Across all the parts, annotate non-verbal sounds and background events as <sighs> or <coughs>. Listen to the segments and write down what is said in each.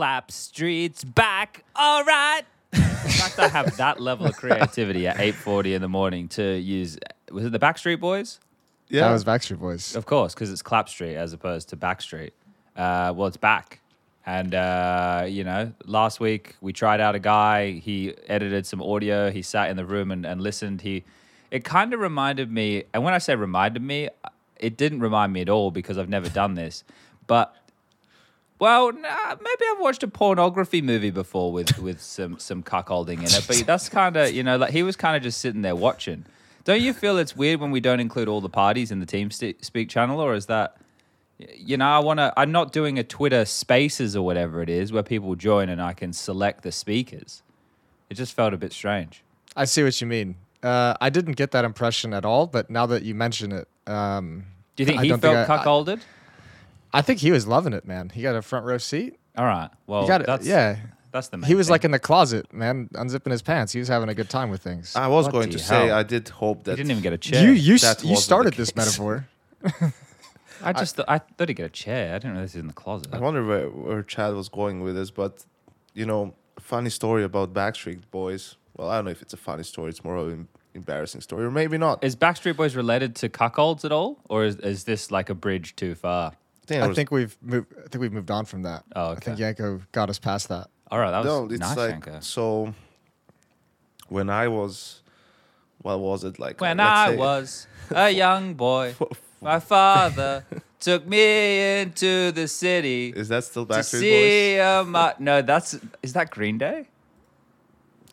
Clap Street's back. All right. the fact I have that level of creativity at 8:40 in the morning to use was it the Backstreet Boys? Yeah. That was Backstreet Boys. Of course, because it's Clap Street as opposed to Backstreet. Uh, well, it's back. And, uh, you know, last week we tried out a guy. He edited some audio. He sat in the room and, and listened. He, It kind of reminded me, and when I say reminded me, it didn't remind me at all because I've never done this. But, well, nah, maybe I've watched a pornography movie before with, with some, some cuckolding in it. But that's kind of, you know, like he was kind of just sitting there watching. Don't you feel it's weird when we don't include all the parties in the TeamSpeak channel, or is that, you know, I want to. I'm not doing a Twitter Spaces or whatever it is where people join and I can select the speakers. It just felt a bit strange. I see what you mean. Uh, I didn't get that impression at all, but now that you mention it, um, Do you think I he felt think I- cuckolded? I think he was loving it, man. He got a front row seat. all right. Well, He got it. that's Yeah, That's the main he was thing. like in the closet, man, unzipping his pants. He was having a good time with things. I was What going the to say hell? I did hope that He didn't even get a chair. you you, That you wasn't the started this case. metaphor. <laughs> <laughs> I just thought, I thought he'd get a chair. I didn't realize he was in the closet. I wonder where, where Chad was going with this, but you know, funny story about Backstreet Boys. Well, I don't know if it's a funny story. It's more of an embarrassing story, or maybe not. Is Backstreet Boys related to cuckolds at all, or is, is this like a bridge too far? I think, I was- think we've moved. I think we've moved on from that. Oh, I think. Janko got us past that. All right, that was no, it's nice, like Janko. so. When I was, what was it like? When let's I say- was a <laughs> young boy, my father took me into the city is that still to Backstreet see a mu- No, that's is that Green Day?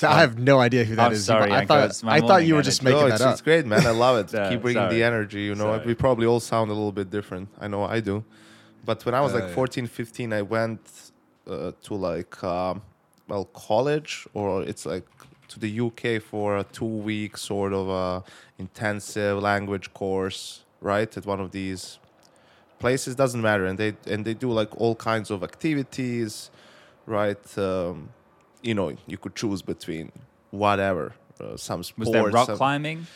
I have no idea who that I'm is. sorry, I thought I thought you were just energy. Boys? making No, it's, that up. it's great, man. I love it. <laughs> Uh, Keep bringing sorry. the energy. You know, Sorry. we probably all sound a little bit different. I know I do. But when I was like 14, 15, I went uh, to like um, well college or it's like to the UK for a two week sort of uh, intensive language course, right? At one of these places doesn't matter, and they and they do like all kinds of activities, right? Um, you know, you could choose between whatever, uh, some sports. Was there rock some- climbing?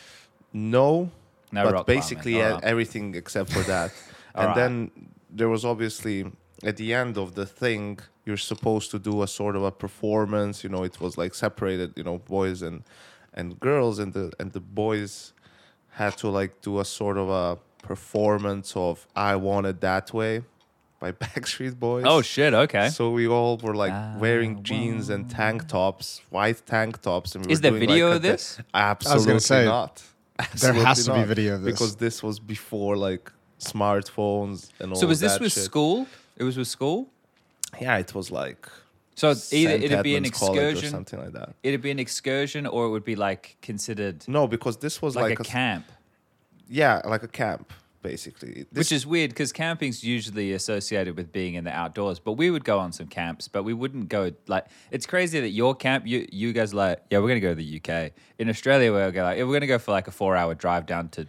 no, No but rock basically right. everything except for that. <laughs> and Alright. then there was obviously at the end of the thing, you're supposed to do a sort of a performance. You know, it was like separated. You know, boys and and girls, and the and the boys had to like do a sort of a performance of "I Want It That Way" by <laughs> Backstreet Boys. Oh shit! Okay. So we all were like I wearing jeans and tank tops, white tank tops, and we Is were there doing, video like, of a da- this? Absolutely say, not. there has Absolutely to be video of this. because this was before like smartphones and all. That. So was this with shit. school? It was with school. Yeah, it was like So either St. it'd be an excursion, or something like that. it'd be an excursion, or it would be like considered No, because this was like, like, a camp. Yeah, like a camp basically. This, Which is weird because camping's usually associated with being in the outdoors. But we would go on some camps, but we wouldn't go like. It's crazy that your camp, you you guys are like, yeah, we're gonna go to the UK. In Australia, we'll go like, yeah, we're gonna go for like a four hour drive down to,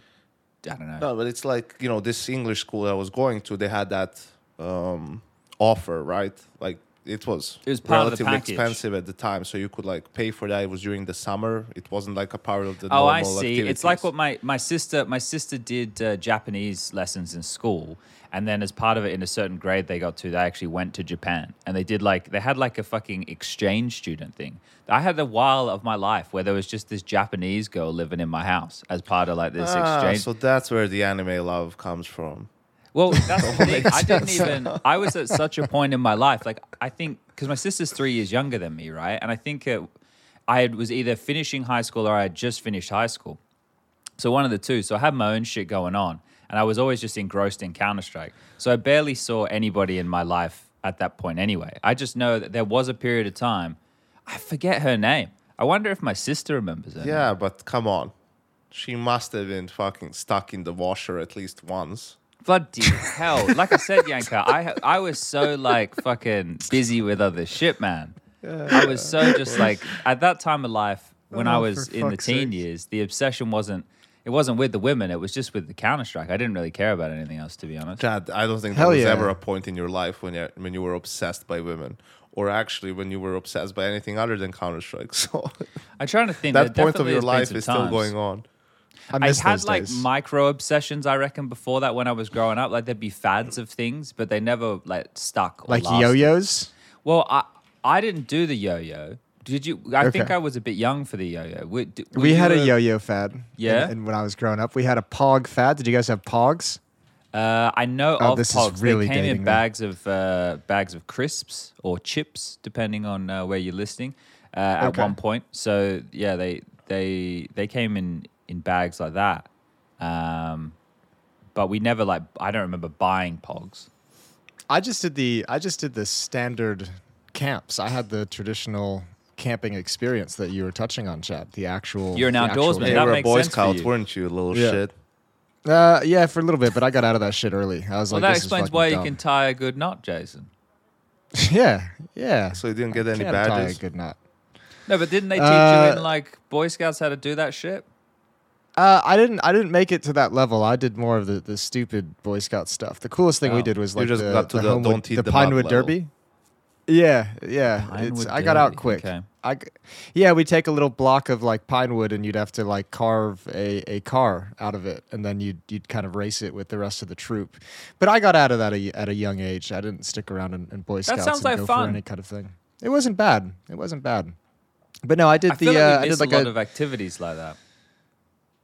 Don't know. No, but it's like you know this English school I was going to. They had that um, offer, right? Like it was It was part of the relatively expensive at the time, so you could like pay for that. It was during the summer. It wasn't like a part of the. Oh, I see. It's like what my, my sister my sister did uh, Japanese lessons in school, and then as part of it, in a certain grade they got to, they actually went to Japan, and they did like they had like a fucking exchange student thing. I had a while of my life where there was just this Japanese girl living in my house as part of like this Ah, exchange. so that's where the anime love comes from. Well, <laughs> that's <laughs> the thing. I didn't even. I was at such a point in my life. Like I think because my sister's three years younger than me, right? And I think it, I had, was either finishing high school or I had just finished high school. So one of the two. So I had my own shit going on, and I was always just engrossed in Counter Strike. So I barely saw anybody in my life at that point. Anyway, I just know that there was a period of time. I forget her name. I wonder if my sister remembers her. name. Yeah, but come on, she must have been fucking stuck in the washer at least once. Bloody hell. Like I said, Yanka, I I was so like fucking busy with other shit, man. I was so just like at that time of life when I Oh, was in the teen sake. years, the obsession wasn't it wasn't with the women, it was just with the Counter Strike. I didn't really care about anything else to be honest. Chad, I don't think Hell there was yeah. ever a point in your life when you when you were obsessed by women, or actually when you were obsessed by anything other than Counter Strike. <laughs> So I'm trying to think that there point of your life some is still going on. I I had like days. micro obsessions, I reckon, before that when I was growing up. Like there'd be fads of things, but they never like stuck. Or like lasted. yo-yos. Well, I I didn't do the yo-yo. Did you? I think I was a bit young for the yo-yo. We, d- were we you had a yo-yo fad. Yeah? And, when I was growing up, we had a pog fad. Did you guys have pogs? Uh, I know Oh, of this is pogs. really they came dating in me. bags of uh, bags of crisps or chips, depending on uh, where you're listening. Uh, at Okay. one point, so yeah, they they they came in in bags like that. Um, but we never like. I don't remember buying pogs. I just did the I just did the standard camps. I had the traditional camping experience that you were touching on, Chad. The actual. You're an outdoorsman. You were a Boy sense Scout, weren't you, a little Yeah. shit? Uh, yeah, for a little bit, but I got out of that shit early. I was Well, like, that this explains fucking why you can tie a good knot, Jason. <laughs> yeah, yeah. So you didn't get any Can't tie a good knot. No, but didn't they teach Uh, you in like Boy Scouts how to do that shit? Uh, I didn't. I didn't make it to that level. I did more of the, the stupid Boy Scout stuff. The coolest thing Oh. we did was like just the, got to the Homewood- don't eat the the Pinewood. Derby. Yeah, yeah. Pinewood it's, I got out quick. okay. I, g- yeah, we take a little block of like pine wood, and you'd have to like carve a, a car out of it, and then you'd you'd kind of race it with the rest of the troop. But I got out of that a, at a young age. I didn't stick around in, in Boy Scouts and like go fun. for any kind of thing. It wasn't bad. It wasn't bad. But no, I did I the feel like uh, we I did like a lot a of activities like that.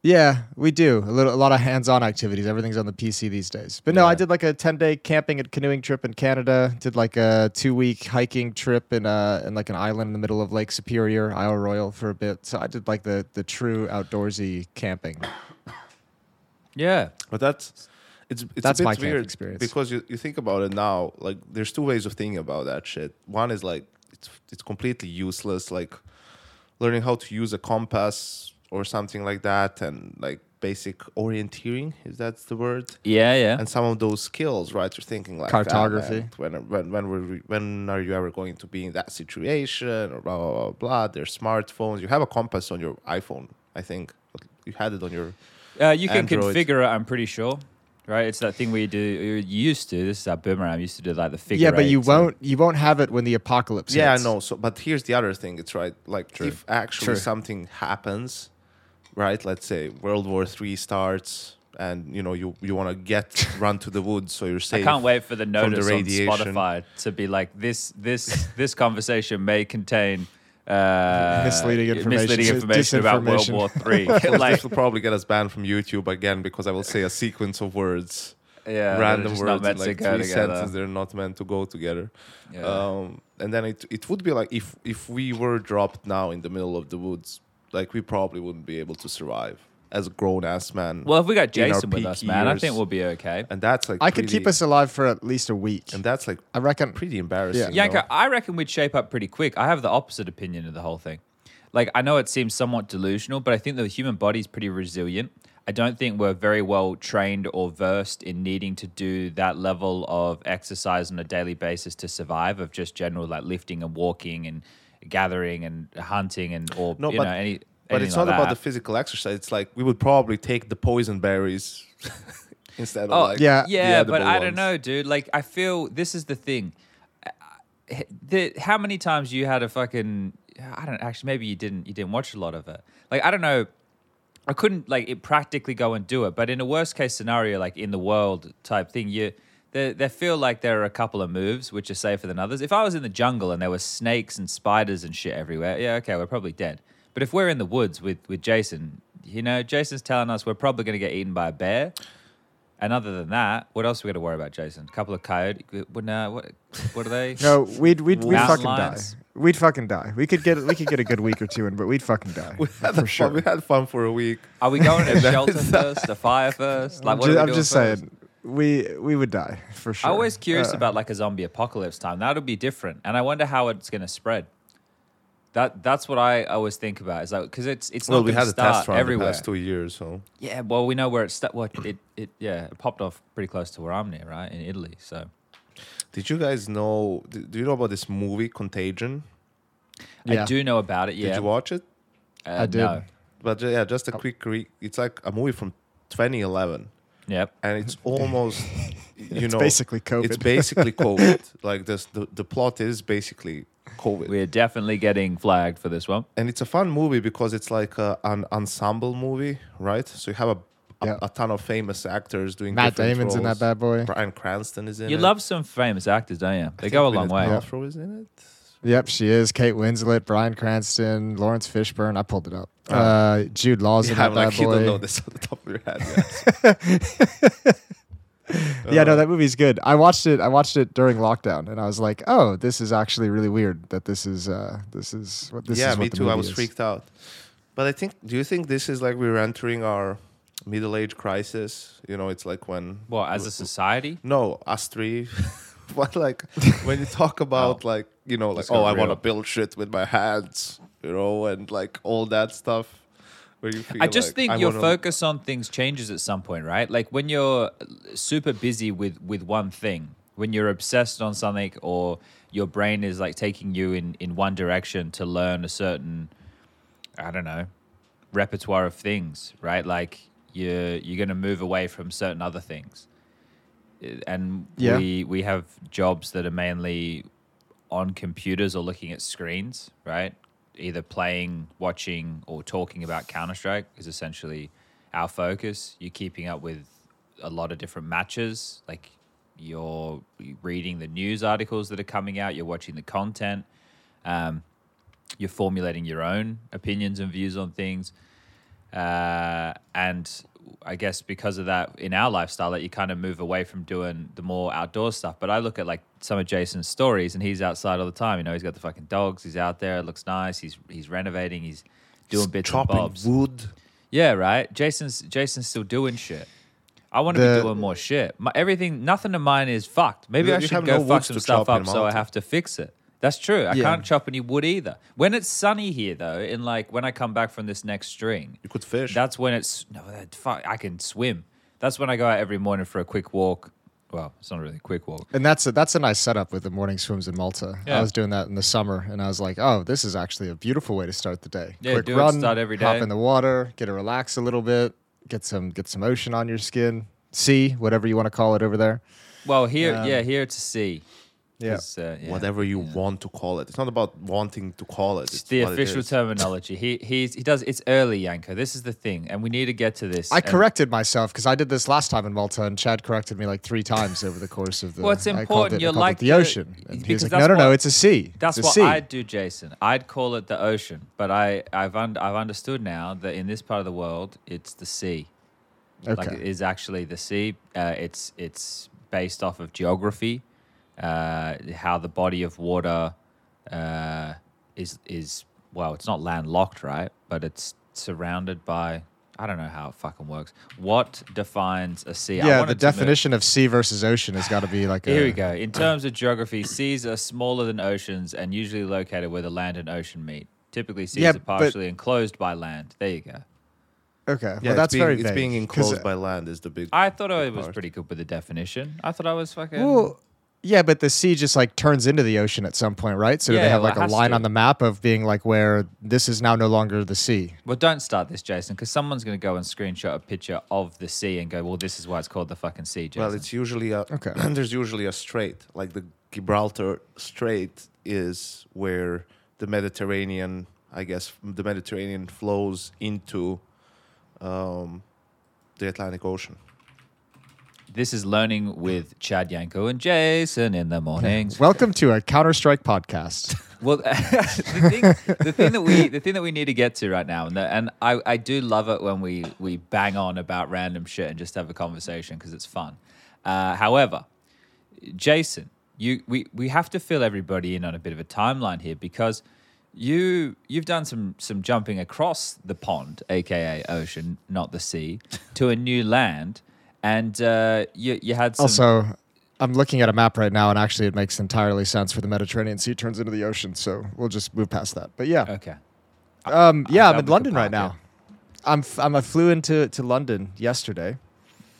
Yeah, we do a little, a lot of hands-on activities. Everything's on the PC these days. But no, I did like a ten-day camping and canoeing trip in Canada. Did like a two-week hiking trip in uh in like an island in the middle of Lake Superior, Isle Royale, for a bit. So I did like the the true outdoorsy camping. Yeah. But that's it's it's That's a bit my weird experience. because you, you think about it now. Like there's two ways of thinking about that shit. One is like it's it's completely useless. Like learning how to use a compass or something like that, and like basic orienteering. Is that the word? Yeah, yeah. And some of those skills, right? You're thinking like "Ah, Cartography. man, when when when were we, when are you ever going to be in that situation? Or blah blah blah blah. There's smartphones. You have a compass on your iPhone. I think you had it on your Uh, you can Android. configure it, I'm pretty sure. Right? It's that thing we do, you used to, this is our boomerang, used to do like the figure yeah, but you won't you won't have it when the apocalypse. Yeah, I hits. know. So, but here's the other thing. It's right. Like, True. if actually True. something happens, right? Let's say World War Three starts, and you know you you want to get <laughs> run to the woods, so you're safe. I can't wait for the from notice the on. Spotify to be like this. This <laughs> this conversation may contain uh, Misleading information, misleading information about World. War Three. Like, like, <laughs> this will probably get us banned from YouTube again because I will say a sequence of words, yeah, random words, not in meant to like go three together. sentences. They're not meant to go together. Yeah. Um, and then it it would be like if if we were dropped now in the middle of the woods, like we probably wouldn't be able to survive as a grown ass man. well, if we got Jason with us, man, I think we'll be okay. and that's like I could keep us alive for at least a week. and that's like I reckon. pretty embarrassing. Yeah. you know? Janko, I reckon we'd shape up pretty quick. I have the opposite opinion of the whole thing. Like, I know it seems somewhat delusional, but I think the human body is pretty resilient. I don't think we're very well trained or versed in needing to do that level of exercise on a daily basis to survive, of just general like lifting and walking and gathering and hunting and or No, you but- know any. But anything it's like not about the physical exercise. It's like we would probably take the poison berries <laughs> instead of Oh, like yeah. the yeah, but edible I don't know, dude. Like, I feel this is the thing. Uh, The, how many times you had a fucking? I don't actually. Maybe you didn't. You didn't watch a lot of it. Like, I don't know. I couldn't like it practically go and do it. But in a worst case scenario, like in the world type thing, you they, they feel like there are a couple of moves which are safer than others. If I was in the jungle and there were snakes and spiders and shit everywhere, yeah, okay, we're probably dead. But if we're in the woods with with Jason, you know, Jason's telling us we're probably going to get eaten by a bear. And other than that, what else are we got to worry about, Jason? A couple of coyote. What, no, what, what are they? <laughs> No, we'd we'd, we'd fucking lions. die. We'd fucking die. We could get we could get a good week or two in, but we'd fucking die We had for fun. sure. We had fun for a week. Are we going to a <laughs> shelter first, a fire first? Like, I'm what ju- are we I'm doing just first? saying, we we would die for sure. I'm always curious Uh, about like a zombie apocalypse time. That'll be different, and I wonder how it's going to spread. That that's what I always think about. Is like because it's it's Well, not we had to a test start run the everywhere. past two years, so Yeah, well, we know where it sta- What it it yeah, it popped off pretty close to where I'm near, right in Italy. So did you guys know? Do you know about this movie Contagion? Yeah. I do know about it. Yeah, Did you watch it? Uh, I did. No. But yeah, just a quick re- It's like a movie from 2011, Yep. and it's almost <laughs> you It's know basically COVID. It's <laughs> basically COVID. like this, the the plot is basically COVID. We're definitely getting flagged for this one. and it's a fun movie because it's like a, an ensemble movie, right? So you have a a, Yeah. a ton of famous actors doing. Matt different Damon's in that bad boy. Bryan Cranston is in it. You it. love some famous actors, don't you? I They think go a long way. Paltrow is in it. Yep, she is. Kate Winslet, Bryan Cranston, Laurence Fishburne. I pulled it up. Oh. Uh, Jude Law's You in that like bad you don't know this <laughs> on the top of your head. Yes. <laughs> Yeah, no, Uh, that movie's good. I watched it. I watched it during lockdown, and I was like, "Oh, this is actually really weird. That this is uh, this is what this yeah, is." me what the too. I was is. freaked out. But I think, do you think this is like we're entering our middle age crisis? You know, it's like when Well, as a society, no us three, <laughs> but like when you talk about like you know like Just got oh I want to build shit with my hands, you know, and like all that stuff. Where you feel I just like, think I your wanna- focus on things changes at some point, right? Like when you're super busy with with one thing, when you're obsessed on something, or your brain is like taking you in in one direction to learn a certain, I don't know, repertoire of things, right? Like you're you're going to move away from certain other things, and Yeah. we we have jobs that are mainly on computers or looking at screens, right? Either playing, watching, or talking about Counter Strike is essentially our focus. You're keeping up with a lot of different matches, like you're reading the news articles that are coming out, you're watching the content, um, you're formulating your own opinions and views on things. Uh, and I guess because of that in our lifestyle, that you kind of move away from doing the more outdoor stuff. But I look at like some of Jason's stories, and he's outside all the time. You know, he's got the fucking dogs. He's out there. It looks nice. He's he's renovating. He's doing bits chopping and bobs. wood. Yeah, right. Jason's Jason's still doing shit. I want to The- be doing more shit. My, everything, nothing of mine is fucked. Maybe I should go no fuck some stuff up, so I have to fix it. That's true. I Yeah. can't chop any wood either. When it's sunny here, though, in like when I come back from this next string, You could fish. that's when it's no, that, fuck, I can swim. That's when I go out every morning for a quick walk. Well, it's not really a quick walk. And that's a, that's a nice setup with the morning swims in Malta. Yeah. I was doing that in the summer, and I was like, "Oh, this is actually a beautiful way to start the day. Yeah, Quick do it, run, start every hop day. in the water, get to relax a little bit, get some get some ocean on your skin, sea, whatever you want to call it over there. Well, here, yeah, here to see. Yeah. 'Cause, uh, yeah. Whatever you want to call it. It's not about wanting to call it. It's It's the what it official terminology. He he's he does. It's early, Janko. This is the thing, and we need to get to this. I and- corrected myself because I did this last time in Malta, and Chad corrected me like three times over the course of the. Well, it's I called important. it- I You're like the, the- ocean, and he was like, that's "No, no, no, it's a sea. That's it's a what sea." I'd do, Jason. I'd call it the ocean, but I I've un- I've understood now that in this part of the world, it's the sea. okay. Like it is actually the sea. Uh, it's it's based off of geography, uh, how the body of water uh, is is well, it's not landlocked, right? But it's surrounded by. I don't know how it fucking works. What defines a sea? I yeah, the wanted to definition of sea versus ocean has got to be like. <sighs> Here a, we go. In <clears throat> terms of geography, seas are smaller than oceans and usually located where the land and ocean meet. Typically, seas Yeah, are but- partially enclosed by land. There you go. Okay, Yeah, well, that's it's being, very it's vague, being 'cause, enclosed by land is the big. I thought I was part. pretty good with the definition. I thought I was fucking. Well, yeah, but the sea just like turns into the ocean at some point, right? So do Yeah, they have well, like it a has line to. on the map of being like where this is now no longer the sea. Well, don't start this, Jason, because someone's going to go and screenshot a picture of the sea and go, "Well, this is why it's called the fucking sea." Jason. well, it's usually a. Okay. <clears throat> there's usually a strait. Like the Gibraltar Strait is where the Mediterranean, I guess, the Mediterranean flows into um, the Atlantic Ocean. This is learning with Chad Janko and Jason in the mornings. Welcome to a Counter Strike podcast. <laughs> Well, <laughs> the thing, the thing that we, the thing that we need to get to right now, and, the, and I, I do love it when we we bang on about random shit and just have a conversation because it's fun. Uh, however, Jason, you we we have to fill everybody in on a bit of a timeline here because you you've done some some jumping across the pond, aka ocean, not the sea, to a new land, and uh, you you had some, also, I'm looking at a map right now, and actually, it makes entirely sense for the Mediterranean Sea turns into the ocean. So we'll just move past that. But yeah, okay. um, yeah, I'm I'm in London right park, now. I'm f- I'm I flew into to London yesterday.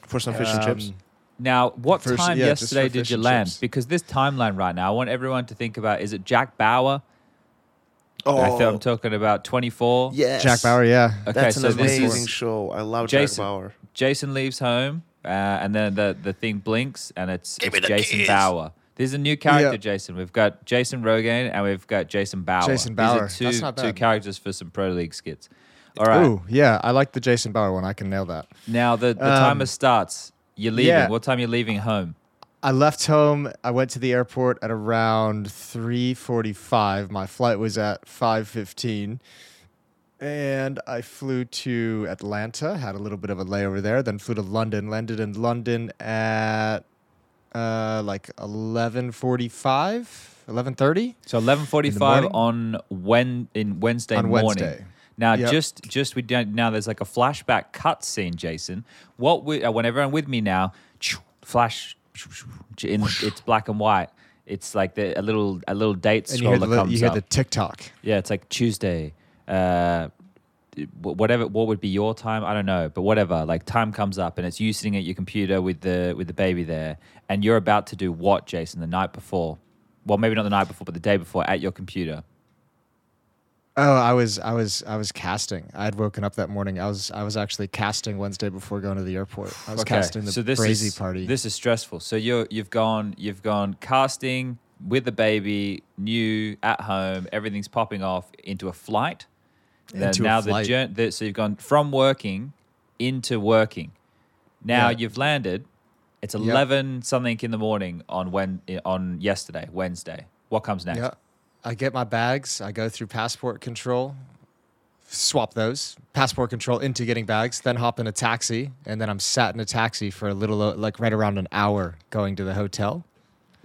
For some fish and chips. Um, Now, what For- time yeah, yesterday did you land? chips. Because this timeline right now, I want everyone to think about: is it Jack Bauer? Oh, I th- I'm talking about 24. yes. Jack Bauer, yeah. Okay, That's so an this amazing is show. I love Jason. Jack Bauer. Jason leaves home, uh, and then the the thing blinks, and it's, Give it's me the Jason keys. Bauer. There's a new character, Yeah. Jason. We've got Jason Rogaine and we've got Jason Bauer. Jason These are Bauer. two, That's not two bad. characters for some pro league skits. All right. Ooh, yeah, I like the Jason Bauer one. I can nail that. Now the, the Um, timer starts. You're leaving. yeah. What time are you leaving home? I left home. I went to the airport at around 3:45. My flight was at 5:15. And I flew to Atlanta, had a little bit of a layover there, then flew to London, landed in London at uh, like 11:45, 11:30 So eleven forty-five on when in Wednesday on morning. Wednesday. Now, Yep. just just we don't now. There's like a flashback cut scene, Jason. What we uh, when everyone with me now, flash, in, it's black and white. It's like the a little a little date And you hear, scroller the, comes you hear up. the TikTok. yeah, it's like Tuesday. Uh, whatever what would be your time i don't know but whatever like time comes up and it's you sitting at your computer with the with the baby there and you're about to do what jason the night before well maybe not the night before but the day before at your computer Oh, I was I was I was casting. I had woken up that morning. I was I was actually casting Wednesday before going to the airport. I was casting the so this crazy is, party. This is stressful. So you're you've gone you've gone casting with the baby, new at home, everything's popping off into a flight. Into a now the journey. The, so you've gone from working into working. Now Yeah. you've landed. It's eleven something in the morning on when on yesterday Wednesday. What comes next? Yeah. I get my bags. I go through passport control, swap those passport control into getting bags, then hop in a taxi, and then I'm sat in a taxi for a little, like right around an hour going to the hotel.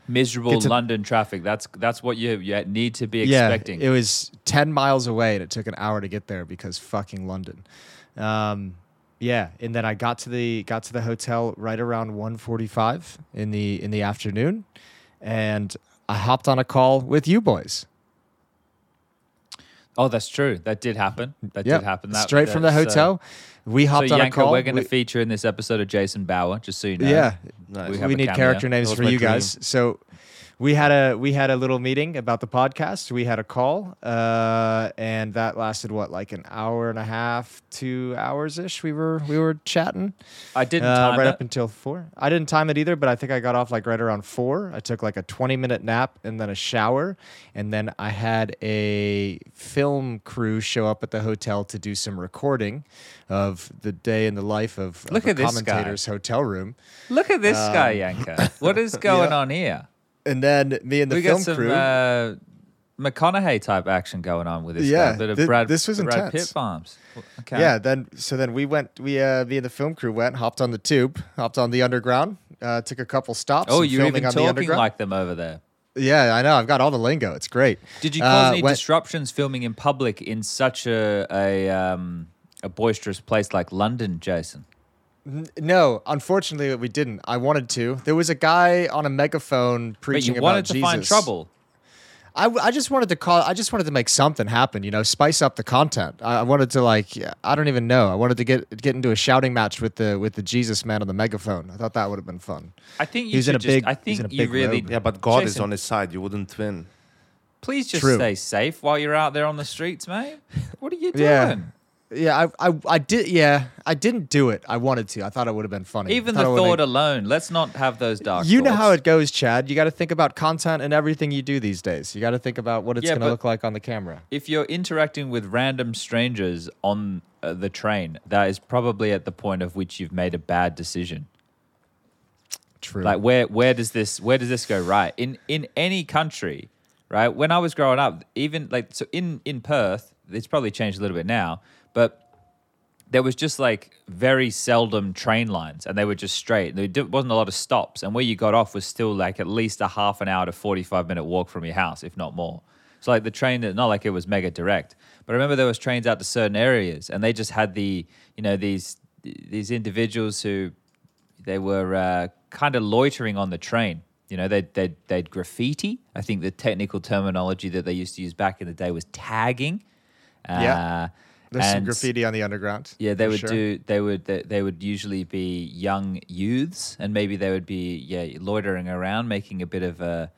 Miserable to- London traffic. That's that's what you you need to be Yeah, expecting. it was ten miles away, and it took an hour to get there because fucking London. Um, yeah, and then I got to the got to the hotel right around 1.45 in the in the afternoon, and I hopped on a call with you boys. Oh, that's true. That did happen. That Yep, did happen. That, straight from the that's, uh, hotel. we hopped so on Janko, a call. we're going to We- feature in this episode of Jason Bauer, just so you know. Yeah, Nice. We we, have a need cameo. character names for you dream. guys. So we had a we had a little meeting about the podcast. We had a call, uh, and that lasted what like an hour and a half, two hours ish. We were we were chatting I didn't uh, time right it. up until four. I didn't time it either, but I think I got off like right around four. I took like a twenty minute nap and then a shower, and then I had a film crew show up at the hotel to do some recording of the day in the life of, of Look a at this guy. commentator's hotel room. Look at this guy, Um, Janko. What is <laughs> going yeah. on here? And then me and the we film some crew. uh, McConaughey type action going on with this Yeah, guy. Bit of thi- Brad, this was Brad intense. Pitt bombs. Okay. Yeah, then so then we went. We uh, me and the film crew went, hopped on the tube, hopped on the underground, uh, took a couple stops. Oh, you're even the talking underground. like them over there. Yeah, I know. I've got all the lingo. It's great. Did you cause Uh, any went- disruptions filming in public in such a a, um, a boisterous place like London, Jason? N- No, unfortunately, we didn't. I wanted to. There was a guy on a megaphone preaching But preaching you wanted about to Jesus. find trouble. I, w- I just wanted to call. I just wanted to make something happen. You know, spice up the content. I, I wanted to like. I don't even know. I wanted to get get into a shouting match with the with the Jesus man on the megaphone. I thought that would have been fun. I think you He's in a just. big- I he's think in a you really. robe. Yeah, but God is on his side. You wouldn't win. Please just True. stay safe while you're out there on the streets, mate. What are you doing? Yeah. Yeah, I, I I did. Yeah, I didn't do it. I wanted to. I thought it would have been funny. Even the thought it would've thought made- alone. Let's not have those dark. You know how it goes, Chad. You got to think about content and everything you do these days. You got to think about what it's Yeah, going to look like on the camera. if you're interacting with random strangers on uh, the train, that is probably at the point of which you've made a bad decision. True. Like where where does this where does this go right in in any country, right? When I was growing up, even like so in in Perth, it's probably changed a little bit now, but there was just like very seldom train lines, and they were just straight. There wasn't a lot of stops, and where you got off was still like at least a half an hour to forty five minute walk from your house, if not more. So like the train, not like it was mega direct, but I remember there was trains out to certain areas, and they just had the you know these these individuals who they were uh, kind of loitering on the train. You know, they'd, they'd, they'd graffiti. I think the technical terminology that they used to use back in the day was tagging. Yeah. There's some and- graffiti on the underground. Yeah, they would sure. do. They would. They, they would usually be young youths, and maybe they would be yeah loitering around, making a bit of a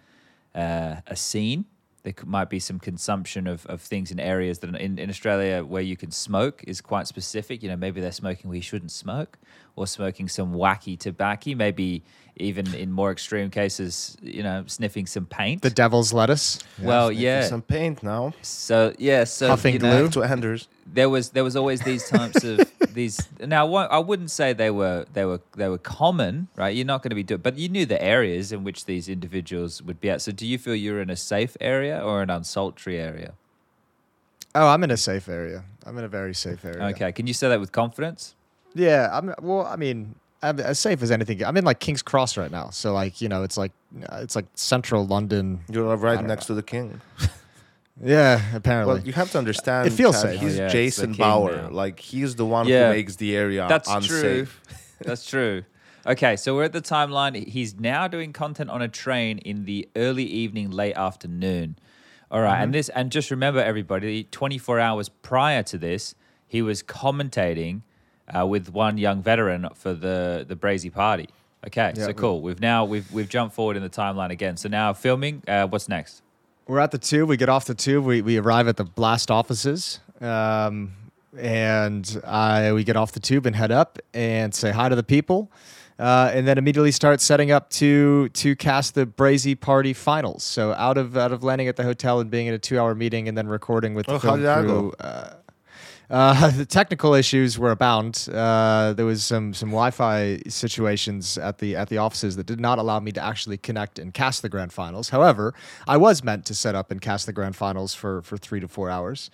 uh, a scene. There might be some consumption of, of things in areas that in, in Australia where you can smoke is quite specific. You know, maybe they're smoking where you shouldn't smoke, or smoking some wacky tobacco. Maybe even in more extreme cases, you know, sniffing some paint. The devil's lettuce. well, yeah. Some paint now. So yeah, so Huffing you know, glue? To Anders. there was there was always these types of <laughs> these now I wouldn't say they were they were they were common right you're not going to be doing but you knew the areas in which these individuals would be at so do you feel you're in a safe area or an unsultry area Oh, I'm in a safe area. I'm in a very safe area. okay can you say that with confidence Yeah, I'm. Well, I mean, I'm as safe as anything. I'm in like King's Cross right now, so like you know, it's like it's like central London. You're I right don't next to the king. <laughs> Yeah, apparently. Well, you have to understand. It feels Chad, safe. He's Oh, yeah, Jason Bauer. now. Like he's the one Yeah. who makes the area that's unsafe. true <laughs> that's true okay so we're at the timeline he's now doing content on a train in the early evening late afternoon all right, and this and just remember everybody 24 hours prior to this he was commentating uh, with one young veteran for the the brazy party okay Yeah, so cool we've now we've we've jumped forward in the timeline again so now filming uh, what's next We're at the tube. We get off the tube. We, we arrive at the blast offices. Um, and I, we get off the tube and head up and say hi to the people. Uh, and then immediately start setting up to to cast the Brazy Party finals. So out of out of landing at the hotel and being in a two hour meeting and then recording with the Oh, how film crew. go? Uh, uh, <laughs> the technical issues were abound. Uh, there was some some Wi-Fi situations at the at the offices that did not allow me to actually connect and cast the grand finals. However, I was meant to set up and cast the grand finals for for three to four hours.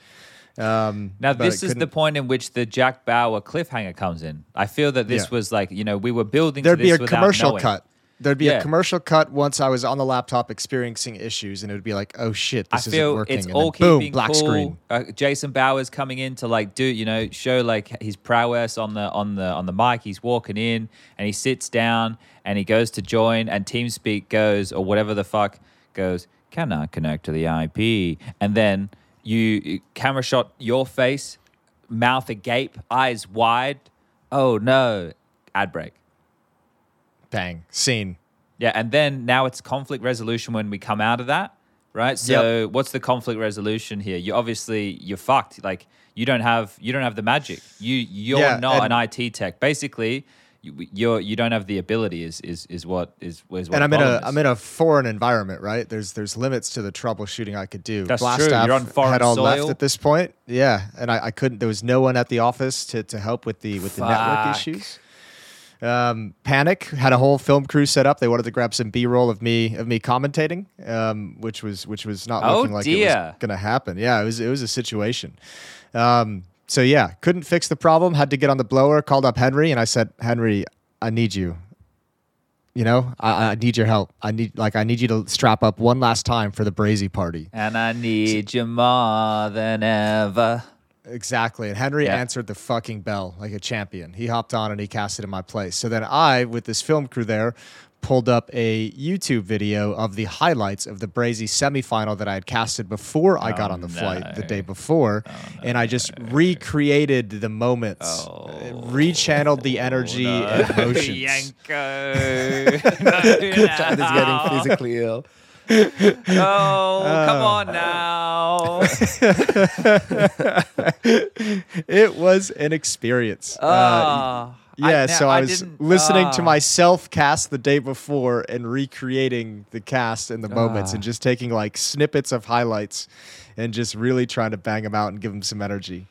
Um, now this is the point in which the jack bauer cliffhanger comes in i feel that this Yeah. was like you know we were building There'd be a commercial knowing. cut. There'd be Yeah. a commercial cut once I was on the laptop experiencing issues, and it would be like, "Oh shit, I this isn't feel working." it's and all boom, black cool. screen. Uh, Jason Bauer's coming in to like do you know show like his prowess on the on the on the mic. He's walking in and he sits down and he goes to join and TeamSpeak goes or whatever the fuck goes cannot connect to the IP and then you camera shot your face, mouth agape, eyes wide. Oh no! Ad break. Bang, scene. Yeah, and then now it's conflict resolution when we come out of that, right? So what's the conflict resolution here? You obviously you're fucked. Like you don't have you don't have the magic. You you're Yeah, not an IT tech. Basically, you, you're you don't have the ability. Is is is what is is what. and I'm in a. I'm in a foreign environment, right? There's there's limits to the troubleshooting I could do. That's true. Blaststaff You're on foreign had all left soil. at this point. Yeah, and I, I couldn't. There was no one at the office to, to help with the with the network issues. Um, Panic had a whole film crew set up. They wanted to grab some B roll of me of me commentating, um, which was which was not Oh, looking like it was gonna happen. Yeah, it was it was a situation. Um, so yeah, couldn't fix the problem. Had to get on the blower. Called up Henry, and I said, Henry, I need you you know I, I need your help i need like i need you to strap up one last time for the brazy party and I need you more than ever. Exactly and henry Yeah. answered the fucking bell like a champion he hopped on and he casted in my place so then i with this film crew there pulled up a youtube video of the highlights of the brazy semifinal that i had casted before i got Oh, on the oh, flight the day before oh, and i just recreated the moments Oh. rechanneled the energy and emotions Janko. <laughs> Chad is getting physically ill. Oh, come on now. <laughs> it was an experience Uh, Ah. Yeah, I- so I, I was listening to ah. myself cast the day before and recreating the cast and the moments Ah. and just taking like snippets of highlights and just really trying to bang them out and give them some energy.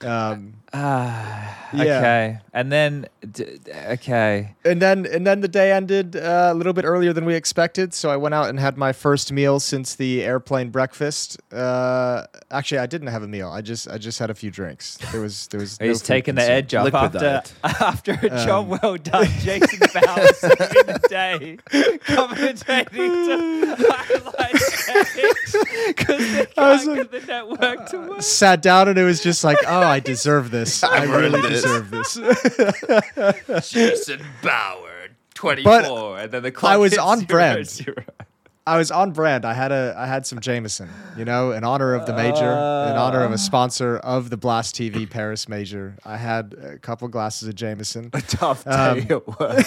Um, Ah, Yeah. okay. And then, d- d- okay. and then and then the day ended uh, a little bit earlier than we expected. So I went out and had my first meal since the airplane breakfast. Uh, actually, I didn't have a meal. I just I just had a few drinks. There was there was. <laughs> He's food taking the edge off Liquid after, diet. <laughs> after a Um, job well <laughs> done. Jason Bauer's in the day commentating to highlights because they I was can't like- get the network to work. Sat down and it was just like, oh, I deserve this. I <laughs> I've really this. deserve this. <laughs> Jason Bauer, 24. and then the clock I was hits on zero, brand. zero. I was on brand. I had a I had some Jameson, you know, in honor of the major, in honor of a sponsor of the Blast TV Paris major. I had a couple glasses of Jameson. A tough Um, day at work.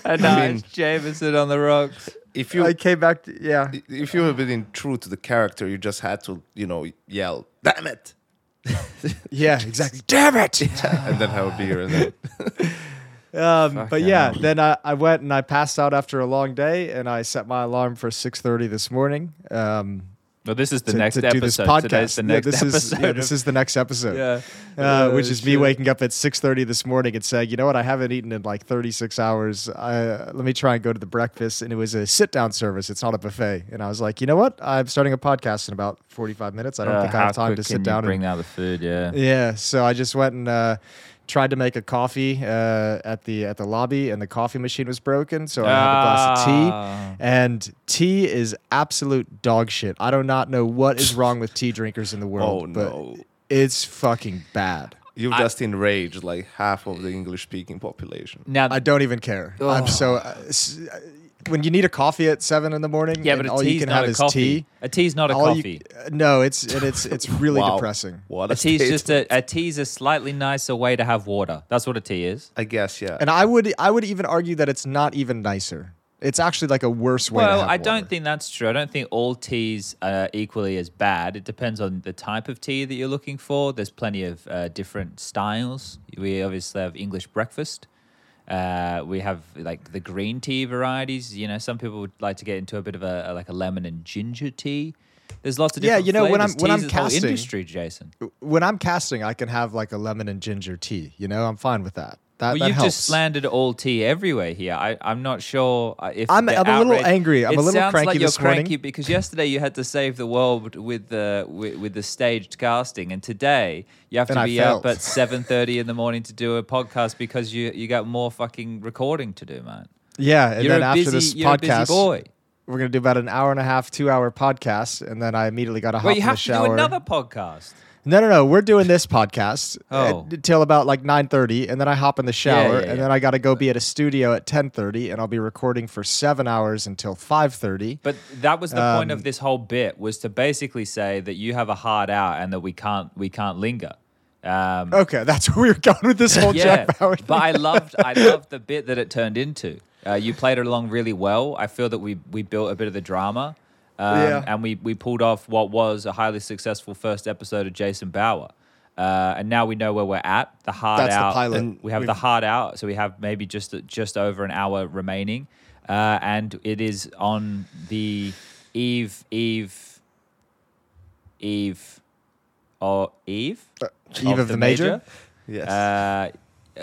<laughs> a nice Jameson on the rocks. If you I came back to yeah. if you have been true to the character, you just had to, you know, yell, "Damn it!" <laughs> Yeah, exactly. Damn it. <laughs> and then have a beer. And then, <laughs> Um, but yeah, then I, I went and I passed out after a long day, and I set my alarm for six thirty this morning. Um, Well, this is the to, next to episode. do this podcast. the Yeah, this episode. is yeah, this is the next episode. yeah. Uh, Oh, which is me shit. waking up at 6.30 this morning and saying, you know what, I haven't eaten in like 36 hours. I, let me try and go to the breakfast. And it was a sit-down service. It's not a buffet. And I was like, you know what? I'm starting a podcast in about 45 minutes. I don't Uh, think I have time to sit down Bring and out the food, yeah. yeah, so I just went and uh, tried to make a coffee uh, at the at the lobby, and the coffee machine was broken. So I had a glass of Ah. tea, and tea is absolute dog shit. I do not know what is wrong with tea drinkers in the world, oh but no, it's fucking bad. you've I- just enraged like half of the English-speaking population. Now, I don't even care. I'm so. Uh, s- uh, when you need a coffee at seven in the morning, yeah, and but all you can have a is coffee. tea. A tea's not a all coffee. You, no, it's and it's it's <laughs> really Wow. depressing. What a a tea's just a, statement. a tea's a slightly nicer way to have water. That's what a tea is. I guess yeah. And I would I would even argue that it's not even nicer. It's actually like a worse way. to Well, have I don't water. think that's true. I don't think all teas are equally as bad. It depends on the type of tea that you're looking for. There's plenty of uh, different styles. We obviously have English breakfast. Uh, we have like the green tea varieties. You know, some people would like to get into a bit of a, a- like a lemon and ginger tea. There's lots of Yeah, you know, when. I'm- when Tea's I'm casting- industry, Jason. when I'm casting, I can have like a lemon and ginger tea. You know, I'm fine with that. That, Well, that you've helps. just slandered all tea everywhere here. I, I'm not sure uh, if I'm- I'm a little angry. I'm a little cranky like you're this morning. cranky because yesterday you had to save the world with the with, with the staged casting, and today you have And to I be up at <laughs> 7:30 in the morning to do a podcast because you you got more fucking recording to do, man. yeah, and you're then after busy, this you're a busy podcast, boy. we're gonna do about an hour and a half, two hour podcast, and then I immediately got to hop Well, you in the have to do another podcast. No, no, no. We're doing this podcast Oh. uh, till about like nine thirty, and then I hop in the shower, yeah, and yeah. then I got to go be at a studio at ten thirty, and I'll be recording for seven hours until five thirty. But that was the point of Um, this whole bit was to basically say that you have a hard out and that we can't we can't linger. Um, Okay, that's where we were going with this whole <laughs> yeah, Jack Bauer. but I loved I loved the bit that it turned into. Uh, you played it along really well. I feel that we we built a bit of the drama, um, Yeah. and we we pulled off what was a highly successful first episode of Jason Bauer. Uh, and now we know where we're at. The hard That's the out. pilot. and We have the We've- hard out, so we have maybe just just over an hour remaining, uh, and it is on the eve eve eve or eve Eve of the major? yes. uh,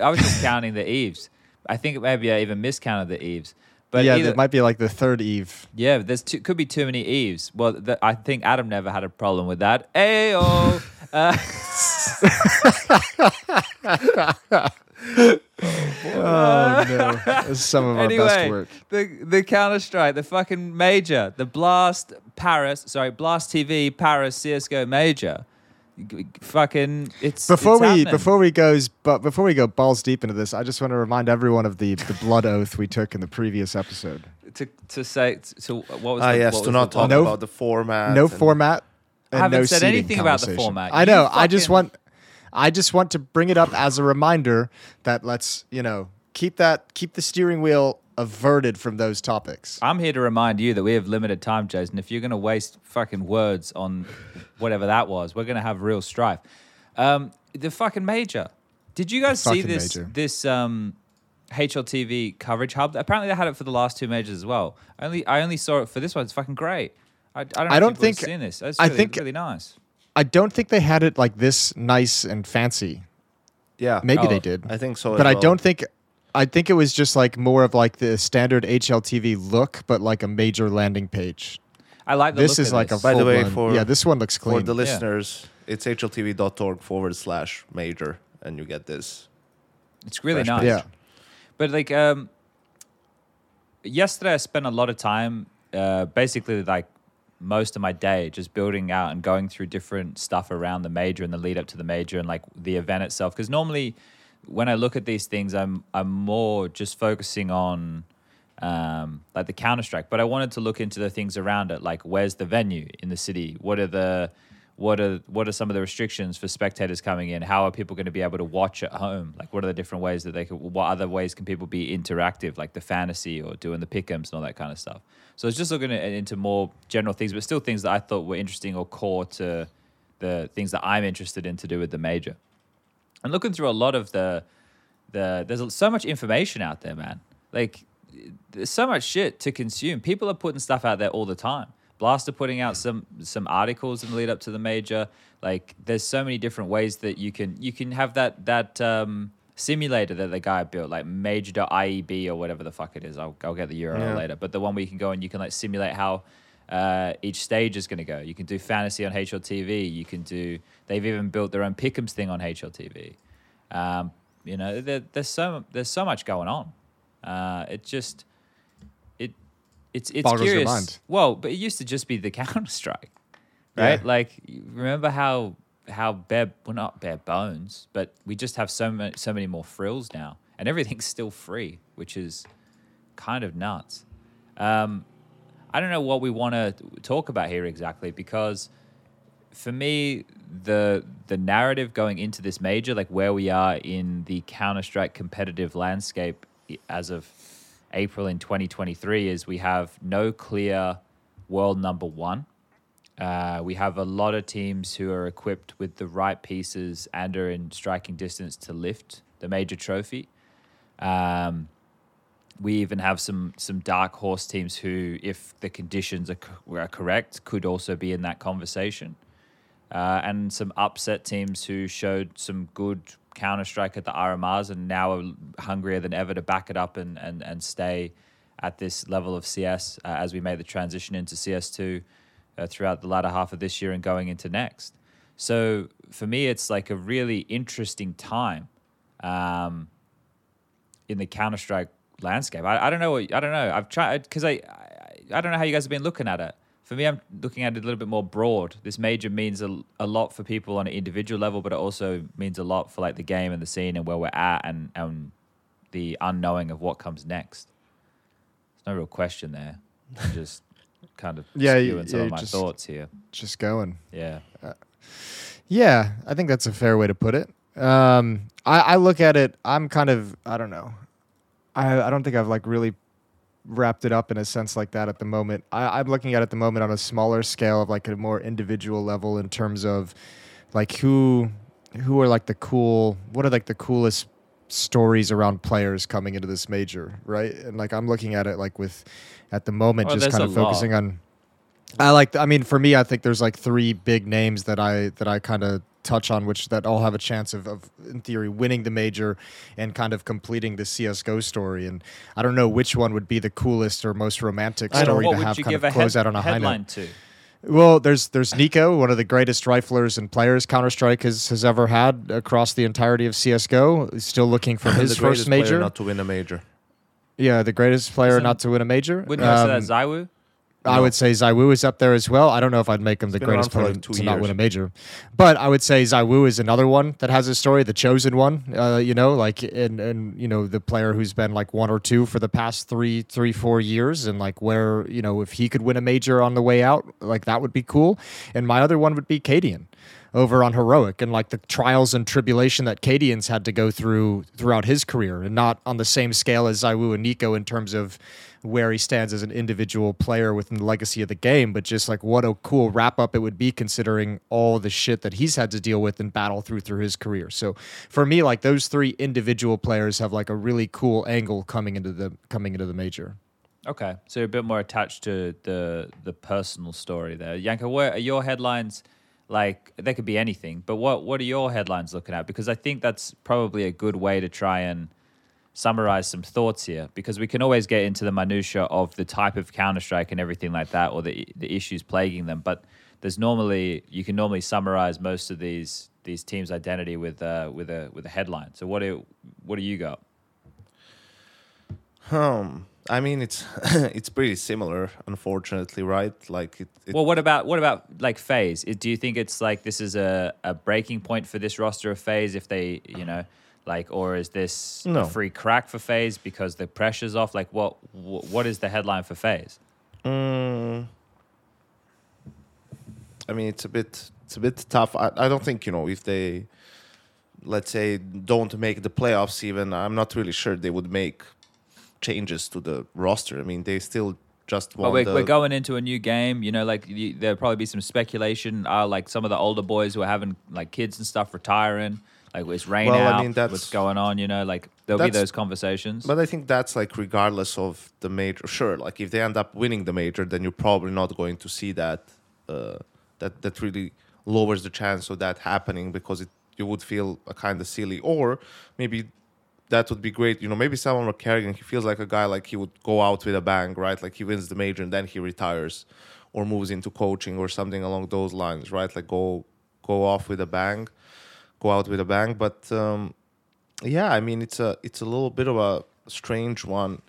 I was just counting the eaves. I think maybe I even miscounted the eaves. But yeah, either, it might be like the third Eve. yeah, there's too, could be too many eaves. Well, th- I think Adam never had a problem with that. Ayo. <laughs> uh, Oh no, this is some of our best work. the the Counter Strike, the fucking major, the Blast Paris, sorry, Blast TV Paris CS:GO major. G- g- Fucking, it's Before it's we happening. before we goes but before we go balls deep into this, I just want to remind everyone of the the blood <laughs> oath we took in the previous episode. to to say to what was Ah, the, yes, what to was not talk? No- about the format. no and- format. I haven't no said anything about the conversation. format. I You know. I just want. I just want to bring it up as a reminder that let's you know keep that keep the steering wheel averted from those topics. I'm here to remind you that we have limited time, Jason. If you're going to waste fucking words on whatever that was, we're going to have real strife. Um, the fucking major. Did you guys see fucking this major. this um, HLTV coverage hub? Apparently, they had it for the last two majors as well. Only I only saw it for this one. It's fucking great. I, I don't. Know I don't people have think- seen this. It's I really, think- really nice. I don't think they had it like this nice and fancy. Yeah, Maybe Oh, they did. I think so. but as I well. don't think. I think it was just like more of like the standard HLTV look, but like a major landing page. I like the This look is of like this. a By the way, full-blown- for- yeah, this one looks clean For clean. the Yeah. listeners, it's hltv.org forward slash major, and you get this. It's really Fresh nice. yeah, But like um yesterday I spent a lot of time uh basically like most of my day just building out and going through different stuff around the major and the lead up to the major and like the event itself because normally when I look at these things I'm I'm more just focusing on um, like the Counter Strike. But I wanted to look into the things around it, like where's the venue in the city? What are the what are what are some of the restrictions for spectators coming in? How are people going to be able to watch at home? Like, what are the different ways that they could? What other ways can people be interactive, like the fantasy or doing the pick'ems and all that kind of stuff? So it's just looking at, into more general things, but still things that I thought were interesting or core to the things that I'm interested in to do with the major. And looking through a lot of the the there's so much information out there, man. Like there's so much shit to consume. People are putting stuff out there all the time. Blaster putting out some some articles in the lead up to the major. Like there's so many different ways that you can you can have that that um, simulator that the guy built, like major.ieb or whatever the fuck it is. I'll I'll get the URL Yeah. later. But the one where you can go and you can like simulate how uh, each stage is going to go. You can do fantasy on HLTV. You can do. They've even built their own pick'ems thing on HLTV. Um, you know, there, there's so there's so much going on. Uh, it just it it's it's Boggles your curious. mind. Well, but it used to just be the <laughs> Counter Strike, right? Yeah. Like remember how how bare well not bare bones, but we just have so many so many more frills now, and everything's still free, which is kind of nuts. Um, I don't know what we want to talk about here exactly because for me the the narrative going into this major like where we are in the counter-strike competitive landscape as of april in 2023 is we have no clear world number one uh, we have a lot of teams who are equipped with the right pieces and are in striking distance to lift the major trophy um, we even have some some dark horse teams who, if the conditions are, are correct, could also be in that conversation. Uh, and some upset teams who showed some good counter strike at the RMRs and now are hungrier than ever to back it up and and, and stay at this level of CS uh, as we made the transition into CS2 uh, throughout the latter half of this year and going into next. So for me, it's like a really interesting time. Um, in the Counter Strike landscape. I, I don't know. What, I don't know. I've tried because I, I I don't know how you guys have been looking at it. For me, I'm looking at it a little bit more broad. This major means a, a lot for people on an individual level, but it also means a lot for like the game and the scene and where we're at and and the unknowing of what comes next. There's no real question there. I'm just <laughs> kind of Yeah, spewing some yeah, of my just- thoughts here. Just going. Yeah. Yeah, I think that's a fair way to put it. Um, I, I look at it. I'm kind of. I don't know. I I don't think I've like really wrapped it up in a sense like that at the moment. I, I'm looking at it at the moment on a smaller scale of like a more individual level in terms of like who who are like the cool. What are like the coolest stories around players coming into this major, right? And like I'm looking at it like with at the moment Oh, just kind of focusing lot. on I like. I mean, for me, I think there's like three big names that I that I kind of touch on, which that all have a chance of, of, in theory, winning the major and kind of completing the CS:GO story. And I don't know which one would be the coolest or most romantic I don't know, story to have you kind of close head- out on a high headline note. to? Well, there's there's NiKo, one of the greatest riflers and players Counter Strike has, has ever had across the entirety of CS:GO. He's Still looking for his the greatest first player major. not to win a major. yeah, the greatest player Isn't- not to win a major. Wouldn't you Um, say that ZywOo? I would say ZywOo is up there as well. I don't know if I'd make him the been greatest around for player like two to not years. win a major, but I would say ZywOo is another one that has a story, the chosen one. Uh, you know, like and and you know the player who's been like one or two for the past three, three, four years, and like where you know if he could win a major on the way out, like that would be cool. And my other one would be cadiaN over on heroic and like the trials and tribulation that cadiaN's had to go through throughout his career and not on the same scale as ZywOo and NiKo in terms of where he stands as an individual player within the legacy of the game, but just like what a cool wrap up it would be considering all the shit that he's had to deal with and battle through through his career. So for me, like those three individual players have like a really cool angle coming into the coming into the major. Okay, so you're a bit more attached to the the personal story there, Janko. Where are your headlines? Like they could be anything, but what what are your headlines looking at? Because I think that's probably a good way to try and summarize some thoughts here. Because we can always get into the minutia of the type of Counter Strike and everything like that, or the the issues plaguing them. But there's normally you can normally summarize most of these these teams' identity with uh, with a with a headline. So what do what do you got? Um, I mean, it's <laughs> it's pretty similar, unfortunately, right? Like it. it Well, what about what about like FaZe? Do you think it's like this is a, a breaking point for this roster of FaZe if they, you know, Like, or is this No. a free crack for FaZe because the pressure's off? Like, what wh- what is the headline for FaZe? Mm, I mean, it's a bit it's a bit tough. I, I don't think you know if they, let's say, don't make the playoffs. Even I'm not really sure they would make changes to the roster. I mean, they still just But we're, the, we're going into a new game. You know, like you, there'll probably be some speculation. Uh, like some of the older boys who are having like kids and stuff retiring. Like it's rain Well, I mean, that's- what's going on? You know, like there'll be those conversations. But I think that's like regardless of the major. Sure, like if they end up winning the major, then you're probably not going to see that. Uh, that that really lowers the chance of that happening because it you would feel a kind of silly. Or maybe that would be great. You know, maybe someone were carrying. He feels like a guy like he would go out with a bang, right? Like he wins the major and then he retires, or moves into coaching or something along those lines, right? Like go go off with a bang, go out with a bang. But um, yeah, I mean it's a it's a little bit of a strange one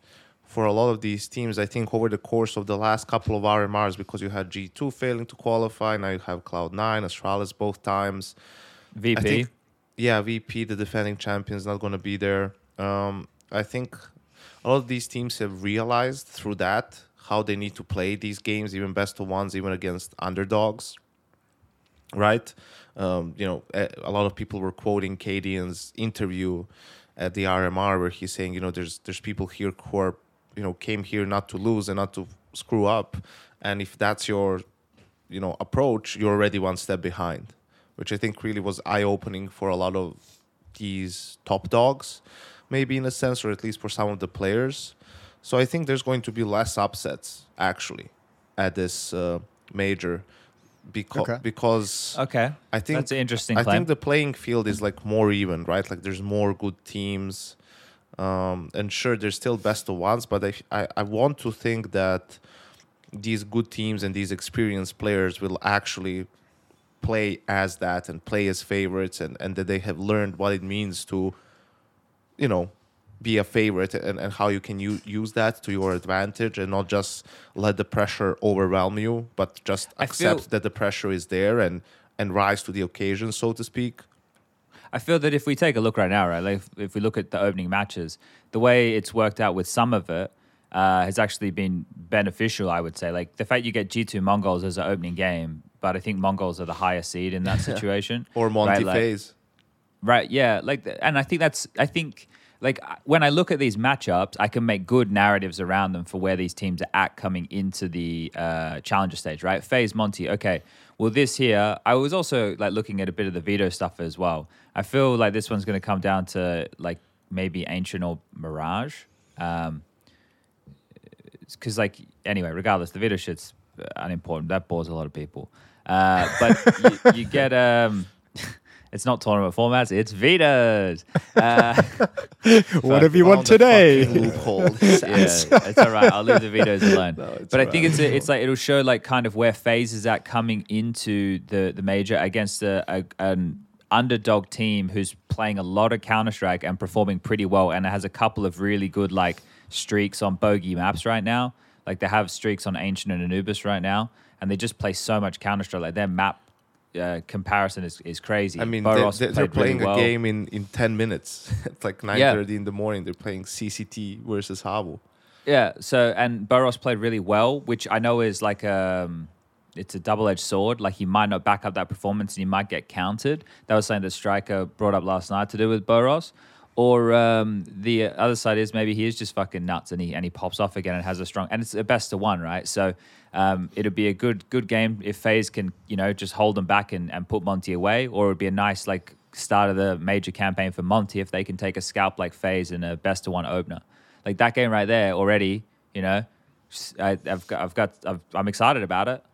for a lot of these teams. I think over the course of the last couple of RMRs, because you had G two failing to qualify, now you have Cloud Nine, Astralis both times. VP. Think, yeah, VP, the defending champion, is not going to be there. Um, I think a lot of these teams have realized through that how they need to play these games, even best of ones, even against underdogs. Right? Um, you know, a, lot of people were quoting cadiaN's interview at the RMR where he's saying, you know, there's there's people here who are, you know, came here not to lose and not to screw up, and if that's your, you know, approach, you're already one step behind which I think really was eye opening for a lot of these top dogs, maybe in a sense, or at least for some of the players. So I think there's going to be less upsets actually at this uh, major because Okay. because okay. I think That's an interesting I claim. think the playing field is like more even, right? Like there's more good teams. Um, and sure, there's still best of ones, but I, I, I want to think that these good teams and these experienced players will actually play as that and play as favorites and, and that they have learned what it means to, you know, be a favorite and, and how you can u- use that to your advantage and not just let the pressure overwhelm you, but just I feel- accept that the pressure is there and, and rise to the occasion, so to speak. I feel that if we take a look right now, right, like if, if we look at the opening matches, the way it's worked out with some of it uh, has actually been beneficial. I would say, like the fact you get G two MongolZ as an opening game, but I think MongolZ are the higher seed in that <laughs> situation. Or Monte right, like-. Right. Yeah. Like, and I think that's. I think like when I look at these matchups, I can make good narratives around them for where these teams are at coming into the uh, challenger stage. Right. FaZe Monte. Okay. Well, this here, I was also like looking at a bit of the veto stuff as well. I feel like this one's going to come down to like maybe Ancient or Mirage. Um, because like anyway, regardless, the veto shit's unimportant. That bores a lot of people. Uh, but <laughs> you, you get um, it's not tournament formats; it's vetoes. Uh, <laughs> Whatever you want today. Loophole. <laughs> yeah, it's <laughs> all right. I'll leave the vetoes alone. it's but I think it's a, it's like it'll show like kind of where FaZe is at coming into the the major against a, a an underdog team who's playing a lot of Counter Strike and performing pretty well, and it has a couple of really good like streaks on bogey maps right now. Like they have streaks on Ancient and Anubis right now, and they just play so much Counter Strike. Like their map. Uh, comparison is, is crazy. I mean, Boros they, are played really playing well. a game in, in 10 minutes. <laughs> it's like 9.30 in the morning. They're playing CCT versus Havu. Yeah. So and Boros played really well, which I know is like um it's a double edged sword. Like he might not back up that performance and he might get countered. That was something that Striker brought up last night to do with Boros. Or um, the other side is maybe he is just fucking nuts and he and he pops off again and has a strong and it's a best of one, right? So um, it'd be a good good game if FaZe can you know just hold them back and, and put Monte away, or it'd be a nice like start of the major campaign for Monte if they can take a scalp like FaZe in a best of one opener. Like that game right there already, you know, I, I've got, I've got, I've, I'm excited about it.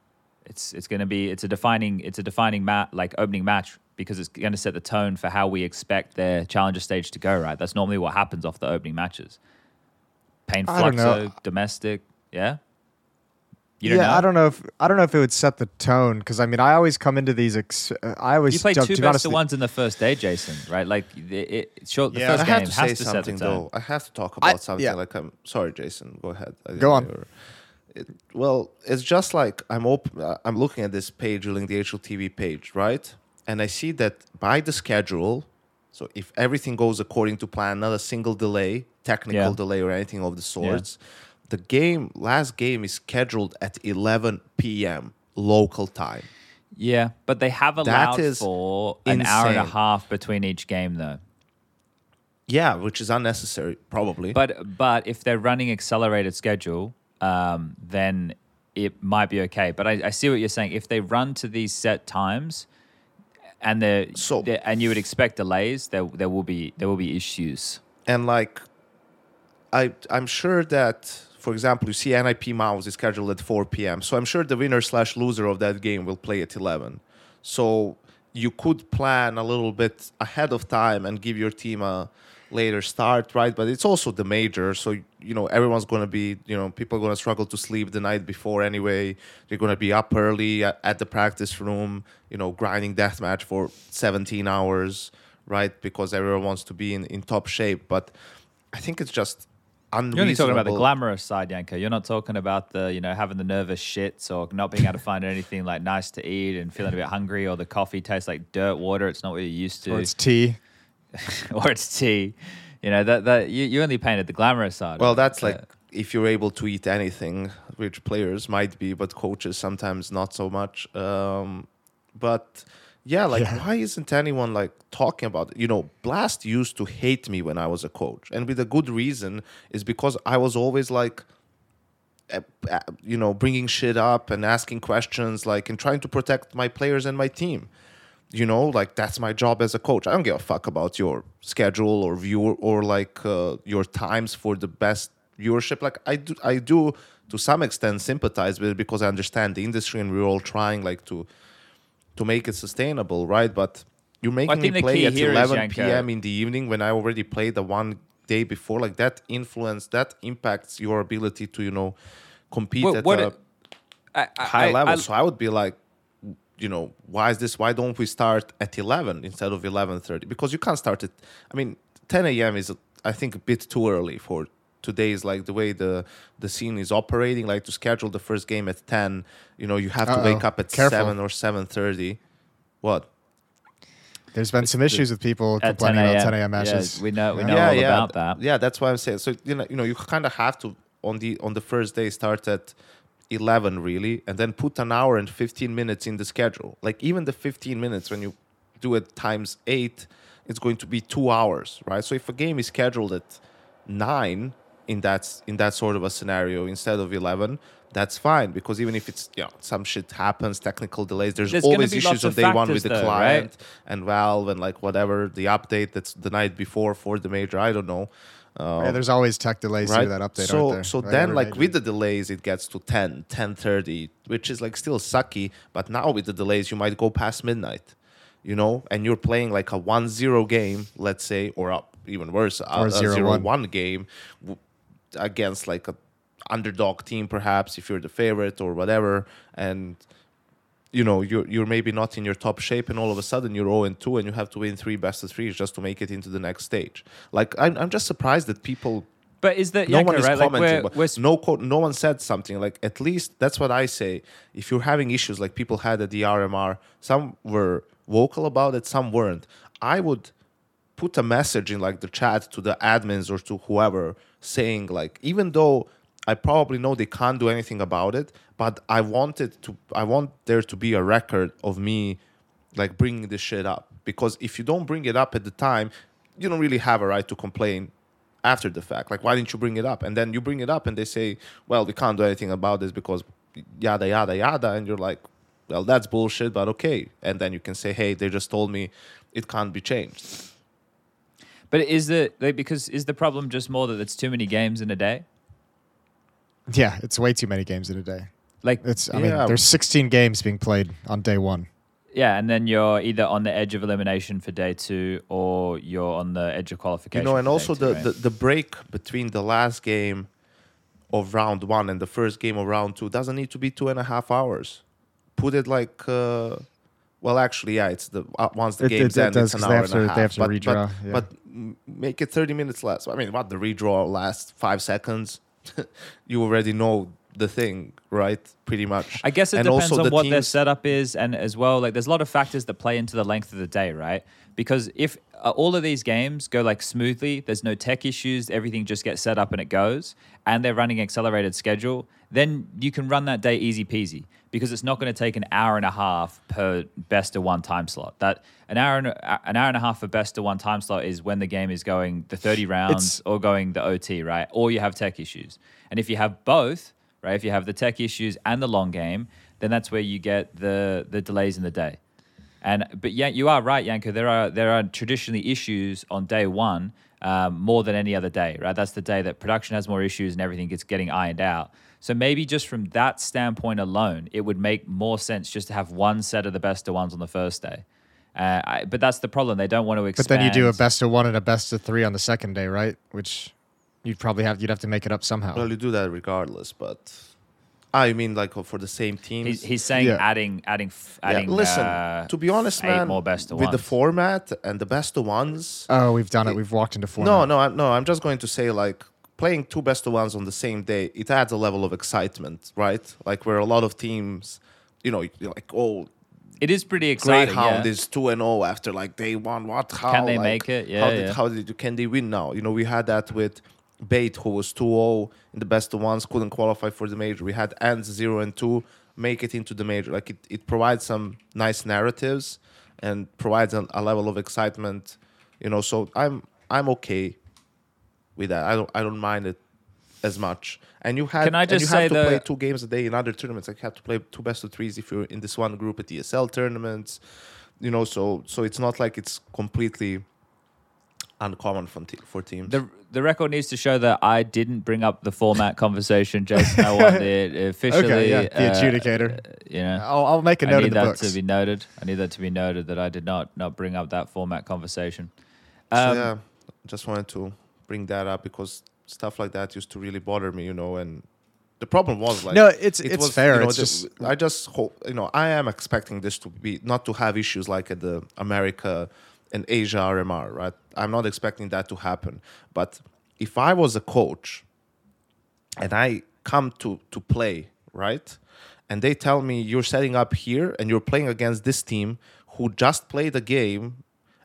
It's, it's going to be, it's a defining, it's a defining mat, like opening match because it's going to set the tone for how we expect their challenger stage to go. Right, that's normally what happens off the opening matches. Pain I. Fluxo, domestic, yeah. You don't yeah, know? I don't know if I don't know if it would set the tone because I mean I always come into these. Ex- I always You played to- two to be best honest, of ones in the first day, Jason. Right? Like it, it, sure, the Yeah, first I have game to has say to set the something, tone. though. I have to talk I- about something. yeah. Like I'm sorry, Jason. Go ahead. I Go on. It, well, it's just like I'm op- uh, I'm looking at this page, link the HLTV page, right? And I see that by the schedule, So if everything goes according to plan, not a single delay, technical Yeah. delay or anything of the sorts, the game last game is scheduled at 11 p.m. local time. Yeah, but they have allowed for an hour and a half between each game, though. Yeah, which is unnecessary, probably. But but if they're running accelerated schedule, um, then it might be okay. But I, I see what you're saying. If they run to these set times, and they're, So- they're- and you would expect delays, there there will be there will be issues. and like I I'm sure that for example you see NIP MOUZ is scheduled at 4 p.m. So I'm sure the winner slash loser of that game will play at 11. So you could plan a little bit ahead of time and give your team a later start, right? But it's also the major, so you know everyone's gonna be, you know, people are gonna struggle to sleep the night before anyway. They're gonna be up early at, at the practice room, you know, grinding deathmatch for 17 hours, right? Because everyone wants to be in, in top shape. But I think it's just unreasonable. You're only talking about the glamorous side, Janko. You're not talking about the, you know, having the nervous shits or not being able to find anything like nice to eat and feeling a bit hungry or the coffee tastes like dirt water. It's not what you're used to. Or it's tea. <laughs> or it's tea. You know, that, that you, you only painted the glamorous side. Well, that's like if you're able to eat anything, which players might be, but coaches sometimes not so much. Um, but yeah, like Yeah. why isn't anyone like talking about it? You know, Blast used to hate me when I was a coach, and with a good reason is because I was always like. uh, uh, You know, bringing shit up and asking questions, like, and trying to protect my players and my team you know like that's my job as a coach i don't give a fuck about your schedule or viewer or like uh, your times for the best viewership like i do i do to some extent sympathize with it because i understand the industry and we're all trying like to to make it sustainable right but you're making think me play at 11 p.m in the evening when i already played the one day before like that influence that impacts your ability to you know compete What- at a it- I, I, high level. I- so I would be like, you know, why is this? Why don't we start at eleven instead of eleven thirty? Because you can't start at. I mean, ten a.m. is I think a bit too early for today's like the way the the scene is operating. Like to schedule the first game at ten, you know, you have to Uh-oh. wake up at Careful. seven or seven thirty. What? There's been some issues with people at 10 complaining a.m. about 10 a.m. Yeah, matches. we know we Yeah. know yeah, all yeah, about that. Yeah, that's why I'm saying. So you know, you know, you kind of have to on the on the first day start at eleven really, and then put an hour and fifteen minutes in the schedule. Like even the fifteen minutes when you do it times eight, it's going to be two hours, right? So if a game is scheduled at nine in that in that sort of a scenario instead of eleven. That's fine because even if it's you know some shit happens, technical delays, there's, There's always issues on of day one with the though, client right? and Valve and like whatever the update that's the night before for the major. I don't know. yeah, um, there's always tech delays right? to that update, so aren't there? so Right, then like major. with the delays it gets to 10 10:30 which is like still sucky but now with the delays you might go past midnight you know and you're playing like a 1-0 game let's say or up even worse a, Or a 0-1. 0-1 game w- against like a underdog team perhaps if you're the favorite or whatever and you know you're you're maybe not in your top shape and all of a sudden you're 0 and 2 and you have to win three best of threes just to make it into the next stage like i'm, I'm just surprised that people But is that no one is right? Like commenting. we're, we're, no, co- no one said something. Like at least that's what I say. If you're having issues, like people had at the RMR, some were vocal about it, some weren't. I would put a message in like the chat to the admins or to whoever saying like, even though I probably know they can't do anything about it, but I wanted to. I want there to be a record of me like bringing this shit up because if you don't bring it up at the time, you don't really have a right to complain after the fact. Like, why didn't you bring it up? And then you bring it up, and they say, "Well, we can't do anything about this because yada yada yada," and you're like, "Well, that's bullshit, but okay." And then you can say, "Hey, they just told me it can't be changed." But is the like, because is the problem just more that it's too many games in a day? yeah, it's way too many games in a day. Like It's I Yeah. mean, there's 16 games being played on day one. yeah, and then you're either on the edge of elimination for day two or you're on the edge of qualification. You qualification. know, and also two, the, right? the the break between the last game of round one and the first game of round two doesn't need to be two and a half hours. Put it like. Uh, well, actually, yeah, it's the uh, once the It- game's it- it end, does, it's an 'cause they hour have and a half. they have to but, redraw, but, yeah. but make it thirty minutes less. I mean, what the redraw lasts five seconds. <laughs> you already know the thing, right? Pretty much. I guess it And depends also on the what their setup is, and as well, like there's a lot of factors that play into the length of the day, right? Because if uh, all of these games go like smoothly, there's no tech issues, everything just gets set up and it goes, and they're running accelerated schedule, then you can run that day easy peasy because it's not going to take an hour and a half per best of one time slot. That an hour and a, an hour and a half for best of one time slot is when the game is going the 30 rounds It's- or going the OT, right? Or you have tech issues. And if you have both, right? If you have the tech issues and the long game, then that's where you get the the delays in the day. And but yeah, you are right, Janko. There are there are traditionally issues on day one um, more than any other day, right? That's the day that production has more issues and everything gets getting ironed out. So maybe just from that standpoint alone, it would make more sense just to have one set of the best of ones on the first day. Uh, I, but that's the problem; they don't want to expand. But then you do a best of one and a best of three on the second day, right? Which you'd probably have you'd have to make it up somehow. Well, you do that regardless, but I mean, like for the same teams. He's, he's saying Yeah. adding adding f- Yeah, adding. listen, uh, to be honest, eight man, more best of with the format and the best of ones. oh, we've done it. We've walked into format. No, no, I'm, no. I'm just going to say like playing two best of ones on the same day. It adds a level of excitement, right? Like where a lot of teams, you know, you're like oh, it is pretty exciting. Grayhound yeah. is two and zero after like day one. What? How? Can they like, make it? Yeah, How did how did you, can they win now? You know, we had that with Bate, who was 2-0 in the best of ones, couldn't qualify for the major. We had ENCE zero and two make it into the major. Like it, it provides some nice narratives and provides a, a level of excitement. You know, so I'm I'm okay with that. I don't I don't mind it as much. And you had Can I and you just have to the- play two games a day in other tournaments. Like you have to play two best of threes if you're in this one group at ESL tournaments. You know, so so it's not like it's completely uncommon for, te- for teams. The the record needs to show that I didn't bring up the format <laughs> conversation. Jason, I won it officially. Okay, yeah, the uh, adjudicator. You know, I'll, I'll make a I note need in the that books. to be noted. I need that to be noted that I did not not bring up that format conversation. so Um, yeah, just wanted to bring that up because stuff like that used to really bother me, you know, and the problem was like no, it's it it's was, fair. you know, it's just I just hope you know I am expecting this to be not to have issues like at the America and Asia RMR, right? I'm not expecting that to happen. But if I was a coach and I come to to play, right? And they tell me you're setting up here and you're playing against this team who just played a game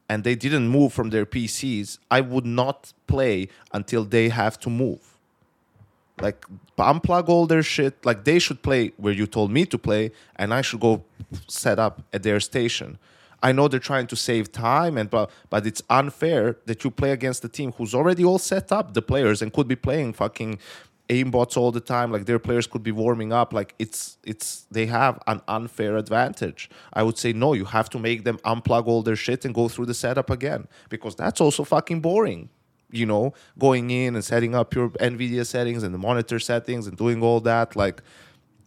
and they didn't move from their PCs, I would not play until they have to move. Like unplug all their shit. Like they should play where you told me to play and i should go set up at their station. I know they're trying to save time and but but it's unfair that you play against a team who's already all set up the players and could be playing fucking aimbots all the time. Like their players could be warming up. Like it's it's they have an unfair advantage. I would say no you have to make them unplug all their shit and go through the setup again because that's also fucking boring you know, going in and setting up your NVIDIA settings and the monitor settings and doing all that. Like,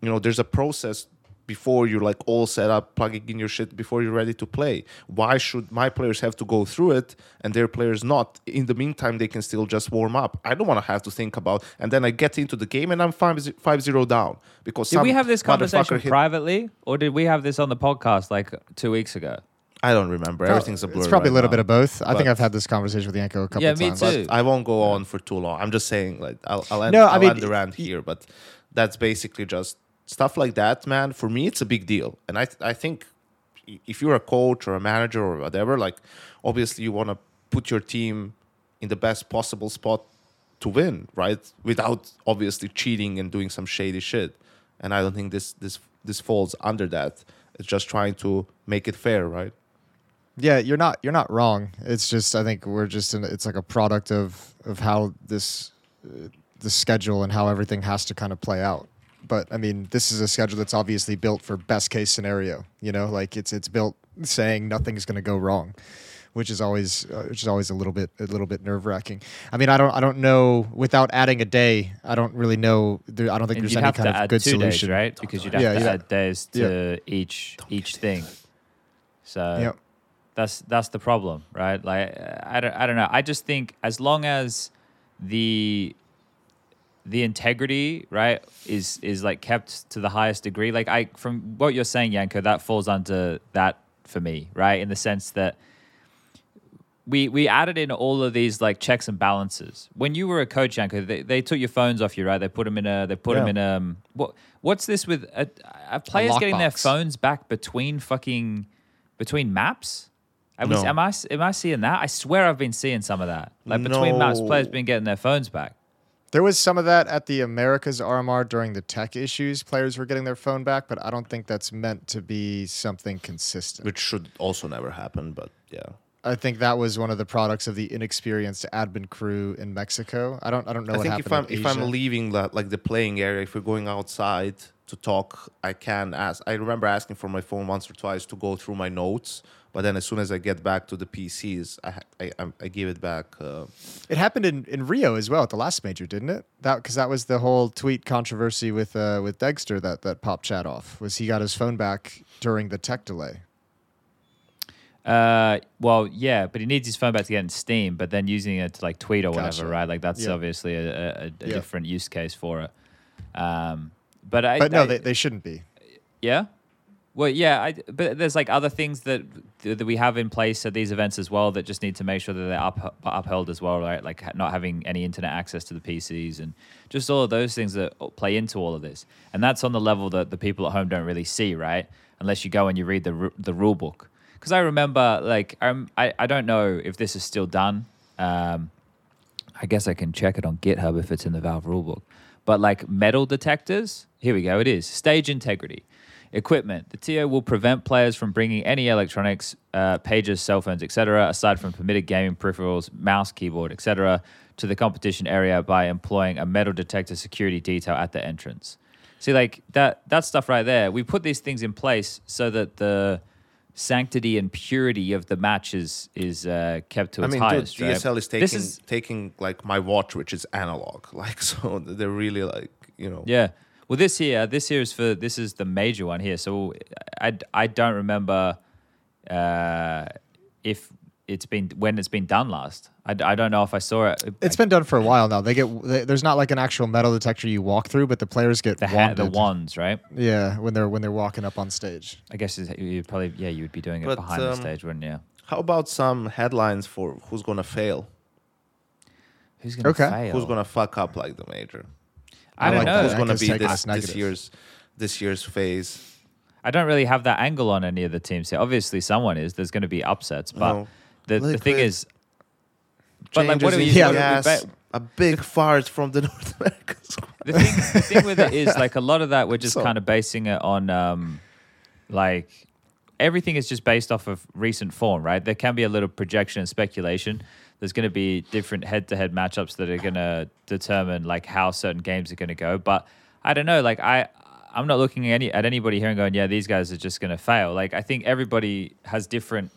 you know, there's a process before you're like all set up, plugging in your shit before you're ready to play. Why should my players have to go through it and their players not? In the meantime, they can still just warm up. I don't want to have to think about, and then I get into the game and I'm 5 5 0 down because did some we have this conversation hit- privately, or did we have this on the podcast like two weeks ago? I don't remember. Everything's a blur. It's probably right a little now. bit of both. I think I've had this conversation with Janko a couple Yeah, me times. too. I won't go on for too long. I'm just saying, like, I'll, I'll end, No, I I'll mean, end the rant here, but that's basically just stuff like that, man. For me, it's a big deal, and I, I think if you're a coach or a manager or whatever, like, obviously you want to put your team in the best possible spot to win, right? Without obviously cheating and doing some shady shit. And I don't think this this this falls under that. It's just trying to make it fair, right? Yeah, you're not you're not wrong. It's just I think we're just in, it's like a product of of how this uh, the schedule and how everything has to kind of play out. But I mean, this is a schedule that's obviously built for best case scenario. You know, like it's it's built saying nothing's going to go wrong, which is always uh, which is always a little bit a little bit nerve wracking. I mean, I don't I don't know without adding a day. I don't really know. There, I don't think And there's any kind of good solution. days, right? Because you'd have Yeah, to yeah. add days to each each thing. So Yep. that's that's the problem, right? Like I don't I don't know. I just think as long as the the integrity, right, is is like kept to the highest degree. Like I from what you're saying, Janko, that falls under that for me, right? In the sense that we we added in all of these like checks and balances. When you were a coach, Janko, they, they took your phones off you, right? They put them in a they put them in a um, what what's this with uh, are players getting their phones back between fucking between maps? No. am I am I seeing that? I swear I've been seeing some of that. Like between maps, players been getting their phones back. There was some of that at the Americas RMR during the tech issues. Players were getting their phone back, but I don't think that's meant to be something consistent. which should also never happen. But yeah, I think that was one of the products of the inexperienced admin crew in Mexico. I don't I don't know I what think happened if I'm if I'm leaving the like the playing area, if we're going outside to talk, I can ask. I remember asking for my phone once or twice to go through my notes, but then as soon as I get back to the PCs, I ha- I, I, I give it back. Uh, It happened in, in Rio as well at the last major, didn't it? That because that was the whole tweet controversy with uh, with Dexter that that popped chat off. Was he got his phone back during the tech delay? Uh, well, yeah, but he needs his phone back to get in Steam, but then using it to like tweet or whatever, Gotcha. right? Like that's Yeah. obviously a, a, a Yeah. different use case for it. Um, but I, But no, I- they, they shouldn't be. yeah. Well, yeah, I, but there's like other things that that we have in place at these events as well that just need to make sure that they're up, upheld as well, right? Like not having any internet access to the PCs and just all of those things that play into all of this. And that's on the level that the people at home don't really see, right? Unless you go and you read the the rule book. Because I remember, like, um, I I don't know if this is still done. Um, I guess I can check it on GitHub if it's in the Valve rulebook. But like metal detectors, here we go. It is stage integrity. Equipment. The TO will prevent players from bringing any electronics, uh, pages, cell phones, etc., aside from permitted gaming peripherals, mouse, keyboard, etc., to the competition area by employing a metal detector security detail at the entrance. See, like that that stuff right there. We put these things in place so that the sanctity and purity of the match is is uh, kept to I its mean, dude, highest. right? DSL is taking This is taking like my watch, which is analog. <laughs> Like so, they're really like you know. Yeah. Well, this here, this here is for this is the major one here. So I, I don't remember uh, if it's been when it's been done last. I, I don't know if I saw it. It's been done for a while now. They get they, there's not like an actual metal detector you walk through, but the players get the ha- the wands, right? Yeah, when they're when they're walking up on stage. I guess you'd probably yeah you would be doing it But, behind the um, stage, wouldn't you? How about some headlines for who's gonna fail? Who's gonna okay. fail? Who's gonna fuck up like the major? I don't like know. that. Who's gonna be this, this year's this year's FaZe? I don't really have that angle on any of the teams here. Obviously, someone is. There's going to be upsets, but No. the, the thing is, but like, what do we? Changes in what do we bet- a big fart from the <laughs> North American squad. the thing, the thing with it is <laughs> like a lot of that we're just So- kind of basing it on um like everything is just based off of recent form right there can be a little projection and speculation there's going to be different head-to-head matchups that are going to determine like how certain games are going to go but i don't know like i i'm not looking at any at anybody here and going yeah these guys are just going to fail like i think everybody has different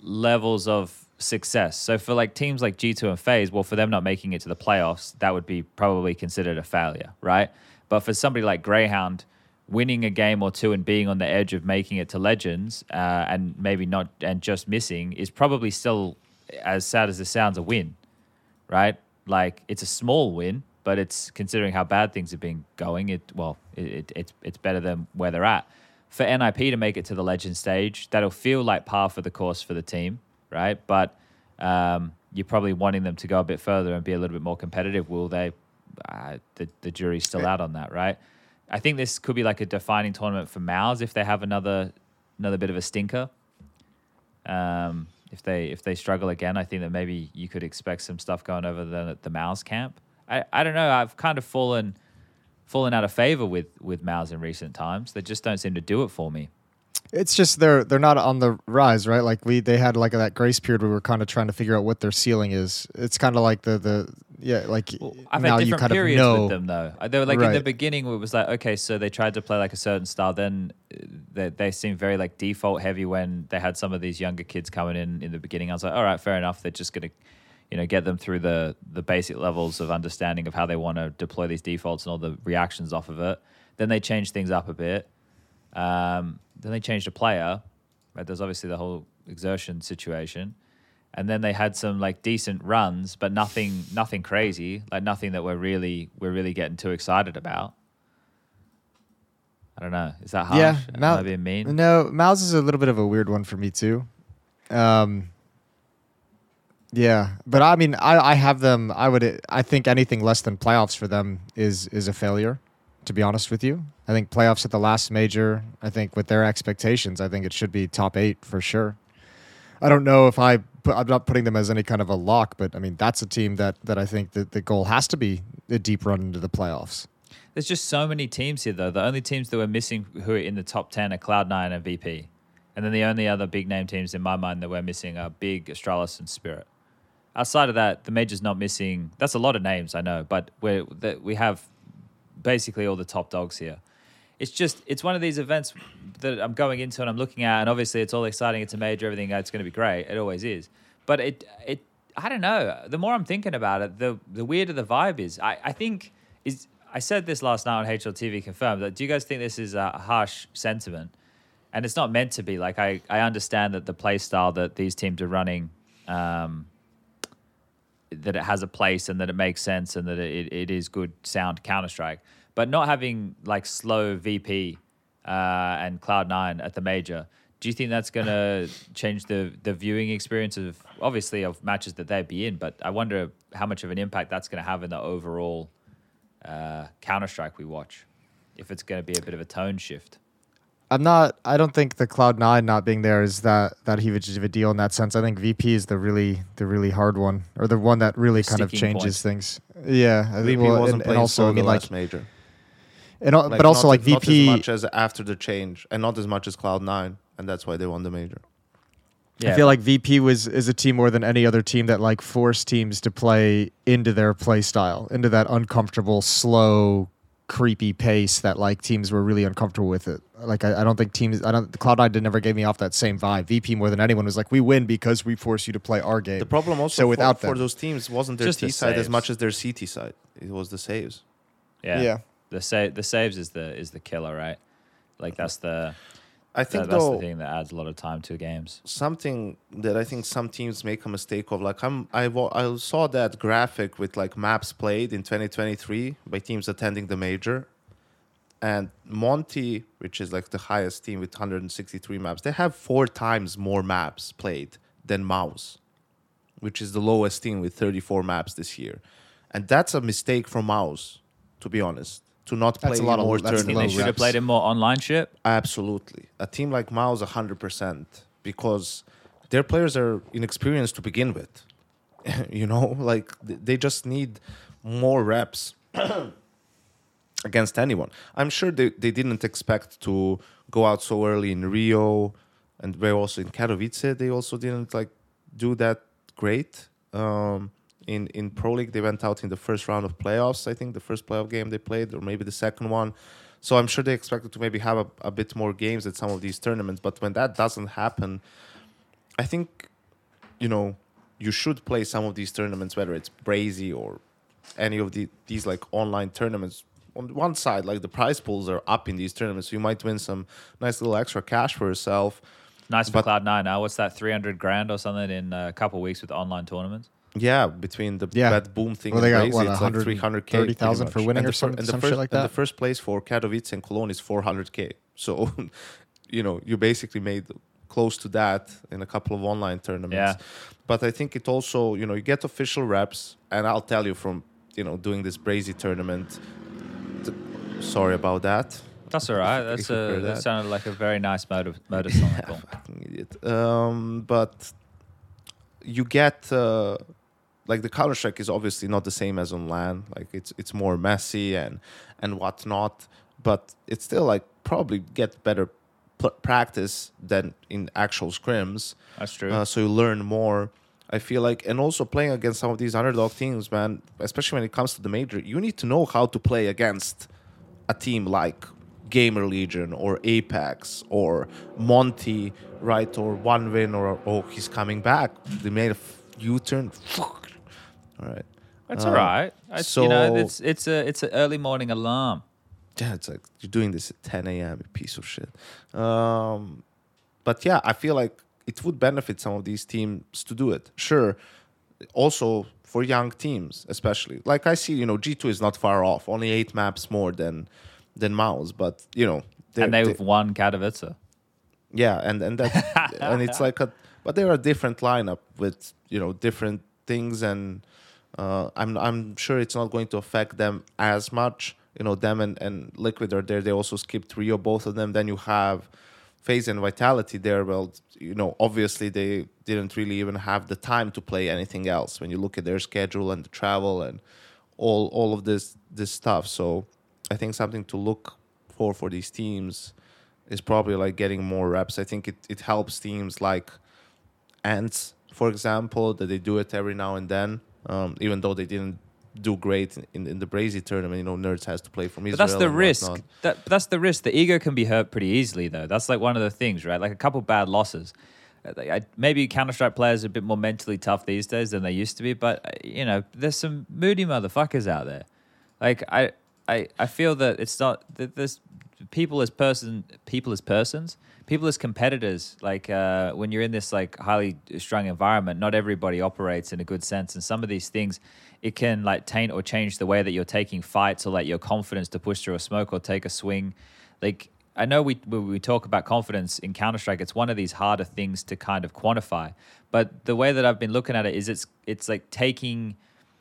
levels of success. So for like teams like G2 and FaZe, well, for them not making it to the playoffs, that would be probably considered a failure, right? But for somebody like Grayhound, winning a game or two and being on the edge of making it to Legends uh, and maybe not and just missing is probably still, as sad as it sounds, a win, right? Like it's a small win, but it's considering how bad things have been going. It well, it, it, it's it's better than where they're at. For NIP to make it to the legend stage, that'll feel like par for the course for the team, right? But um, you're probably wanting them to go a bit further and be a little bit more competitive. Will they? Uh, the the jury's still out on that, right? I think this could be like a defining tournament for MOUZ if they have another another bit of a stinker. Um, if they if they struggle again, I think that maybe you could expect some stuff going over the the MOUZ camp. I, I don't know. I've kind of fallen fallen out of favor with with MOUZ in recent times. They just don't seem to do it for me. It's just they're they're not on the rise, right? Like we they had like that grace period we were kind of trying to figure out what their ceiling is. It's kind of like the the yeah, like I've now had you different kind periods of know. with them though. They were like in the beginning, it was like okay, so they tried to play like a certain style. Then uh, they they seemed very like default heavy when they had some of these younger kids coming in in the beginning. I was like, all right, fair enough. They're just gonna, you know, get them through the the basic levels of understanding of how they want to deploy these defaults and all the reactions off of it. Then they changed things up a bit. Um, then they changed a player. Right, there's obviously the whole xertioN situation and then they had some like decent runs, but nothing nothing crazy, like nothing that we're really we're really getting too excited about. I don't know. Is that harsh? Yeah, Am I being mean? No, MOUZ is a little bit of a weird one for me too. Um, Yeah, but I mean, I, I have them. I would. I think anything less than playoffs for them is is a failure. To be honest with you, I think playoffs at the last major. I think with their expectations, I think it should be top eight for sure. I don't know if I. I'm not putting them as any kind of a lock, but I mean that's a team that that I think that the goal has to be a deep run into the playoffs. There's just so many teams here, though. The only teams that we're missing who are in the top 10 are Cloud9 and VP. And then the only other big name teams in my mind that we're missing are Big, Astralis, and Spirit. Outside of that, the major's not missing. That's a lot of names, I know, but that we have basically all the top dogs here. It's just, it's one of these events that I'm going into and I'm looking at, and obviously it's all exciting. It's a major, everything, it's going to be great. It always is. But it, it, I don't know. The more I'm thinking about it, the the weirder the vibe is. I, I think is I said this last night on HLTV confirmed that do you guys think this is a harsh sentiment? And it's not meant to be. Like I, I understand that the play style that these teams are running, um, that it has a place and that it makes sense and that it, it is good sound Counter Strike. But not having like slow VP uh, and Cloud Nine at the major, do you think that's going <laughs> to change the the viewing experience of obviously of matches that they'd be in? But I wonder how much of an impact that's going to have in the overall uh, Counter Strike we watch. If it's going to be a bit of a tone shift. I'm not. I don't think the Cloud Nine not being there is that that huge of a deal in that sense. I think VP is the really the really hard one, or the one that really kind of changes point. things. Yeah, I VP think- well, wasn't and, playing and also so I mean the like, major. And, Like, but also not, like not VP. as much as after the change, and not as much as Cloud Nine, and that's why they won the major. I feel like VP was is a team more than any other team that like forced teams to play into their play style, into that uncomfortable, slow, creepy pace that like teams were really uncomfortable with it. Like I, I don't think teams I don't Cloud Nine did never gave me off that same vibe. VP more than anyone was like, we win because we force you to play our game. The problem also So for, without for them. those teams wasn't their Just the T side as much as their CT side. It was the saves. yeah, Yeah. The sa- the saves is the is the killer, right? Like that's the I think that, that's though the thing that adds a lot of time to games. something that I think some teams make a mistake of. Like I'm, I, I saw that graphic with like maps played in 2023 by teams attending the major, and Monte, which is like the highest team with 163 maps, they have four times more maps played than MOUZ, which is the lowest team with 34 maps this year, and that's a mistake from MOUZ, to be honest, to not play That's a lot of- more that's I think they should have played in more online shit. Absolutely. A team like MOUZ 100% because their players are inexperienced to begin with. <laughs> you know, like they just need more reps <coughs> against anyone. I'm sure they, they didn't expect to go out so early in Rio and where also in Katowice they also didn't like do that great. Um, in in Pro League they went out in the first round of playoffs, I think the first playoff game they played or maybe the second one. So I'm sure they expected to maybe have a, a bit more games at some of these tournaments, but when that doesn't happen, I think you know you should play some of these tournaments, whether it's Brazy or any of the these like online tournaments. On one side, like the prize pools are up in these tournaments, so you might win some nice little extra cash for yourself. Nice for But- Cloud Nine now. What's that? Three hundred grand or something in a couple of weeks with online tournaments. Yeah, between the Yeah. Bad Boom thing Well, they and got, Brazy, what, it's like 300k. 130,000 pretty for much. winning and or the some- and the some first, shit like And the first place for Katowice and Cologne is 400k. So, <laughs> you know, you basically made close to that in a couple of online tournaments. Yeah. But I think it also, you know, you get official reps, and I'll tell you from, you know, doing this Brazy tournament. th- sorry about that. That's all right. That's a, that that. sounded like a very nice motor motor song. call. fucking idiot. Um, but you get uh, like the Counter Strike is obviously not the same as on LAN. Like it's it's more messy and and whatnot. But it's still like probably get better pl- practice than in actual scrims. That's true. Uh, so you learn more. I feel like, and also playing against some of these underdog teams, man. Especially when it comes to the major, you need to know how to play against a team like Gamer Legion or Apeks or Monte, right? Or One Win or oh, he's coming back. They made a f- U-turn. All right. That's all right. It's, you know, so- it's it's a it's an early morning alarm. Yeah, it's like you're doing this at 10 a.m. You piece of shit. Um, but yeah, I feel like it would benefit some of these teams to do it. Sure. Also for young teams, especially like I see, you know, G2 is not far off. Only eight maps more than than MOUZ, but you know, And they've won Katowice. Yeah, and and that <laughs> and it's like a but they're a different lineup with you know different things and uh, I'm I'm sure it's not going to affect them as much. You know, them and, and Liquid are there. They also skipped Rio, both of them. Then you have FaZe and Vitality there. Well, you know, obviously they didn't really even have the time to play anything else when you look at their schedule and the travel and all all of this this stuff. So I think something to look for for these teams is probably like getting more reps. I think it, it helps teams like ENCE, for example, that they do it every now and then, um, even though they didn't do great in, in the Brazy tournament. You know, NertZ has to play from Israel. But that's the risk. That that's the risk. The ego can be hurt pretty easily, though. That's like one of the things, right? Like a couple bad losses. Uh, Maybe Counter Strike players are a bit more mentally tough these days than they used to be, but uh, you know, there's some moody motherfuckers out there. Like I, I, I feel that it's not that there's people as person, people as persons, people as competitors. Like uh, when you're in this like highly strung environment, not everybody operates in a good sense, and some of these things it can like taint or change the way that you're taking fights or like your confidence to push through a smoke or take a swing. Like I know we we talk about confidence in Counter Strike, it's one of these harder things to kind of quantify. But the way that I've been looking at it is it's it's like taking.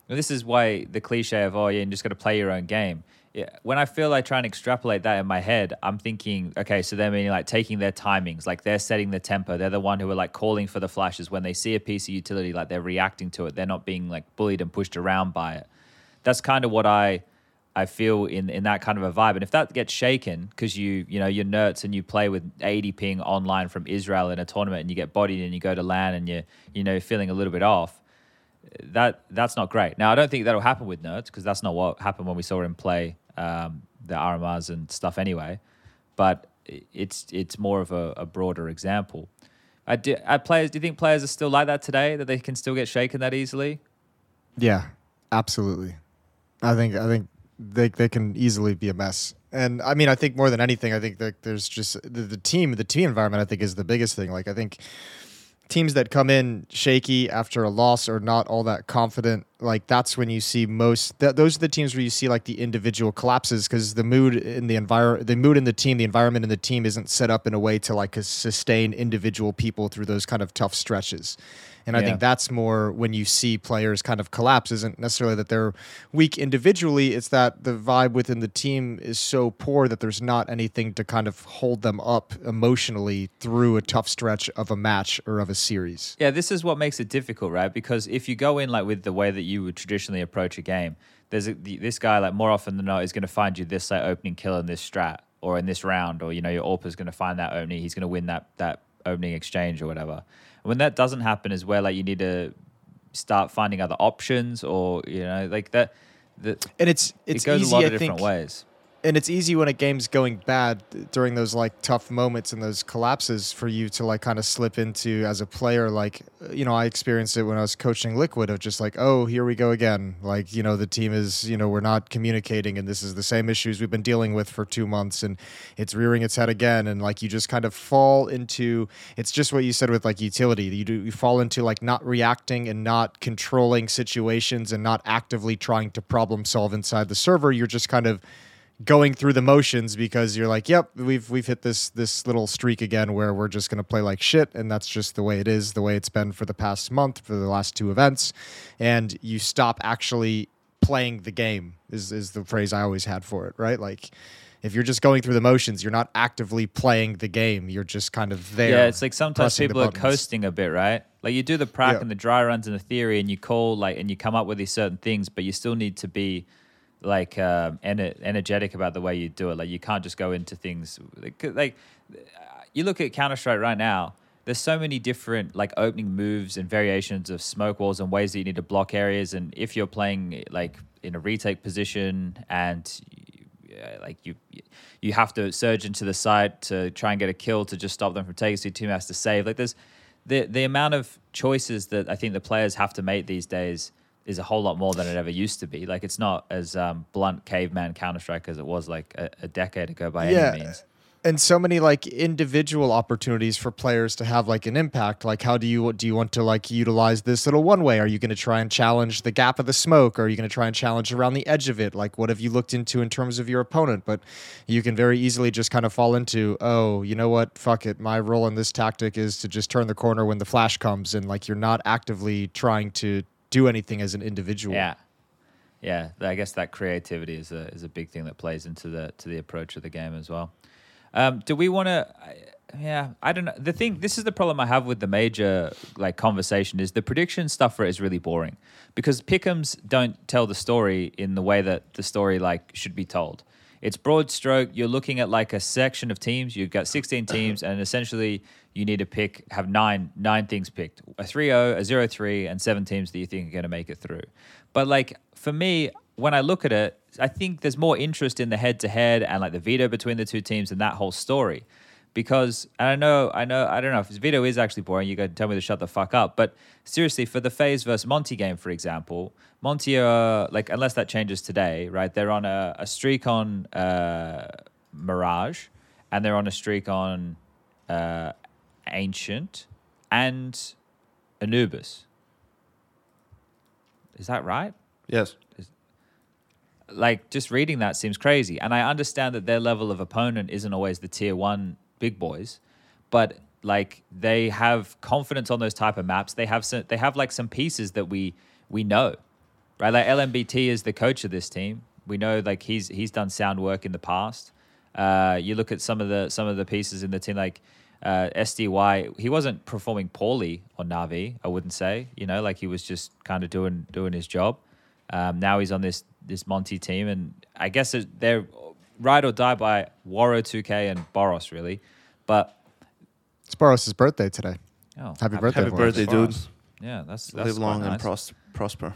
This is why the cliche of oh yeah, you just got to play your own game. Yeah, when I feel like try and extrapolate that in my head, I'm thinking, okay, so they're meaning like taking their timings, like they're setting the tempo. They're the one who are like calling for the flashes when they see a piece of utility, like they're reacting to it. They're not being like bullied and pushed around by it. That's kind of what I I feel in in that kind of a vibe. And if that gets shaken because you you know you're NertZ and you play with 80 ping online from Israel in a tournament and you get bodied and you go to LAN and you you know feeling a little bit off, that that's not great. Now I don't think that'll happen with NertZ because that's not what happened when we saw him play um, the RMRs and stuff anyway. But it's it's more of a, a broader example. I do, are players, do you think players are still like that today? That they can still get shaken that easily? Yeah, absolutely. I think I think they they can easily be a mess. And I mean, I think more than anything, I think that there's just the, the team, the team environment. I think is the biggest thing. Like I think teams that come in shaky after a loss or not all that confident, like that's when you see most. Th- those are the teams where you see like the individual collapses because the mood in the environment, the mood in the team, the environment in the team isn't set up in a way to like sustain individual people through those kind of tough stretches. And I think that's more when you see players kind of collapse. Isn't necessarily that they're weak individually. It's that the vibe within the team is so poor that there's not anything to kind of hold them up emotionally through a tough stretch of a match or of a series. Yeah, this is what makes it difficult, right? Because if you go in like with the way that you would traditionally approach a game, there's a, this guy like more often than not is going to find you this like opening kill in this strat or in this round, or you know your AWP's going to find that opening. He's going to win that that opening exchange or whatever. When that doesn't happen, is where like you need to start finding other options, or you know like that. The, And it's it's it goes easy, a lot I of different think, ways. And it's easy when a game's going bad during those like tough moments and those collapses for you to like kind of slip into as a player like uh, you know i experienced it when i was coaching liquid of just like oh here we go again. Like you know the team is you know we're not communicating and this is the same issues we've been dealing with for two months and it's rearing its head again and like you just kind of fall into it's just what you said with like utility. You do you fall into like not reacting and not controlling situations and not actively trying to problem solve inside the server. You're just kind of going through the motions because you're like, yep, we've we've hit this this little streak again where we're just going to play like shit and that's just the way it is, the way it's been for the past month for the last two events and you stop actually playing the game is is the phrase I always had for it, right? Like if you're just going through the motions, you're not actively playing the game. You're just kind of there. Yeah, it's like sometimes people are coasting a bit, right? Like you do the prac Yeah. and the dry runs and the theory, and you call like and you come up with these certain things, but you still need to be like um, ener- energetic about the way you do it. Like you can't just go into things like, you look at Counter Strike right now. There's so many different like opening moves and variations of smoke walls and ways that you need to block areas. And if you're playing like in a retake position and like you you have to surge into the side to try and get a kill to just stop them from taking so your has to save like there's the the amount of choices that I think the players have to make these days is a whole lot more than it ever used to be. Like it's not as um, blunt caveman counter strike as it was like a, a decade ago by Yeah. any means. And so many like individual opportunities for players to have like an impact. Like how do you what do you want to like utilize this little one way? Are you going to try and challenge the gap of the smoke? Or are you going to try and challenge around the edge of it? Like what have you looked into in terms of your opponent? But you can very easily just kind of fall into oh you know what? Fuck it. My role in this tactic is to just turn the corner when the flash comes and like you're not actively trying to do anything as an individual Yeah, yeah. I guess that creativity is a is a big thing that plays into the to the approach of the game as well. Um, do we want to? Yeah, I don't know. The thing, this is the problem I have with the major like conversation is the prediction stuff for it is really boring because pickums don't tell the story in the way that the story like should be told. It's broad stroke. You're looking at like a section of teams. You've got 16 teams, and essentially you need to pick have nine nine things picked: a 3-0, a 0-3, and seven teams that you think are going to make it through. But like for me, when I look at it, I think there's more interest in the head to head and like the veto between the two teams and that whole story. Because and I know, I know, I don't know if video is actually boring. You got to tell me to shut the fuck up. But seriously, for the FaZe versus Monte game, for example, Monte are like unless that changes today, right? They're on a, a streak on uh, Mirage, and they're on a streak on uh, Ancient and Anubis. Is that right? Yes. like just reading that seems crazy. And I understand that their level of opponent isn't always the tier one big boys, but like they have confidence on those type of maps. They have some, they have like some pieces that we we know, right? Like LMBT is the coach of this team. We know like he's he's done sound work in the past. Uh, you look at some of the some of the pieces in the team like. Uh, SDY, he wasn't performing poorly on Navi. I wouldn't say, you know, like he was just kind of doing doing his job. Um, now he's on this this Monte team, and I guess they're ride or die by Woro2k and Boros, really. But it's Boros' birthday today oh, happy birthday Happy Boros. birthday, dude. Yeah, that's that's Live quite long and pros- prosper.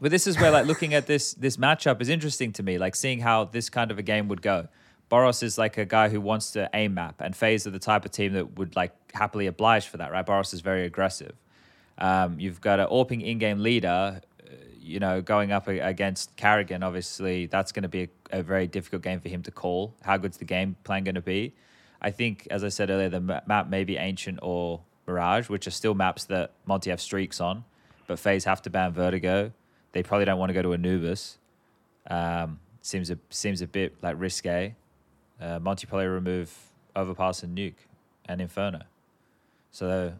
But this is where like looking at this this matchup is interesting to me, like seeing how this kind of a game would go. Boros is like a guy who wants to aim map, and FaZe are the type of team that would like happily oblige for that, right? Boros is very aggressive. Um, you've got an Orping in-game leader, you know, going up against karrigan. Obviously, that's going to be a, a very difficult game for him to call. How good's the game plan going to be? I think, as I said earlier, the map may be Ancient or Mirage, which are still maps that Monte have streaks on, but FaZe have to ban Vertigo. They probably don't want to go to Anubis. Um, seems a seems a bit like risque. Uh, Monte probably remove Overpass and Nuke and Inferno. So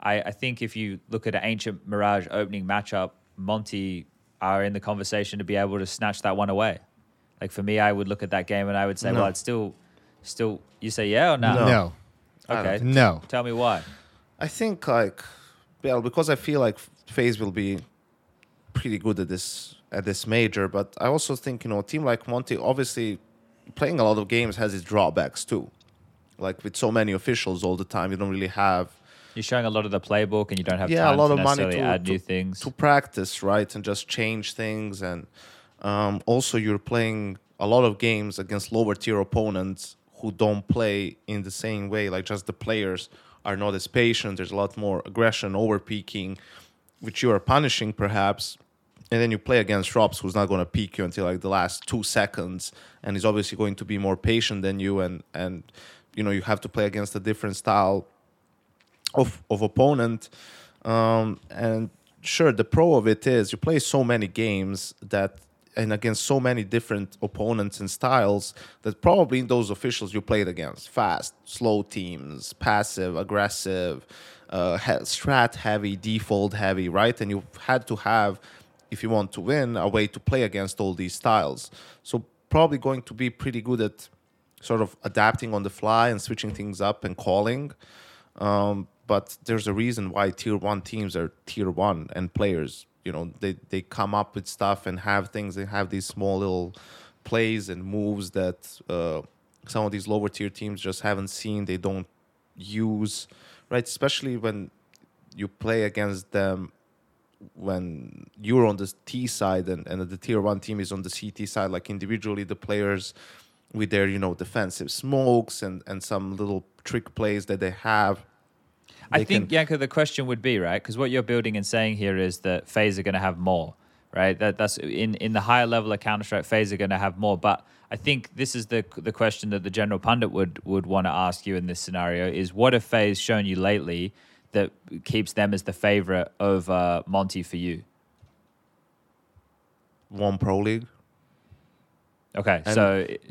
I, I think if you look at an ancient Mirage opening matchup, Monte are in the conversation to be able to snatch that one away. Like for me, I would look at that game and I would say, No. well, it's still, still. You say yeah or no? No. no I don't Okay. no Tell me why. I think like well because I feel like FaZe will be pretty good at this at this major, but I also think you know a team like Monte obviously playing a lot of games has its drawbacks too. Like with so many officials all the time, you don't really have You're showing a lot of the playbook and you don't have Yeah, a lot to of money to- add to- new things. to practice, right, and just change things. And um, also, you're playing a lot of games against lower tier opponents who don't play in the same way. Like just the players are not as patient. There's a lot more aggression, over peaking, which you are punishing perhaps. And then you play against ropz, who's not going to peak you until like the last two seconds, and he's obviously going to be more patient than you. And and you know you have to play against a different style of of opponent. Um, and sure, the pro of it is you play so many games that and against so many different opponents and styles that probably those officials you played against fast, slow teams, passive, aggressive, uh, strat heavy, default heavy, right? And you had to have, if you want to win, a way to play against all these styles. So probably going to be pretty good at sort of adapting on the fly and switching things up and calling. Um, but there's a reason why tier one teams are tier one and players, you know, they, they come up with stuff and have things they have these small little plays and moves that uh, some of these lower tier teams just haven't seen. They don't use, right? Especially when you play against them when you're on the T side and, and the tier one team is on the CT side, like individually the players with their, you know, defensive smokes and, and some little trick plays that they have. I think, can- Janko, the question would be, right? Because what you're building and saying here is that FaZe are going to have more. right? That that's in in the higher level of Counter Strike FaZe are going to have more, but. I think this is the the question that the general pundit would would want to ask you in this scenario is what have FaZe shown you lately that keeps them as the favorite over uh, Monte for you? One Pro League. Okay, And- so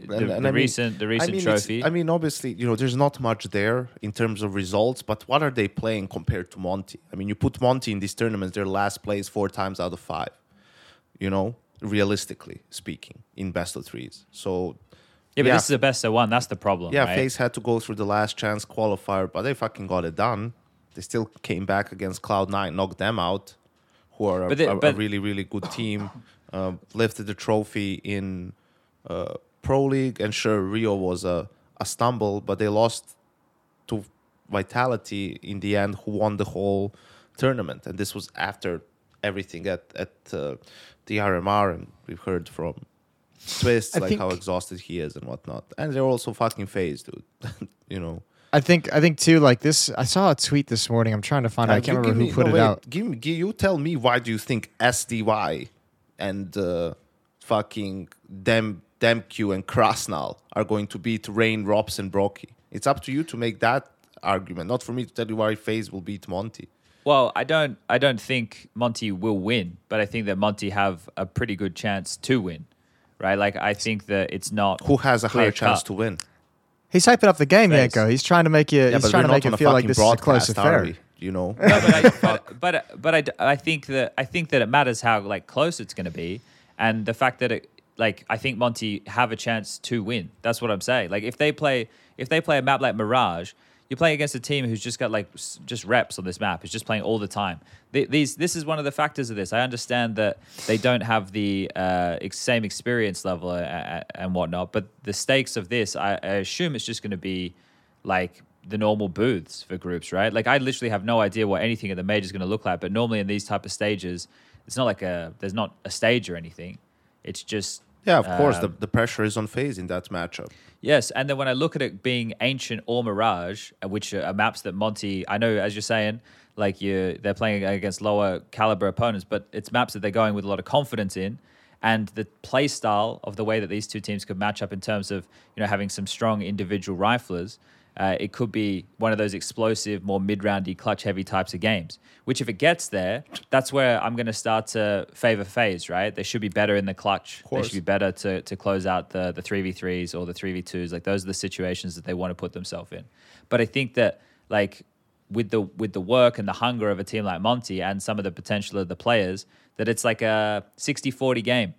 the, and the I mean- recent the recent I mean, trophy. I mean, obviously, you know, there's not much there in terms of results, but what are they playing compared to Monte? I mean, you put Monte in these tournaments, they're last place four times out of five, you know, realistically speaking, in best of threes. So, yeah, but yeah. this is the best of one. That's the problem. yeah, right? FaZe had to go through the last chance qualifier, but they fucking got it done. They still came back against Cloud9, knocked them out, who are a, they- a- a really, really good team. Uh, lifted the trophy in uh, Pro League, and sure, Rio was a, a stumble, but they lost to Vitality in the end, who won the whole tournament. And this was after everything at, at uh, the RMR, and we've heard from Twistzz, I like how exhausted he is and whatnot. And they're also fucking phased, dude. <laughs> you know. I think I think too. Like this, I saw a tweet this morning. I'm trying to find. out. I Uh, can't remember give who me- put no, it wait, out. Give me, give, you tell me why do you think SDY and uh, fucking Dem Demq and Krasnal are going to beat Rain, ropz, and broky? It's up to you to make that argument, not for me to tell you why FaZe will beat Monte. Well, I don't I don't think Monte will win, but I think that Monte have a pretty good chance to win. Right? Like I think that it's not Who has a higher chance cut. to win? He's hyping up the game, Thanks. Janko. He's trying to make you. Yeah, he's but trying we're to make not on it a feel like fucking this is a close broadcast, affair. You know, No, but I, but <laughs> but but I, d- I think that I think that it matters how like close it's going to be, and the fact that it like I think Monte have a chance to win. That's what I'm saying. Like if they play if they play a map like Mirage, you're playing against a team who's just got like just reps on this map. Who's just playing all the time. These this is one of the factors of this. I understand that they don't have the uh, same experience level uh, uh, and whatnot, but the stakes of this, I, I assume it's just going to be like the normal booths for groups, right? Like I literally have no idea what anything at the major is going to look like. But normally in these type of stages, it's not like a there's not a stage or anything. It's just yeah, of course, the, um, the pressure is on FaZe in that matchup. Yes, and then when I look at it being ancient or Mirage, uh, which are maps that Monte, I know as you're saying, like you, they're playing against lower caliber opponents, but it's maps that they're going with a lot of confidence in, and the play style of the way that these two teams could match up in terms of you know having some strong individual riflers. Uh, it could be one of those explosive, more mid-roundy, clutch-heavy types of games. Which, if it gets there, that's where I'm going to start to favor FaZe. Right? They should be better in the clutch. They should be better to to close out the the three v threes or the three v twos. Like those are the situations that they want to put themselves in. But I think that like with the with the work and the hunger of a team like Monte and some of the potential of the players, that it's like a 60-40 game.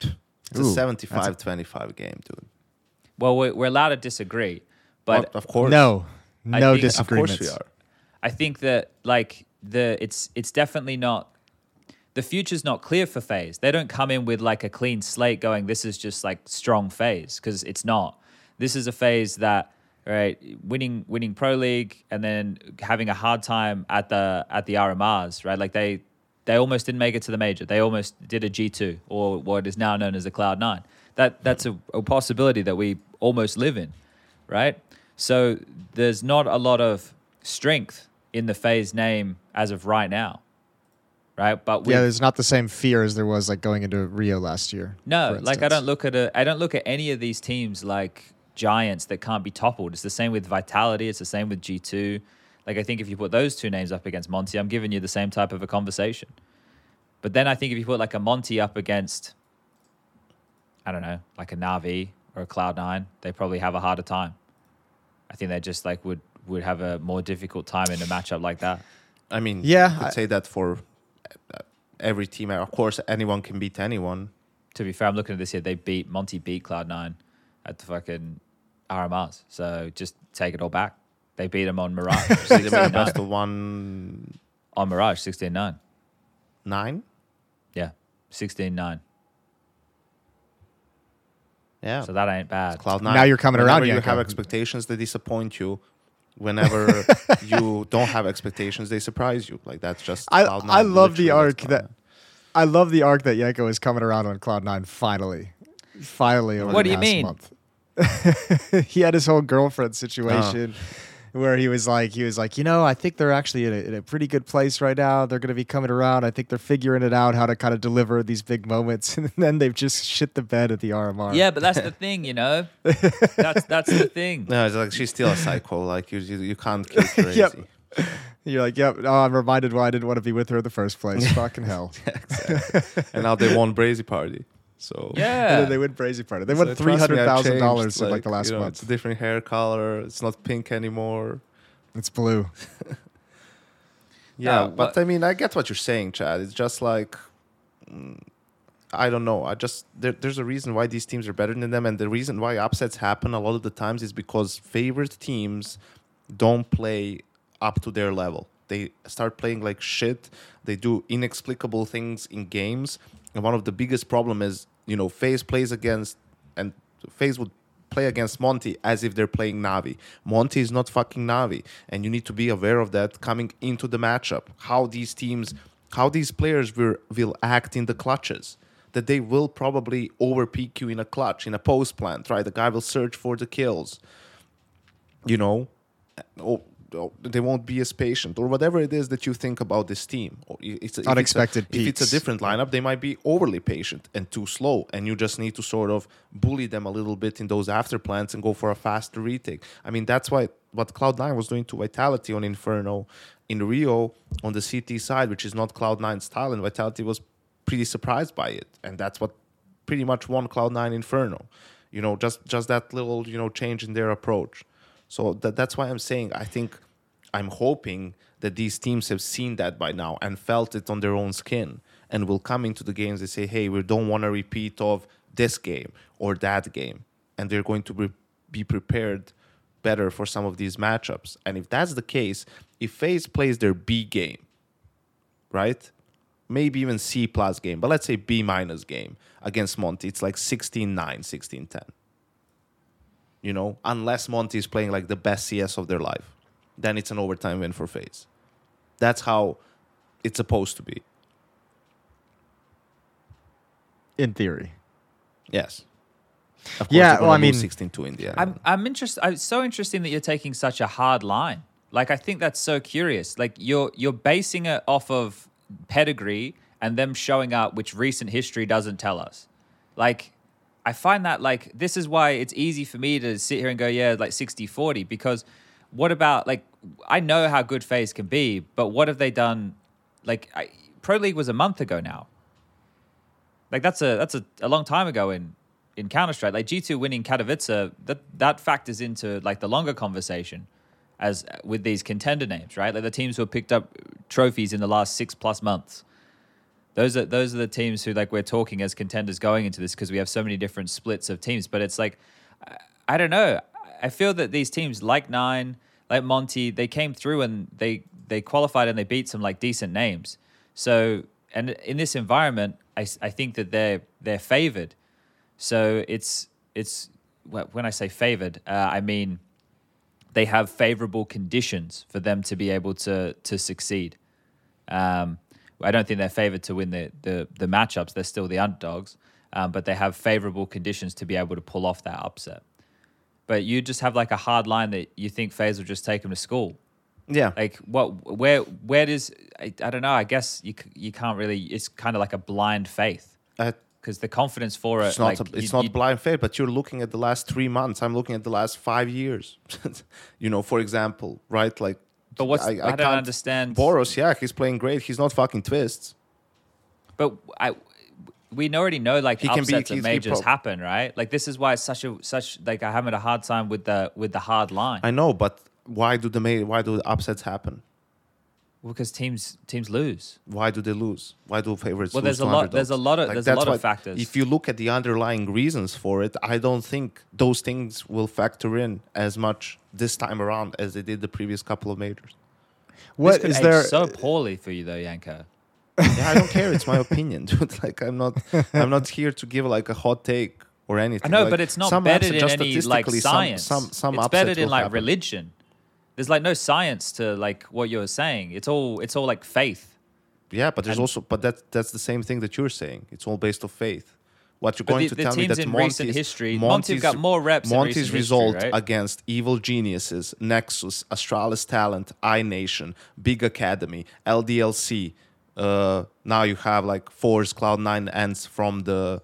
It's Ooh, a 75 25 game, dude. Well, we're, we're allowed to disagree, but of course. No, I no think- Of Of course we are. I think that like the it's it's definitely not the future's not clear for FaZe. They don't come in with like a clean slate going this is just like strong FaZe because it's not. This is a FaZe that right winning winning pro league and then having a hard time at the at the RMRs, right? Like they they almost didn't make it to the major. They almost did a G2 or what is now known as a Cloud9. That that's a, a possibility that we almost live in, right? So there's not a lot of strength in the FaZe name as of right now, right? But Yeah, there's not the same fear as there was like going into Rio last year. no, like I don't look at a, I don't look at any of these teams like giants that can't be toppled. It's the same with Vitality. It's the same with G two. Like I think if you put those two names up against Monte, I'm giving you the same type of a conversation. But then I think if you put like a Monte up against, I don't know, like a Navi or a Cloud Nine, they probably have a harder time. I think they just like would would have a more difficult time in a matchup like that. I mean, Yeah, I'd say that for uh, every team. Of course, anyone can beat anyone. to be fair, I'm looking at this here. They beat Monte beat Cloud Nine at the fucking RMRs. So just take it all back. They beat him on Mirage. So <laughs> they best of one on Mirage, 16-9. nine. Yeah, 16-9. Yeah, So that ain't bad. cloud nine. Now you're coming Whenever around, You Janko. have expectations that disappoint you. Whenever <laughs> you don't have expectations, they surprise you. Like that's just. I- Cloud9, I love the arc that- I love the arc that Janko is coming around on Cloud Nine finally. Finally, over What the do you mean? month. <laughs> he had his whole girlfriend situation. Uh. Where he was like, he was like, you know, I think they're actually in a, in a pretty good place right now. They're going to be coming around. I think they're figuring it out how to kind of deliver these big moments, <laughs> and then they've just shit the bed at the RMR. Yeah, but that's the thing, you know. That's that's the <laughs> thing. No, it's like she's still a psycho. Like you, you, you can't kill <laughs> crazy. Yep. You're like, yep. Oh, I'm reminded why I didn't want to be with her in the first place. Fucking hell. and now they won Brazy Party. So Yeah. <laughs> And then they win Brazy Party. They So won trust three me, I've hundred thousand dollars changed, in like the last you know, month. It's a different hair color. It's not pink anymore. It's blue. <laughs> Yeah, Uh, but what- I mean, I get what you're saying, Chad. It's just like mm, I don't know. I just there, there's a reason why these teams are better than them, and the reason why upsets happen a lot of the times is because favorite teams don't play up to their level. They start playing like shit. They do inexplicable things in games, and one of the biggest problem is you know FaZe plays against and FaZe would play against Monte as if they're playing Navi. Monte is not fucking Navi, and you need to be aware of that coming into the matchup. How these teams, how these players will will act in the clutches. That they will probably over you in a clutch, in a post plant, right? The guy will search for the kills. You know, or they won't be as patient, or whatever it is that you think about this team. Or it's a- if it's a- Unexpected If it's a different lineup, they might be overly patient and too slow, and you just need to sort of bully them a little bit in those after plants and go for a faster retake. I mean, that's why what Cloud9 was doing to Vitality on Inferno in Rio on the CT side, which is not Cloud9 style, and Vitality was pretty surprised by it, and that's what pretty much won Cloud9 Inferno. You know, just just that little you know change in their approach. So that that's why I'm saying I think I'm hoping that these teams have seen that by now and felt it on their own skin and will come into the games and say, hey, we don't want a repeat of this game or that game. And they're going to be, be prepared better for some of these matchups. And if that's the case, if FaZe plays their B game, right? Maybe even C plus game, but let's say B minus game against Monte, it's like 16 9, 16 10 you know, unless Monte is playing like the best CS of their life, then it's an overtime win for FaZe. That's how it's supposed to be. In theory. Yes. Of Yeah, well, I mean- 16-2 in the end. I'm I'm interested. It's so interesting that you're taking such a hard line. Like I think that's so curious. Like you're you're basing it off of pedigree and them showing up, which recent history doesn't tell us. Like I find that like this is why it's easy for me to sit here and go, yeah, like 60-40, because what about like I know how good FaZe can be, but what have they done? Like I, Pro League was a month ago now. Like that's a that's a, a long time ago in in Counter Strike. Like G two winning Katowice, that that factors into like the longer conversation as with these contender names, right? Like the teams who have picked up trophies in the last six plus months. Those are those are the teams who like we're talking as contenders going into this because we have so many different splits of teams. But it's like I, I don't know. I feel that these teams like Nine, like Monte, they came through and they they qualified and they beat some like decent names. So and in this environment, I, I think that they're they're favored. So it's it's when I say favored, uh, I mean they have favorable conditions for them to be able to to succeed. Um, I don't think they're favored to win the, the the matchups. They're still the underdogs, um, but they have favorable conditions to be able to pull off that upset. But you just have like a hard line that you think FaZe will just take them to school. yeah. Like what? Where? Where does? I, I don't know. I guess you you can't really. It's kind of like a blind faith Uh, because the confidence for it. it's not, like, a- it's you- not you- blind faith, but you're looking at the last three months. I'm looking at the last five years. <laughs> you know, for example, right? Like, But what's? I, don't can't- understand. Boros, yeah, he's playing great. He's not fucking twists. But I, we already know like He can be- upsets he's- majors pro- happen, right? Like this is why it's such a such like I'm having a hard time with the with the hard line I know, but why do the why do the upsets happen? Because teams teams lose. Why do they lose? Why do favorites Well, lose there's a lot- underdogs? there's a lot of- there's a lot of factors. If you look at the underlying reasons for it, I don't think those things will factor in as much this time around as they did the previous couple of majors. What this could is age there? so poorly for you though, Janko? Yeah, I don't care. It's my opinion, <laughs> dude. Like I'm not I'm not here to give like a hot take or anything. I know, Like, but it's not some bedded in any like statistically, some- science. Some some, it's better bedded in like happen. religion. There's like no science to like what you're saying. It's all it's all like faith. Yeah, but there's And- also but that that's the same thing that you're saying. It's all based off faith. What you're going the- to the tell me that Monte's, history- Monte's got more reps Monte's recent history, result right? against Evil Geniuses, Nexus, Astralis Talent, iNation, Big Academy, LDLC. Uh, now you have like Force Cloud9 ends from the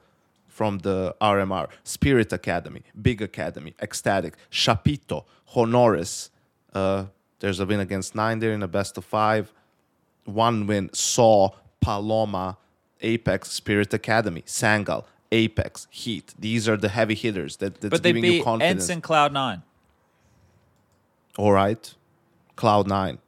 from the RMR, Spirit Academy, Big Academy, Ecstatic, Chapito, Honoris. Uh, there's a win against nine there in a best of five. One win, Saw, Paloma, Apeks, Spirit Academy, Sangal, Apeks, Heat. These are the heavy hitters that, that's but they giving you beat confidence. ENCE Cloud Nine. All right. Cloud9.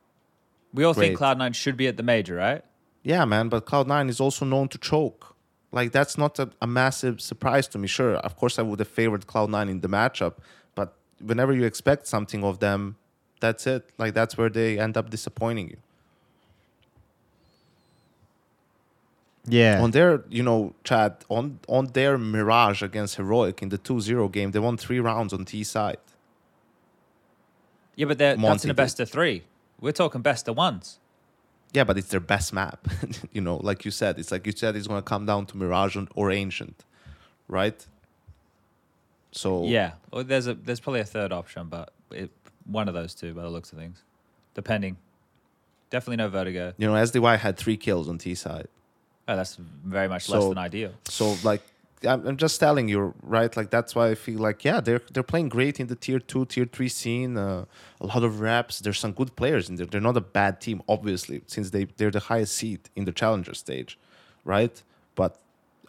We all think Cloud Nine should be at the major, right? Yeah, man, but Cloud9 is also known to choke. Like, that's not a, a massive surprise to me. Sure, of course, I would have favored Cloud9 in the matchup, but whenever you expect something of them, that's it. Like, that's where they end up disappointing you. Yeah. On their, you know, Chad, on, on their Mirage against Heroic in the 2 0 game, they won three rounds on T side. Yeah, but they're- that's Monte in a best of three. We're talking best of ones. Yeah, but it's their best map. <laughs> you know, like you said, it's like you said, it's going to come down to Mirage or Ancient, right? So Yeah, well, there's a there's probably a third option, but it, one of those two by the looks of things, depending. Definitely no Vertigo. you know, SDY had three kills on T side. Oh, that's very much less than ideal. So like, I'm, I'm just telling you, right? Like that's why I feel like yeah, they're they're playing great in the tier two, tier three scene. Uh, a lot of reps. There's some good players in there. They're not a bad team, obviously, since they they're the highest seed in the challenger stage, right? But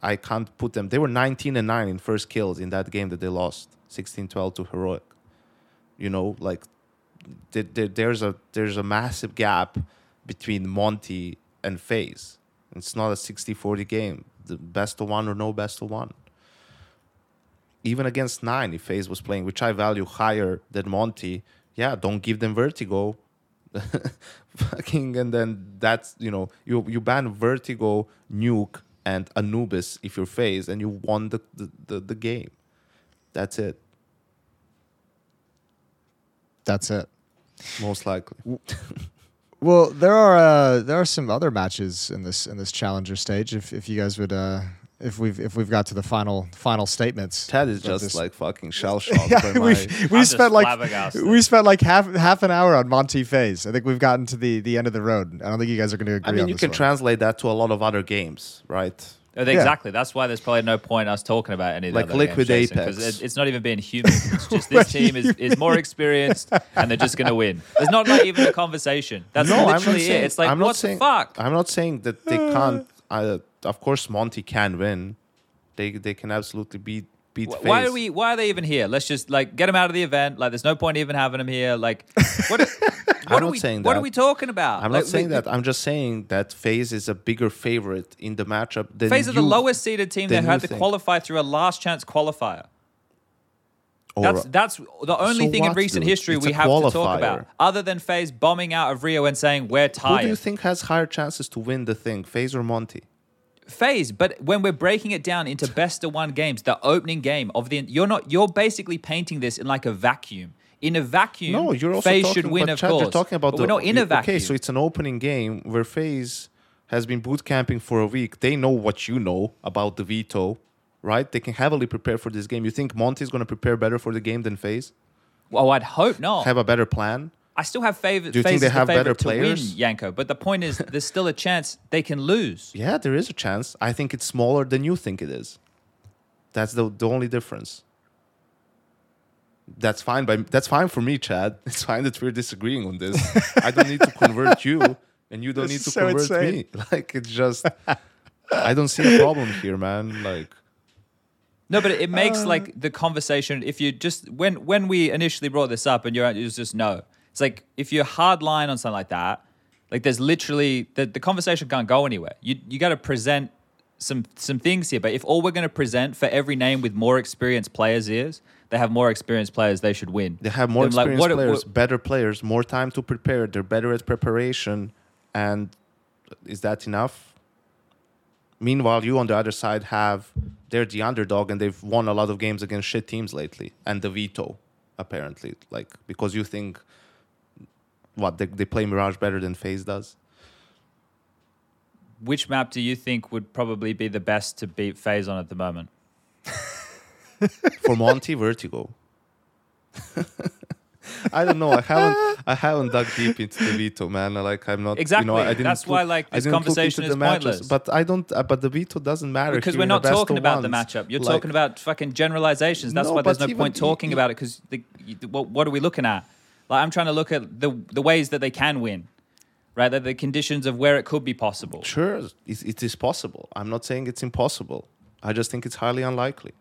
I can't put them. They were 19 and nine in first kills in that game that they lost, 16-12 to heroic. You know, like there, there- there's a there's a massive gap between Monte and FaZe It's not a 60-40 game. The best of one or no best of one. Even against nine, if FaZe was playing, which I value higher than Monte, yeah, don't give them vertigo. <laughs> Fucking and then that's you know, you you ban vertigo, nuke, and Anubis if you're FaZe and you won the, the, the, the game. That's it. That's it. Most likely. Well, there are uh, there are some other matches in this in this challenger stage. If if you guys would uh, if we've if we've got to the final final statements. Ted is just this- like fucking <laughs> shell shocked yeah, we we spent like we spent like half half an hour on Monte FaZe. I think we've gotten to the the end of the road. I don't think you guys are going to agree. I mean, on you this can one. translate that to a lot of other games, right? Yeah. Exactly. That's why there's probably no point us talking about any of Like Liquid games, Jason, Apeks. it's not even being human. It's just <laughs> this team is, is more experienced and they're just going to win. There's not like even a conversation. That's no, I'm not literally saying. it. It's like I'm not what saying, the fuck? I'm not saying that they can't. <sighs> Uh, of course, Monte can win. They they can absolutely beat beat. Wh- Why are we? Why are they even here? Let's just like get them out of the event. Like, there's no point even having them here. Like, <laughs> what? what I'm are not we? saying What that. are we talking about? I'm Like, not saying we- that. I'm just saying that FaZe is a bigger favorite in the matchup than FaZe are the lowest seeded team that had to think. qualify through a last chance qualifier. or- That's that's the only So thing in recent dude? history It's we have to talk about, other than FaZe bombing out of Rio and saying we're tired. who do you think has higher chances to win the thing, FaZe or Monte? FaZe, but when we're breaking it down into best of one games, the opening game of the you're not you're basically painting this in like a vacuum. In a vacuum, No, you're also FaZe talking, should win, of Chad, course. You're talking about but the, we're not in a vacuum. Okay, so it's an opening game where FaZe has been boot camping for a week. They know what you know about the veto, right? They can heavily prepare for this game. You think Monte's going to prepare better for the game than FaZe? well, I'd hope not. Have a better plan? I still have favorite. Do you think they have better to players? win, Janko. But the point is, there's still a chance they can lose. <laughs> Yeah, there is a chance. I think it's smaller than you think it is. That's the the only difference. That's fine by that's fine for me, Chad. <laughs> It's fine that we're disagreeing on this. I don't need to <laughs> convert you, and you don't This need to so convert insane. me. Like it's just, I don't see a problem here, man. Like No, but it, it Uh. makes like the conversation. If you just when when we initially brought this up, and you're it was just no. It's like if you're hard line on something like that, like there's literally the, the conversation can't go anywhere. You you got to present some some things here. But if all we're going to present for every name with more experienced players is they have more experienced players, they should win. They have more Then, like, experienced what- players, what- better players, more time to prepare. They're better at preparation, and is that enough? Meanwhile, you on the other side have they're the underdog, and they've won a lot of games against shit teams lately, and the veto apparently, like because you think what they, they play Mirage better than FaZe does. Which map do you think would probably be the best to beat FaZe on at the moment? <laughs> <laughs> For Monte, Vertigo. <laughs> I don't know. I haven't. I haven't dug deep into the veto, man. Like I'm not. Exactly. You know, I didn't That's look- why, like, I this didn't conversation is the matches. pointless. But I don't. Uh, but the veto doesn't matter because we're not talking of about the matchup. You're Like, talking about fucking generalizations. That's No, why there's no point talking y- about it because what, what are we looking at? Like I'm trying to look at the the ways that they can win, right? The conditions of where it could be possible. Sure, it, it is possible. I'm not saying it's impossible. I just think it's highly unlikely.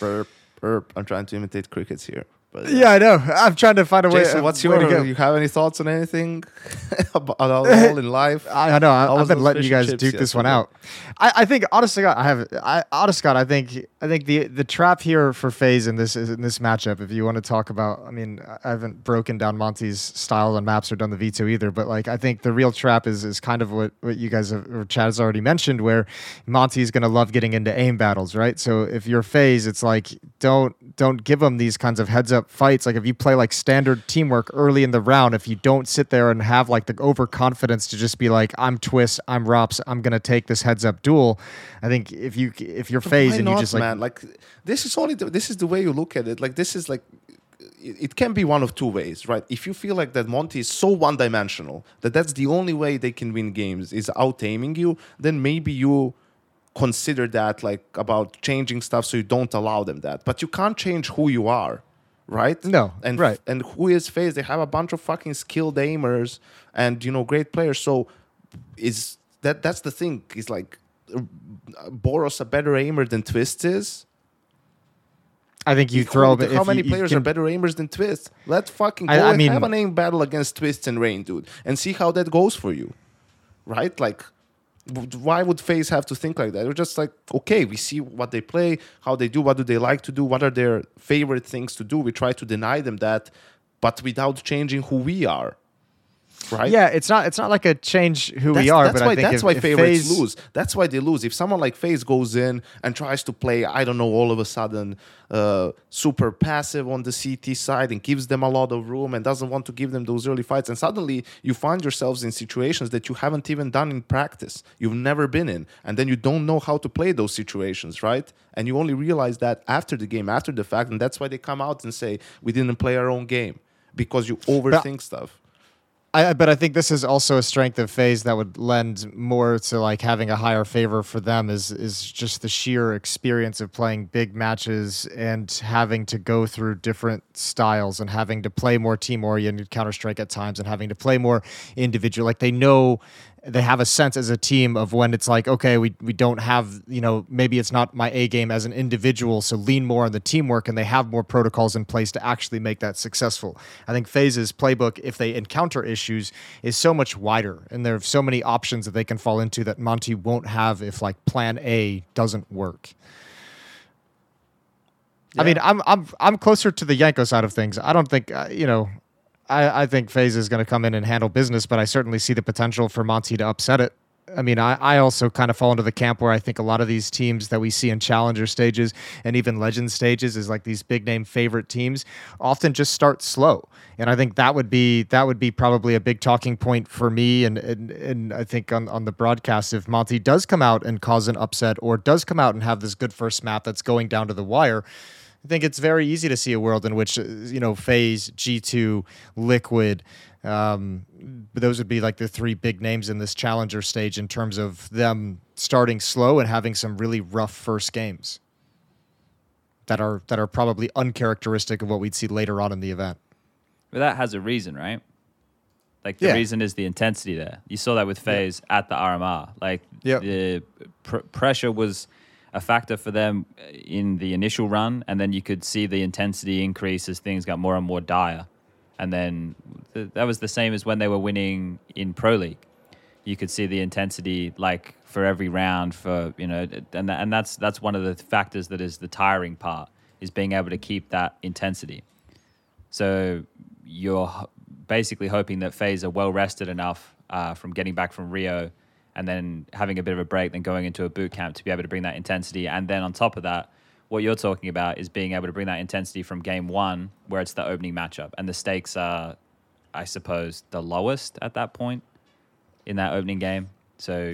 Burp, burp. I'm trying to imitate crickets here. But Yeah, I know. I'm trying to find a way. Jason, what's way to your? go. You have any thoughts on anything <laughs> about all <laughs> in life? I, I know. I, I've was been letting you guys duke this one out. I, I think, honestly, God, I have. I, honest Scott, I think, I think the the trap here for FaZe in this in this matchup. If you want to talk about, I mean, I haven't broken down Monte's style on maps or done the veto either, but like, I think the real trap is is kind of what what you guys have, or Chad has already mentioned, where Monte's going to love getting into aim battles, right? So if you're FaZe, it's like don't don't give them these kinds of heads up fights. Like if you play like standard teamwork early in the round, if you don't sit there and have like the overconfidence to just be like, I'm Twistzz, I'm ropz, I'm gonna take this heads up duel. I think if you if you're FaZe Why and you just like man? Like this is only the, this is the way you look at it. Like this is like it, can be one of two ways, right? If you feel like that Monte is so one dimensional that that's the only way they can win games is out aiming you, then maybe you consider that like about changing stuff so you don't allow them that. But you can't change who you are. Right? No, and right. and who is FaZe? They have a bunch of fucking skilled aimers and you know great players. So is that that's the thing? Is like uh, Boros a better aimer than Twistzz is? I think you throw the- how many you players can- are better aimers than Twistzz? Let's fucking go I- I and mean- have an aim battle against Twistzz and Rain, dude, and see how that goes for you. Right? Like, why would FaZe have to think like that? We're just like, okay, we see what they play, how they do, what do they like to do, what are their favorite things to do. We try to deny them that, but without changing who we are. Right? Yeah, it's not it's not like a change who That's, we are, that's but why I think that's if, why if favorites FaZe- lose. That's why they lose. If someone like FaZe goes in and tries to play, I don't know, all of a sudden uh, super passive on the CT side and gives them a lot of room and doesn't want to give them those early fights, and suddenly you find yourselves in situations that you haven't even done in practice, you've never been in, and then you don't know how to play those situations, right? And you only realize that after the game, after the fact, and that's why they come out and say we didn't play our own game because you overthink stuff. I, but I think this is also a strength of FaZe that would lend more to like having a higher favor for them is is just the sheer experience of playing big matches and having to go through different styles and having to play more team oriented Counter Strike at times and having to play more individual. Like they know they have a sense as a team of when it's like okay we, we don't have you know maybe it's not my a game as an individual so lean more on the teamwork and they have more protocols in place to actually make that successful i think FaZe's playbook if they encounter issues is so much wider and there are so many options that they can fall into that Monte won't have if like plan a doesn't work I mean, I'm I'm I'm closer to the Janko side of things. I don't think uh, you know. I, I think FaZe is going to come in and handle business, but I certainly see the potential for Monte to upset it. I mean, I, I also kind of fall into the camp where I think a lot of these teams that we see in challenger stages and even legend stages is like these big name favorite teams often just start slow. And I think that would be that would be probably a big talking point for me and and, and I think on, on the broadcast if Monte does come out and cause an upset or does come out and have this good first map that's going down to the wire. I think it's very easy to see a world in which uh, you know FaZe, G two, Liquid, um, those would be like the three big names in this challenger stage in terms of them starting slow and having some really rough first games that are that are probably uncharacteristic of what we'd see later on in the event. But that has a reason, right? Like the Yeah. reason is the intensity there. You saw that with FaZe at the RMR. Like Yep. the pr- pressure was a factor for them in the initial run, and then you could see the intensity increase as things got more and more dire. And then th- that was the same as when they were winning in Pro League. You could see the intensity like for every round for you know, and tha- and that's that's one of the factors that is the tiring part is being able to keep that intensity. So you're basically hoping that FaZe are well rested enough uh, from getting back from Rio and then having a bit of a break, then going into a boot camp to be able to bring that intensity. And then on top of that, what you're talking about is being able to bring that intensity from game one, where it's the opening matchup. And the stakes are, I suppose, the lowest at that point in that opening game. So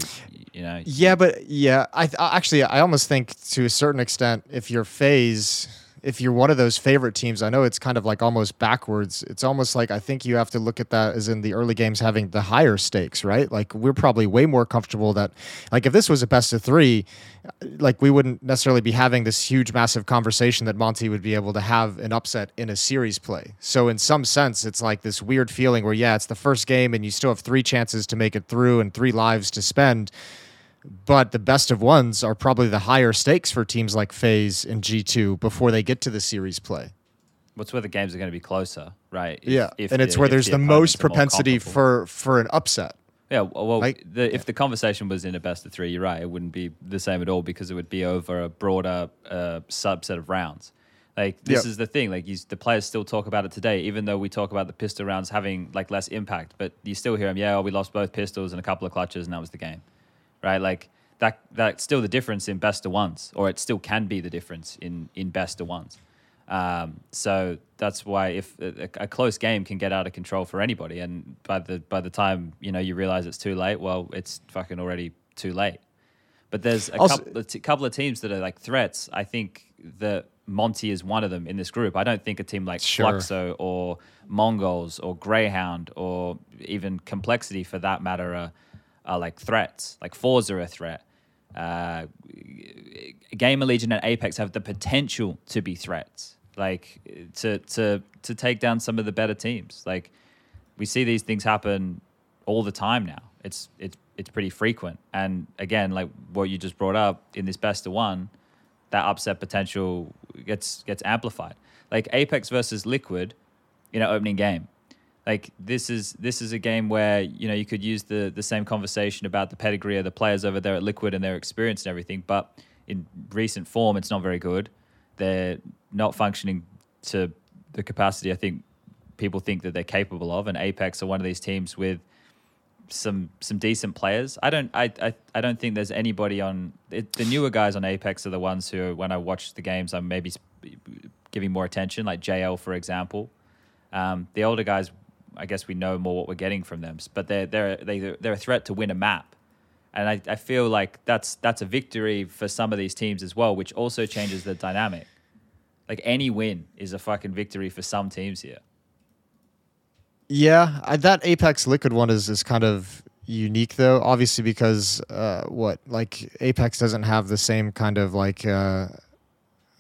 you know, Yeah, but yeah, I, I actually I almost think to a certain extent, if you're FaZe, if you're one of those favorite teams, I know it's kind of like almost backwards. It's almost like I think you have to look at that as in the early games having the higher stakes, right? Like we're probably way more comfortable that, like if this was a best of three, like we wouldn't necessarily be having this huge massive conversation that Monte would be able to have an upset in a series play. So in some sense, it's like this weird feeling where yeah, it's the first game and you still have three chances to make it through and three lives to spend but the best of ones are probably the higher stakes for teams like FaZe and G2 before they get to the series play. what's where the games are going to be closer, right? If- yeah, if and it's the- where there's the, opponents most propensity for for an upset. Yeah, well, Like- the, if the conversation was in a best of three, you're right. It wouldn't be the same at all because it would be over a broader uh, subset of rounds. Like this Yep. is the thing. Like you, the players still talk about it today, even though we talk about the pistol rounds having like less impact. But you still hear them. Yeah, we lost both pistols and a couple of clutches, and that was the game, right? Like that. That's still the difference in best of ones, or it still can be the difference in in best of ones. Um, so that's why if a, a close game can get out of control for anybody, and by the by the time you know you realize it's too late, well, it's fucking already too late. But there's a Also- couple, of t- couple of teams that are like threats. I think that Monte is one of them in this group. I don't think a team like Sure. Fluxo or MongolZ or Grayhound or even Complexity for that matter are, are like threats. Like FORZE are a threat. Uh, GamerLegion and Apeks have the potential to be threats, like to to to take down some of the better teams. Like we see these things happen all the time now. It's it's it's pretty frequent. And again, like what you just brought up in this best of one, that upset potential gets gets amplified. Like Apeks versus Liquid in an opening game. Like this is this is a game where you know you could use the the same conversation about the pedigree of the players over there at Liquid and their experience and everything, but in recent form, it's not very good. They're not functioning to the capacity I think people think that they're capable of. And Apeks are one of these teams with some some decent players. I don't I I, I don't think there's anybody on it, the newer guys on Apeks are the ones who when I watch the games I'm maybe giving more attention, like JL for example. Um, the older guys, I guess we know more what we're getting from them, but they're they're they, they're a threat to win a map. And I, I feel like that's that's a victory for some of these teams as well, which also changes the dynamic. Like any win is a fucking victory for some teams here. Yeah, I, that Apeks Liquid one is is kind of unique though, obviously because uh, what like Apeks doesn't have the same kind of like uh,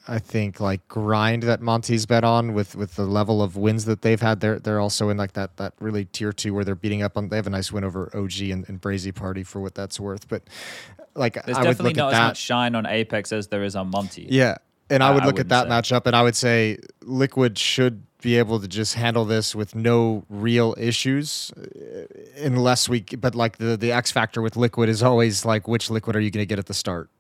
I think like grind that Monte's bet on with with the level of wins that they've had. They're they're also in like that that really tier two where they're beating up on. They have a nice win over OG and, and Brazy Party for what that's worth, but like There's I would definitely look not at as that. much shine on Apeks as there is on Monty. Yeah. And I I- would I look at that wouldn't matchup and I would say Liquid should be able to just handle this with no real issues uh, unless we but like the the X factor with Liquid is always like which liquid are you going to get at the start?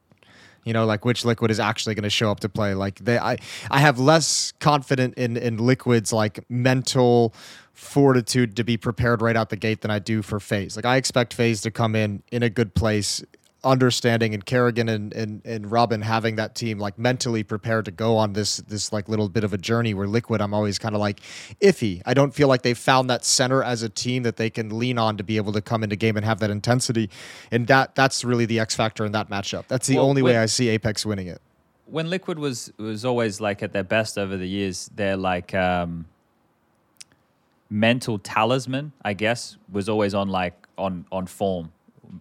You know, like which liquid is actually going to show up to play. Like they I I have less confident in in liquids like mental fortitude to be prepared right out the gate than I do for FaZe. Like I expect FaZe to come in in a good place understanding and karrigan and, and, and RobbaN having that team like mentally prepared to go on this this like little bit of a journey where Liquid I'm always kind of like iffy. I don't feel like they found that center as a team that they can lean on to be able to come into game and have that intensity. And that that's really the X factor in that matchup. That's the Well, only way I see Apeks winning it. when Liquid was was always like at their best over the years, their like um, mental talisman, I guess, was always on like on on form.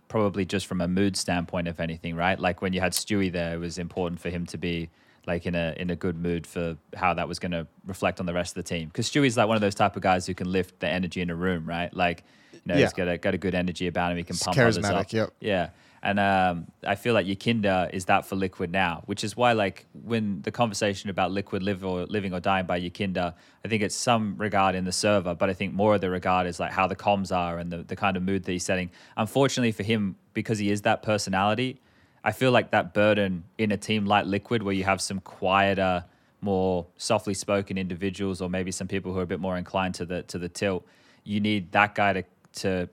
Probably just from a mood standpoint, if anything, right? Like when you had Stewie there, it was important for him to be like in a in a good mood for how that was going to reflect on the rest of the team. Because Stewie's like one of those type of guys who can lift the energy in a room, right? Like, you know, Yeah. he's got a got a good energy about him. He can He's pump others up. yep. Yeah. And um, I feel like YEKINDAR is that for Liquid now, which is why, like, when the conversation about Liquid live or living or dying by YEKINDAR, I think it's some regard in the server, but I think more of the regard is like how the comms are and the, the kind of mood that he's setting. Unfortunately for him, because he is that personality, I feel like that burden in a team like Liquid, where you have some quieter, more softly spoken individuals, or maybe some people who are a bit more inclined to the to the tilt, you need that guy to to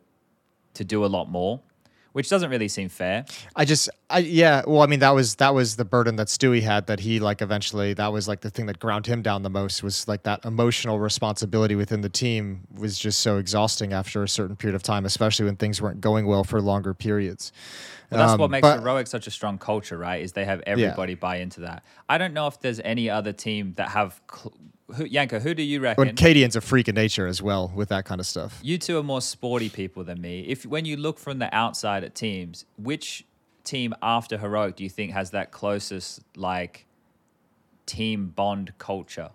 to do a lot more. Which doesn't really seem fair. I just, I yeah. Well, I mean, that was that was the burden that Stewie had. That he like eventually that was like the thing that ground him down the most was like that emotional responsibility within the team was just so exhausting after a certain period of time, especially when things weren't going well for longer periods. Well, that's Um, what makes but- heroic such a strong culture, right? Is they have everybody buy into that. I don't know if there's any other team that have. Cl- who, Janko, who do you reckon? When cadiaN's a freak of nature as well with that kind of stuff. you two are more sporty people than me. If when you look from the outside at teams, which team after heroic do you think has that closest like team bond culture?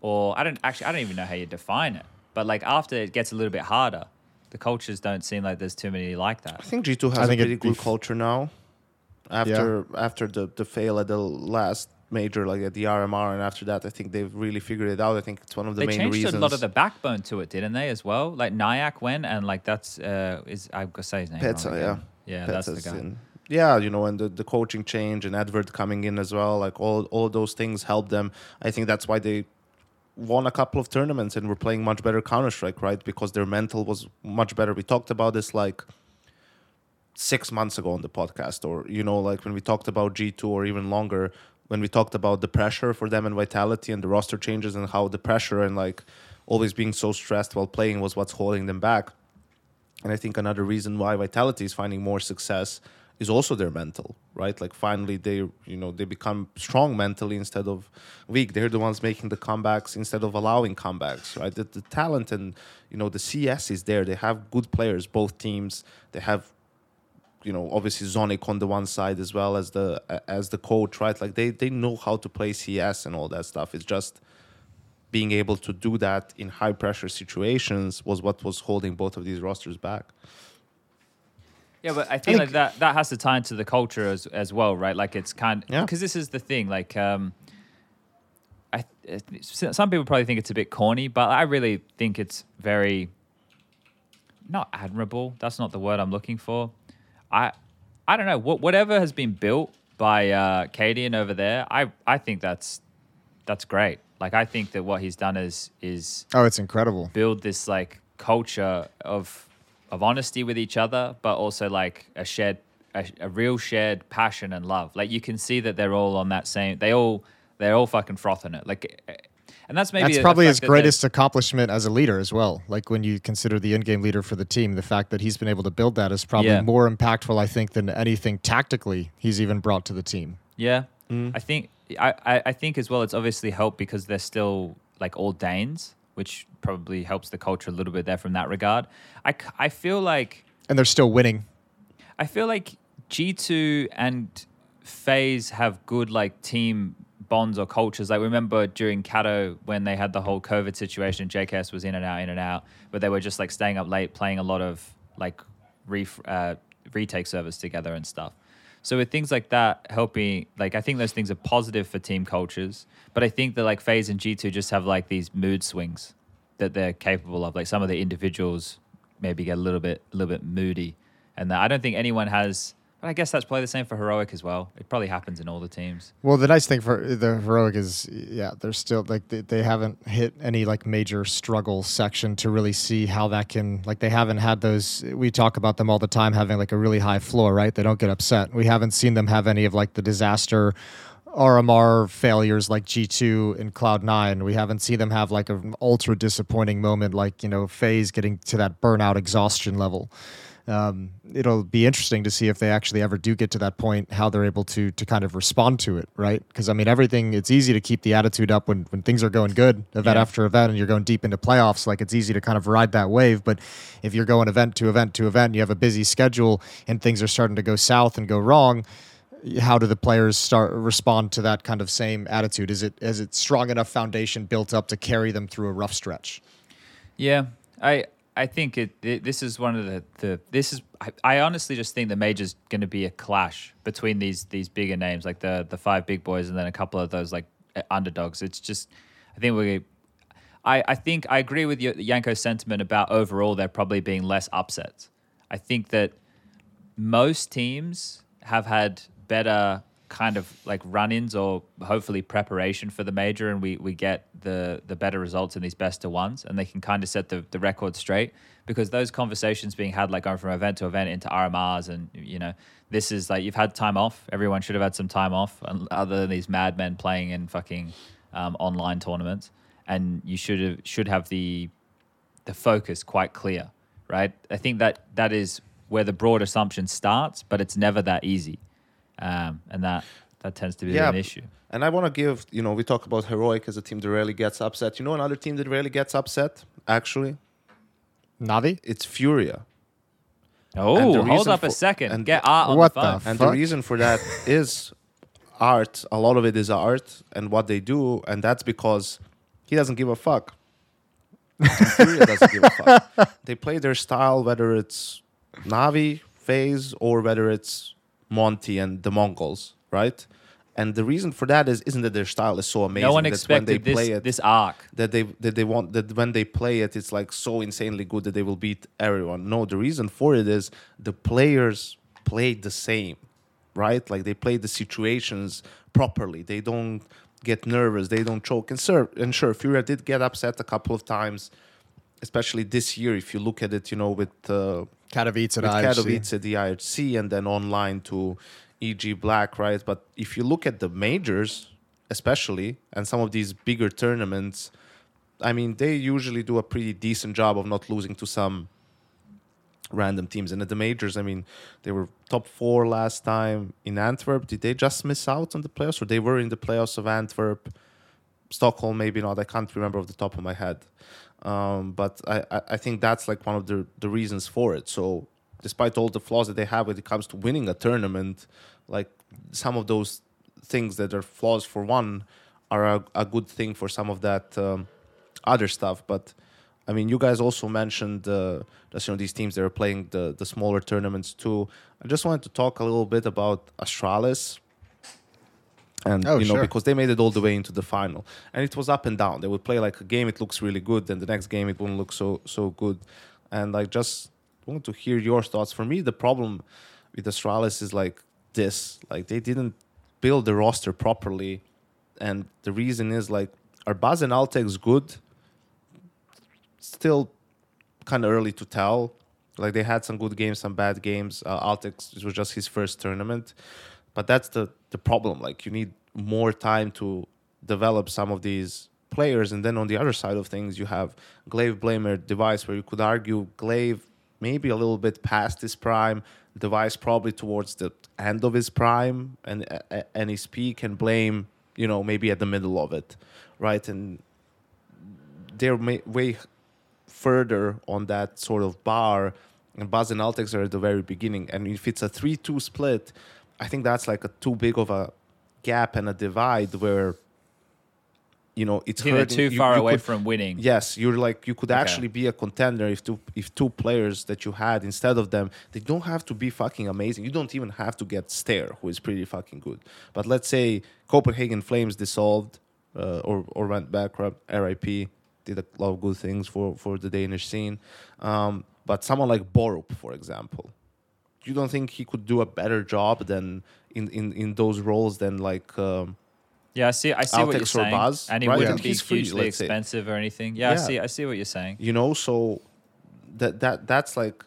Or I don't actually I don't even know how you define it. But like after it gets a little bit harder, the cultures don't seem like there's too many like that. I think G two has a think pretty good f- culture now. After after the the fail at the last major, like at the RMR, and after that, I think they've really figured it out. I think it's one of the they main changed reasons. a lot of the backbone to it, didn't they, as well? Like Nyack went and like that's uh is I've got to say his name. again. yeah. Yeah, Pets that's the guy. in- yeah, you know, and the, the coaching change and Edward coming in as well, like all all those things helped them. I think that's why they won a couple of tournaments and were playing much better Counter Strike, right? Because their mental was much better. We talked about this like six months ago on the podcast, or you know, like when we talked about G two or even longer, when we talked about the pressure for them and Vitality and the roster changes and how the pressure and like always being so stressed while playing was what's holding them back. And I think another reason why Vitality is finding more success is also their mental, right? Like finally they, you know, they become strong mentally instead of weak. They're the ones making the comebacks instead of allowing comebacks, right? The, the talent and you know the CS is there. They have good players, both teams. They have, you know, obviously Zonic on the one side as well as the as the coach, right? Like they they know how to play CS and all that stuff. It's just being able to do that in high pressure situations was what was holding both of these rosters back. Yeah, but I think, think- like that that has to tie into the culture as as well, right? Like it's kind Yeah. because this is the thing. Like, um, I some people probably think it's a bit corny, but I really think it's very not admirable. That's not the word I'm looking for. I I don't know what whatever has been built by uh, cadiaN over there. I I think that's that's great. Like I think that what he's done is is Oh, it's incredible. build this like culture of of honesty with each other, but also like a shared, a, a real shared passion and love. Like you can see that they're all on that same. They all they're all fucking frothing it. Like, and that's maybe That's a- a probably fact his that greatest accomplishment as a leader as well. Like when you consider the in-game leader for the team, the fact that he's been able to build that is probably Yeah. more impactful, I think, than anything tactically he's even brought to the team. Yeah, mm. I think I, I I think as well. It's obviously helped because they're still like all Danes, which probably helps the culture a little bit there from that regard. I I feel like And they're still winning. I feel like G2 and FaZe have good like team bonds or cultures. Like remember during Cato when they had the whole COVID situation, JKS was in and out, in and out, but they were just like staying up late playing a lot of like ref- uh, retake servers together and stuff. So with things like that helping, like I think those things are positive for team cultures. But I think that like FaZe and G2 just have like these mood swings that they're capable of. Like some of the individuals maybe get a little bit, a little bit moody, and that I don't think anyone has. I guess that's probably the same for heroic as well. It probably happens in all the teams. Well, the nice thing for the heroic is, yeah, they're still like they, they haven't hit any like major struggle section to really see how that can like they haven't had those. We talk about them all the time having like a really high floor, right? They don't get upset. We haven't seen them have any of like the disaster RMR failures like G2 and Cloud9. We haven't seen them have like an ultra disappointing moment like, you know, FaZe getting to that burnout exhaustion level. Um, it'll be interesting to see if they actually ever do get to that point, how they're able to to kind of respond to it, right? Because I mean, everything it's easy to keep the attitude up when when things are going good, event Yeah. after event, and you're going deep into playoffs. Like it's easy to kind of ride that wave, but if you're going event to event to event, and you have a busy schedule, and things are starting to go south and go wrong, how do the players start respond to that kind of same attitude? Is it is it strong enough foundation built up to carry them through a rough stretch? Yeah, I I think it, it this is one of the, the this is I, I honestly just think the major's going to be a clash between these these bigger names like the the five big boys and then a couple of those like uh, underdogs. It's just I think we I I think I agree with your Janko's sentiment about overall there probably being less upsets. I think that most teams have had better kind of like run-ins or hopefully preparation for the major, and we we get the the better results in these best of ones, and they can kind of set the the record straight because those conversations being had like going from event to event into RMRs, and you know this is like you've had time off. Everyone should have had some time off, other than these madmen playing in fucking um, online tournaments, and you should have should have the the focus quite clear, right? I think that that is where the broad assumption starts, but it's never that easy, um, and that that tends to be Yeah. an issue. And I want to give, you know, we talk about Heroic as a team that rarely gets upset. You know, another team that rarely gets upset, actually, Navi? it's Furia. Oh, hold reason up a second. and Get Art on What the the phone. And the reason for that <laughs> is art. A lot of it is art and what they do, and that's because he doesn't give a fuck. Furia doesn't give a fuck. <laughs> They play their style, whether it's Navi, FaZe or whether it's Monte and the MongolZ, right? And the reason for that is isn't that their style is so amazing no one that when they expected this, play it, this arc. that they that they want that when they play it it's like so insanely good that they will beat everyone. No the reason for it is the players play the same right? Like they play the situations properly. They don't get nervous. They don't choke. And sure and sure Furia did get upset a couple of times especially this year if you look at it you know with uh, Katowice with IHC. Katowice, the IHC, and then online to EG Black, right? But if you look at the majors, especially, and some of these bigger tournaments, I mean, they usually do a pretty decent job of not losing to some random teams. And at the majors, I mean, they were top four last time in Antwerp. Did they just miss out on the playoffs, or they were in the playoffs of Antwerp? Stockholm, maybe not. I can't remember off the top of my head. Um, but I, I, think that's like one of the, the reasons for it. So, despite all the flaws that they have when it comes to winning a tournament, like some of those things that are flaws for one are a, a good thing for some of that um, other stuff. But I mean, you guys also mentioned uh, just you know these teams that are playing the the smaller tournaments too. I just wanted to talk a little bit about Astralis. And Oh, you know sure. because they made it all the way into the final, and it was up and down. They would play like a game, it looks really good, then the next game it wouldn't look so so good. And I just want to hear your thoughts. For me, the problem with Astralis is like this: like they didn't build the roster properly, and the reason is like are Baz and altekz good? Still, kind of early to tell. Like they had some good games, some bad games. Uh, altekz it was just his first tournament, but that's the the problem. Like you need more time to develop some of these players, and then on the other side of things, you have gla1ve blameF device, where you could argue gla1ve maybe a little bit past his prime, device probably towards the end of his prime, and and his peak, and blame you know maybe at the middle of it, right? And they're way further on that sort of bar, and Buzz and altekz are at the very beginning. And if it's a three-two split, I think that's like a too big of a gap and a divide where you know it's hurting- too you- far you away could- from winning. Yes, you're like you could Okay. actually be a contender if two if two players that you had instead of them, they don't have to be fucking amazing. You don't even have to get Staehr, who is pretty fucking good. But let's say Copenhagen Flames dissolved uh, or or went bankrupt, RIP, did a lot of good things for for the Danish scene. Um, but someone like Borup, for example, you don't think he could do a better job than in in in those roles than like. Um, Yeah, I see. I see what you're saying, Buzz, and he right? wouldn't Yeah. be free, hugely let's say. expensive or anything. Yeah, I see. I see what you're saying. you know, so that that that's like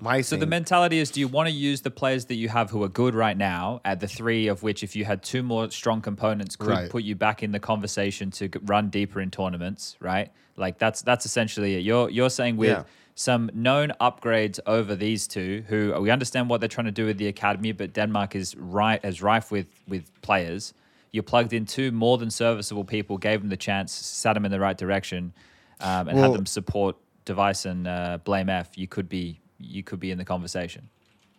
my So thing. the mentality is: Do you want to use the players that you have who are good right now, at the three of which, if you had two more strong components, could Right. put you back in the conversation to run deeper in tournaments, right? Like that's that's essentially it. You're you're saying with Yeah. Some known upgrades over these two, who we understand what they're trying to do with the academy, but Denmark is right as rife with with players. You plugged in two more than serviceable people, gave them the chance, sat them in the right direction, um, and had them support Device and uh, blameF. You could be you could be in the conversation.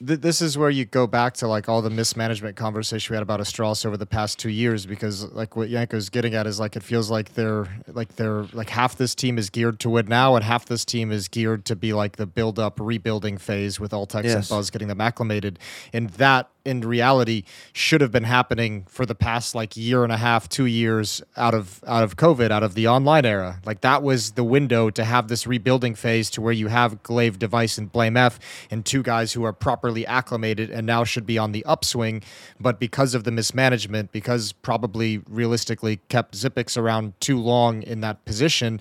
Th- this is where you go back to like all the mismanagement conversation we had about Astralis over the past two years because like what Janko's getting at is like it feels like they're like they're like half this team is geared to win now and half this team is geared to be like the build up rebuilding phase with altekz and Buzz getting them acclimated. And that in reality should have been happening for the past like year and a half, two years out of out of COVID, out of the online era. Like that was the window to have this rebuilding phase to where you have gla1ve, Device, and blameF, and two guys who are properly acclimated and now should be on the upswing. But because of the mismanagement, because probably realistically kept Xyp9x around too long in that position,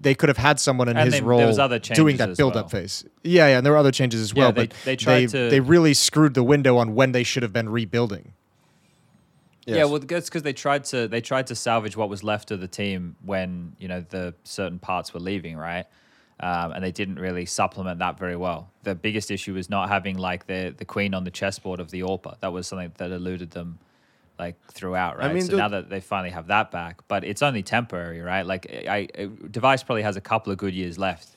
they could have had someone in And his they- role doing that build-up well. phase. Yeah, yeah, and there were other changes as Yeah, well. they- but they tried to- they really screwed the window on when they should have been rebuilding. Yeah, well, that's because they tried to they tried to salvage what was left of the team when you know the certain parts were leaving, right? Um, and they didn't really supplement that very well. The biggest issue was not having like the the queen on the chessboard of the AWPer. That was something that eluded them like throughout, right? mean, so dude- now that they finally have that back, but it's only temporary, right? Like I, I device probably has a couple of good years left.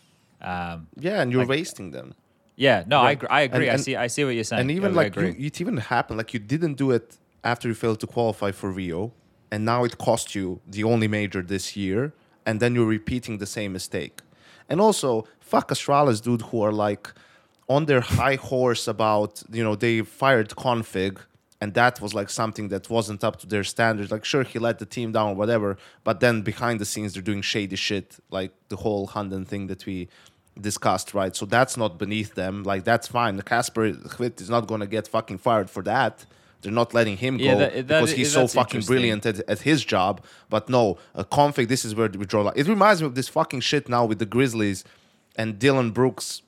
Um, Yeah, and you're Like- wasting them. Yeah, no, I, Right. agree, I agree. And- I see. I see what you're saying. and even I- I like you, it even happened like you didn't do it after you failed to qualify for Rio, and now it cost you the only major this year, and then you're repeating the same mistake. And also, fuck Astralis, dude, who are like on their high horse about you know they fired k0nfig. And that was like something that wasn't up to their standards. Like, sure, he let the team down, or whatever. But then behind the scenes, they're doing shady shit, like the whole Hunden thing that we discussed, right? So that's not beneath them. Like that's fine. Kasper Hvidt is not going to get fucking fired for that. They're not letting him Yeah, go that- that because he's so fucking brilliant at, at his job. But no, a k0nfig. This is where we draw. Like, it reminds me of this fucking shit now with the Grizzlies and Dillon Brooks.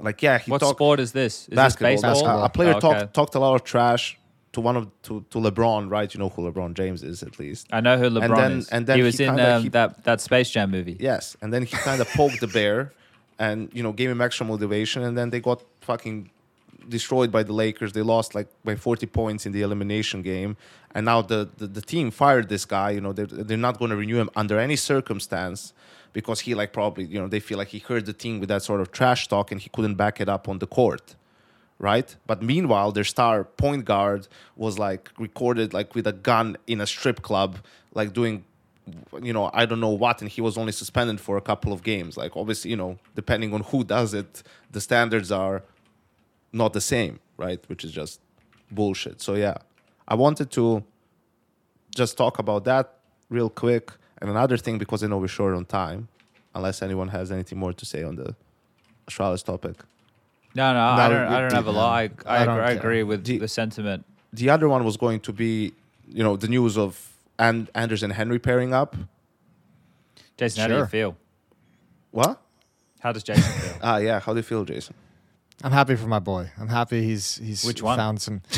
Like, yeah, he what talked sport is this? Is basketball. This? Basketball. A player Oh, talked okay. talked a lot of trash to one of to, to LeBron, right? You know who LeBron James is at least. I know who LeBron then- is. and then he was he in kinda- um, he- that that Space Jam movie. Yes, and then he kind of poked the bear, and you know gave him extra motivation, and then they got fucking destroyed by the Lakers. They lost like by 40 points in the elimination game, and now the the, the team fired this guy. You know they're, they're not going to renew him under any circumstance because he like probably you know they feel like he hurt the team with that sort of trash talk and he couldn't back it up on the court right? But meanwhile, their star point guard was like recorded like with a gun in a strip club, like doing, you know, I don't know what, and he was only suspended for a couple of games. Like obviously, you know, depending on who does it, the standards are not the same, right? Which is just bullshit. So yeah, I wanted to just talk about that real quick. And another thing, because I know we're short on time, unless anyone has anything more to say on the Astralis topic. No, no, I don't. I don't have a lot. I, I, I agree, I agree with Do- the sentiment. the other one was going to be, you know, the news of and Anders and Henry pairing up. Jason, how do you Sure. feel? What? How does Jason feel? <laughs> Ah, yeah. How do you feel, Jason? I'm happy for my boy. I'm happy he's he's Which one? found some. <laughs>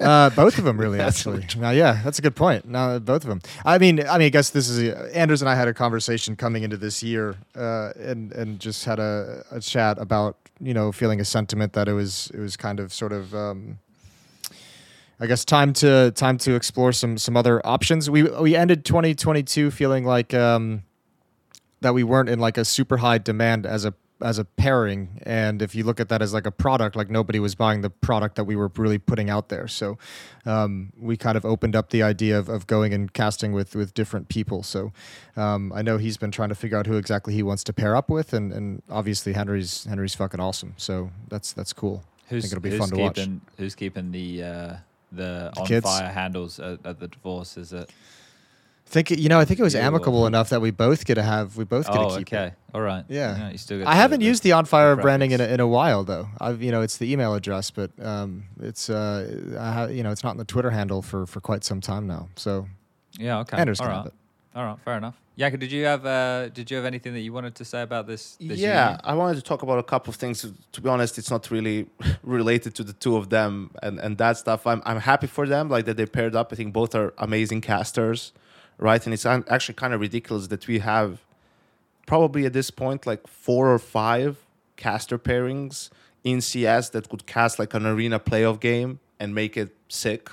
Uh, both of them, really, <laughs> actually. Now, yeah, that's a good point. Now, both of them. I mean, I mean, I guess this is a, Anders and I had a conversation coming into this year, uh, and and just had a, a chat about you know feeling a sentiment that it was it was kind of sort of. Um, I guess time to time to explore some some other options. We we ended 2022 feeling like um, that we weren't in like a super high demand as a as a pairing. And if you look at that as like a product like nobody was buying the product that we were really putting out there. So um, we kind of opened up the idea of, of going and casting with with different people. So um, i know he's been trying to figure out who exactly he wants to pair up with. And, and obviously henry's henry's fucking awesome. So that's that's cool. Who's, i think it'll be fun to watch. keeping, Who's keeping the uh, the, The on kids? fire handles at, at the divorce? Is it? I think you know i think it was amicable enough that we both get to have we both get Oh, to keep it. All right. Yeah. you still get I haven't the- used the on fire branding in a, in a while though. I've you know it's the email address, but um, it's uh, I ha- you know it's not in the Twitter handle for for quite some time now. So Yeah. Okay. Anders All right. All right. Fair enough. Yaka, did you have uh, did you have anything that you wanted to say about this? this yeah, union? I wanted to talk about a couple of things. To be honest, it's not really <laughs> related to the two of them and, and that stuff. I'm, I'm happy for them, like that they paired up. I think both are amazing casters, right? And it's un- actually kind of ridiculous that we have probably at this point like four or five caster pairings in CS that could cast like an arena playoff game and make it sick.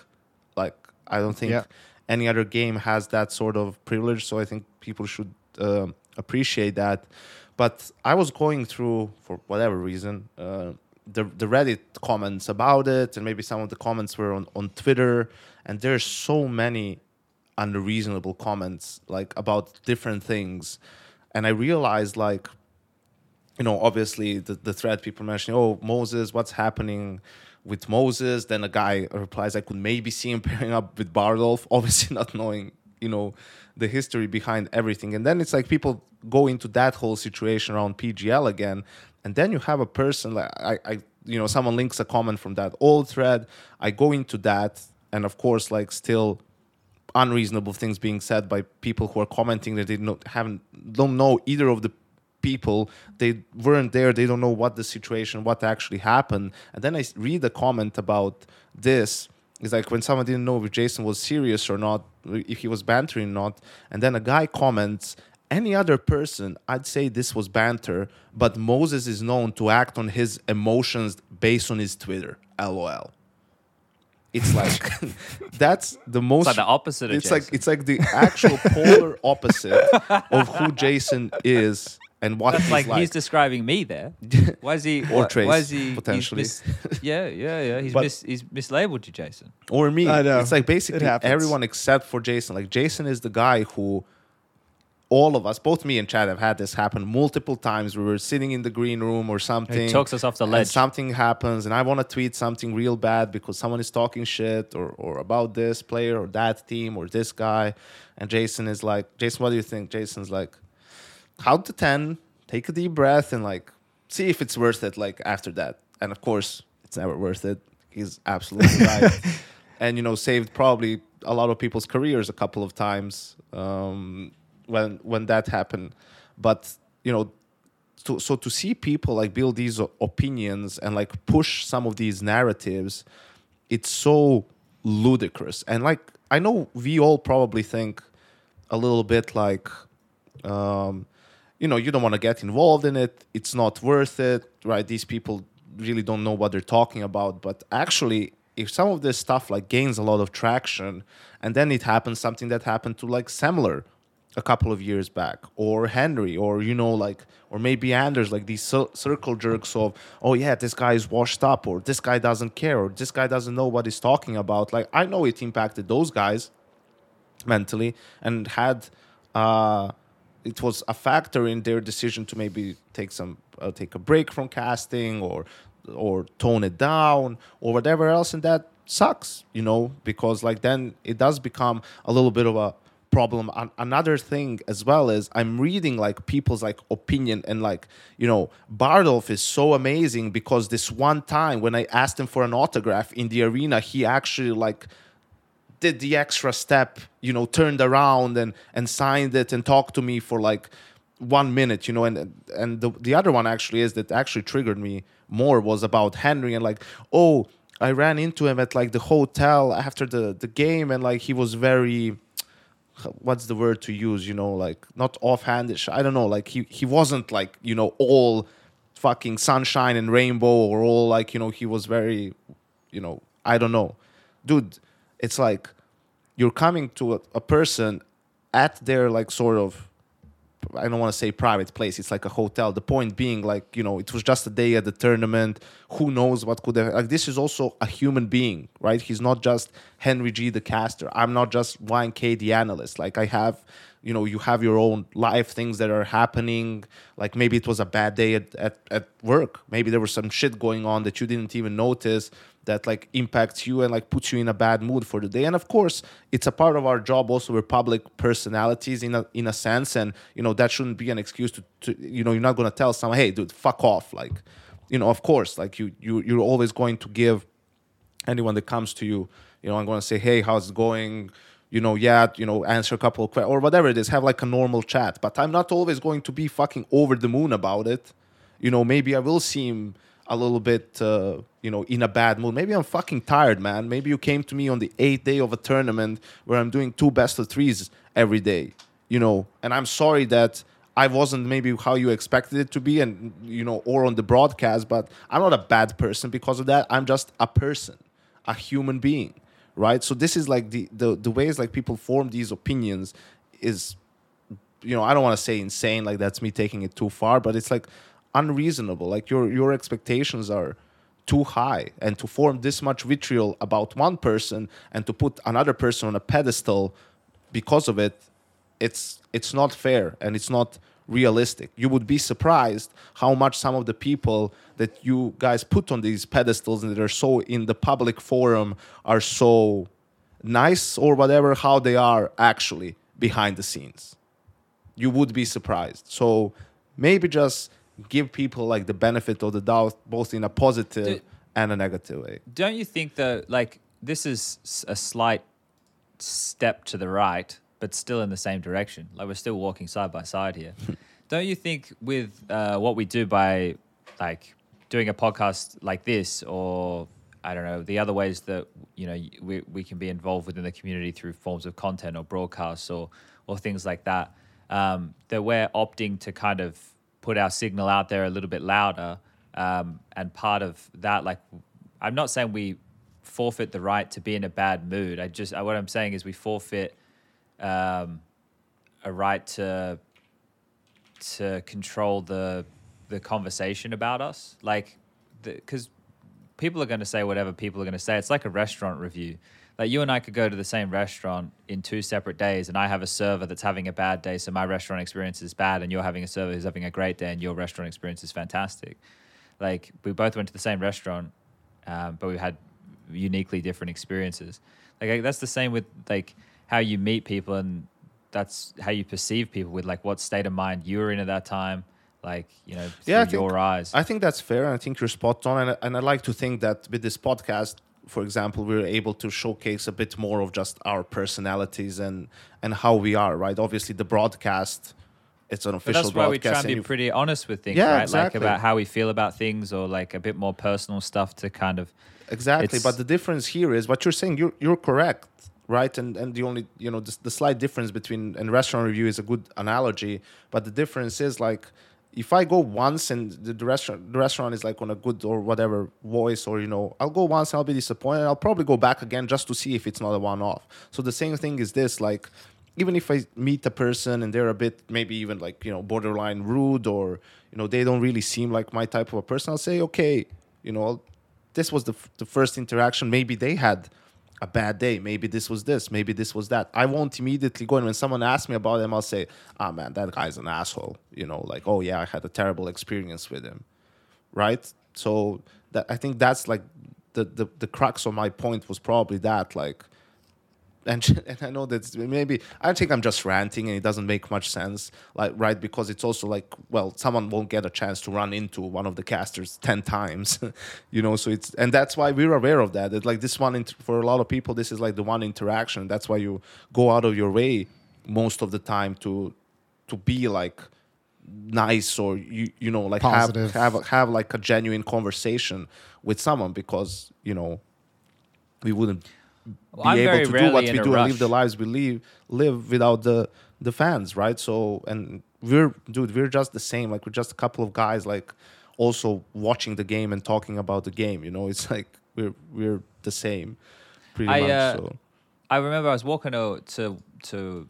Like I don't think Yeah. Any other game has that sort of privilege. So I think people should um appreciate that. But I was going through for whatever reason uh, the the Reddit comments about it, and maybe some of the comments were on on Twitter, and there's so many unreasonable comments like about different things, and I realized like you know, obviously the, the thread people mentioning, oh, Moses, what's happening? With Moses. Then a guy replies, I could maybe see him <laughs> pairing up with Bardolph, <laughs> obviously not knowing, you know, the history behind everything. And then it's like people go into that whole situation around PGL again. And then you have a person like I, I you know, someone links a comment from that old thread. I go into that, and of course, like still unreasonable things being said by people who are commenting that they don't haven't don't know either of the people they weren't there they don't know what the situation what actually happened. And then i read a comment about this. It's like when someone didn't know if jason was serious or not if he was bantering or not. And then a guy comments any other person i'd say this was banter but moses is known to act on his emotions based on his twitter. Lol. It's like <laughs> that's the most It's like the opposite of it's Jason. like it's like the actual polar opposite of who <laughs> Jason is and what That's he's like, like. he's describing me there. <laughs> Why is he? Or why, Trace, why is he potentially. mis- yeah, yeah, yeah. He's But- mis, he's mislabeled you, Jason. or me. I know. It's like basically happens. everyone except for Jason. Like Jason is the guy who all of us, both me and Chad, have had this happen multiple times. We were sitting in the green room or something. He talks us off the and ledge. something happens, and I want to tweet something real bad because someone is talking shit or, or about this player or that team or this guy. And Jason is like, Jason, what do you think? Jason's like, count to 10, take a deep breath, and like, see if it's worth it, like, after that. And of course, it's never worth it. He's absolutely <laughs> right. And, you know, saved probably a lot of people's careers a couple of times um, when when that happened. But, you know, to, so to see people like build these opinions and like push some of these narratives it's so ludicrous and like i know we all probably think a little bit like um you know you don't want to get involved in it it's not worth it right? These people really don't know what they're talking about but actually if some of this stuff like gains a lot of traction and then it happens something that happened to like Semler a couple of years back or Henry or you know like or maybe Anders like these circle jerks of oh yeah this guy is washed up or this guy doesn't care or this guy doesn't know what he's talking about. Like I know it impacted those guys mentally and had uh, it was a factor in their decision to maybe take some uh, take a break from casting or or tone it down or whatever else and that sucks you know because like then it does become a little bit of a problem. An- another thing as well is i'm reading like people's like opinion and like you know bardolph is so amazing because this one time when i asked him for an autograph in the arena he actually like did the extra step, you know, turned around and and signed it and talked to me for like one minute, you know, and and the the other one actually is that actually triggered me more was about Henry and like, oh, I ran into him at like the hotel after the the game and like he was very what's the word to use, you know, like not offhandish. I don't know, like he he wasn't like, you know, all fucking sunshine and rainbow or all like, you know, he was very, you know, I don't know. Dude, it's like you're coming to a, a person at their like sort of I don't want to say private place. It's like a hotel. The point being, like you know, it was just a day at the tournament. Who knows what could have? Like this is also a human being, right? He's not just Henry G, the caster. I'm not just YK, the analyst. Like I have, you know, you have your own life, things that are happening. Like maybe it was a bad day at at, at work. Maybe there was some shit going on that you didn't even notice that like impacts you and like puts you in a bad mood for the day and of course it's a part of our job also we're public personalities in a in a sense and you know that shouldn't be an excuse to, to you know you're not going to tell someone hey dude fuck off like you know of course like you you you're always going to give anyone that comes to you you know i'm going to say hey how's it going you know yeah you know answer a couple of questions or whatever it is have like a normal chat. But i'm not always going to be fucking over the moon about it. You know maybe i will seem a little bit uh, you know in a bad mood. Maybe i'm fucking tired man. Maybe you came to me on the eighth day of a tournament where i'm doing two best of threes every day you know? And i'm sorry that i wasn't maybe how you expected it to be and you know or on the broadcast but i'm not a bad person because of that. I'm just a person a human being right? So this is like the the, the ways like people form these opinions is you know i don't want to say insane like that's me taking it too far but it's like unreasonable. Like your your expectations are too high. And to form this much vitriol about one person and to put another person on a pedestal because of it it's it's not fair and it's not realistic. You would be surprised how much some of the people that you guys put on these pedestals and that are so in the public forum are so nice or whatever, how they are actually behind the scenes. You would be surprised. So maybe just give people like the benefit of the doubt, both in a positive Do- and a negative way. Don't you think though, like this is a slight step to the right, but still in the same direction? Like we're still walking side by side here. <laughs> Don't you think with uh, what we do by like doing a podcast like this, or I don't know, the other ways that you know we we can be involved within the community through forms of content or broadcasts or or things like that, um, that we're opting to kind of put our signal out there a little bit louder. Um, and part of that, like, I'm not saying we forfeit the right to be in a bad mood. I just what I'm saying is we forfeit um, a right to to control the the conversation about us. Like, because people are going to say whatever people are going to say. It's like a restaurant review. Like you and I could go to the same restaurant in two separate days, and I have a server that's having a bad day, so my restaurant experience is bad, and you're having a server who's having a great day, and your restaurant experience is fantastic. Like we both went to the same restaurant, um, but we had uniquely different experiences. Like that's the same with like how you meet people, and that's how you perceive people with like what state of mind you were in at that time. Like you know, through Yeah, think- your eyes. I think that's fair, and I think you're spot on. And, and I like to think that with this podcast, for example, we're able to showcase a bit more of just our personalities and and how we are. Right? Obviously, the broadcast, it's an But official that's why we try and be pretty honest with things, Yeah, right? exactly. Like about how we feel about things, or like a bit more personal stuff to kind of. Exactly, but the difference here is what you're saying. You're you're correct, right? And and the only you know the, the slight difference between and restaurant review is a good analogy. But the difference is like if I go once and the, the restaurant the restaurant is like on a good or whatever voice or you know I'll go once and I'll be disappointed. I'll probably go back again just to see if it's not a one off. So the same thing is this like. Even if I meet a person and they're a bit maybe even like you know borderline rude or you know they don't really seem like my type of a person, I'll say okay, you know this was the, f- the first interaction. Maybe they had a bad day. Maybe this was this. Maybe this was that. I won't immediately go. And when someone asks me about them, I'll say, ah, man, that guy's an asshole. You know, like, oh, yeah, I had a terrible experience with him. Right. So that I think that's like the, the, the crux of my point was probably that. Like, and, <laughs> and I know that maybe I think I'm just ranting and it doesn't make much sense, like right because it's also like well someone won't get a chance to run into one of the casters <laughs> ten times, <laughs> you know. So it's and that's why we're aware of that. That like this one int- for a lot of people, this is like the one interaction. That's why you go out of your way most of the time to to be like nice or you you know like Positive. have have have like a genuine conversation with someone because you know we wouldn't Well, be I'm able to do what we do and live the lives we live live without the the fans right? So and we're dude we're just the same. Like we're just a couple of guys like also watching the game and talking about the game you know? It's <laughs> like we're we're the same pretty I, much uh, so. I remember I was walking to to, to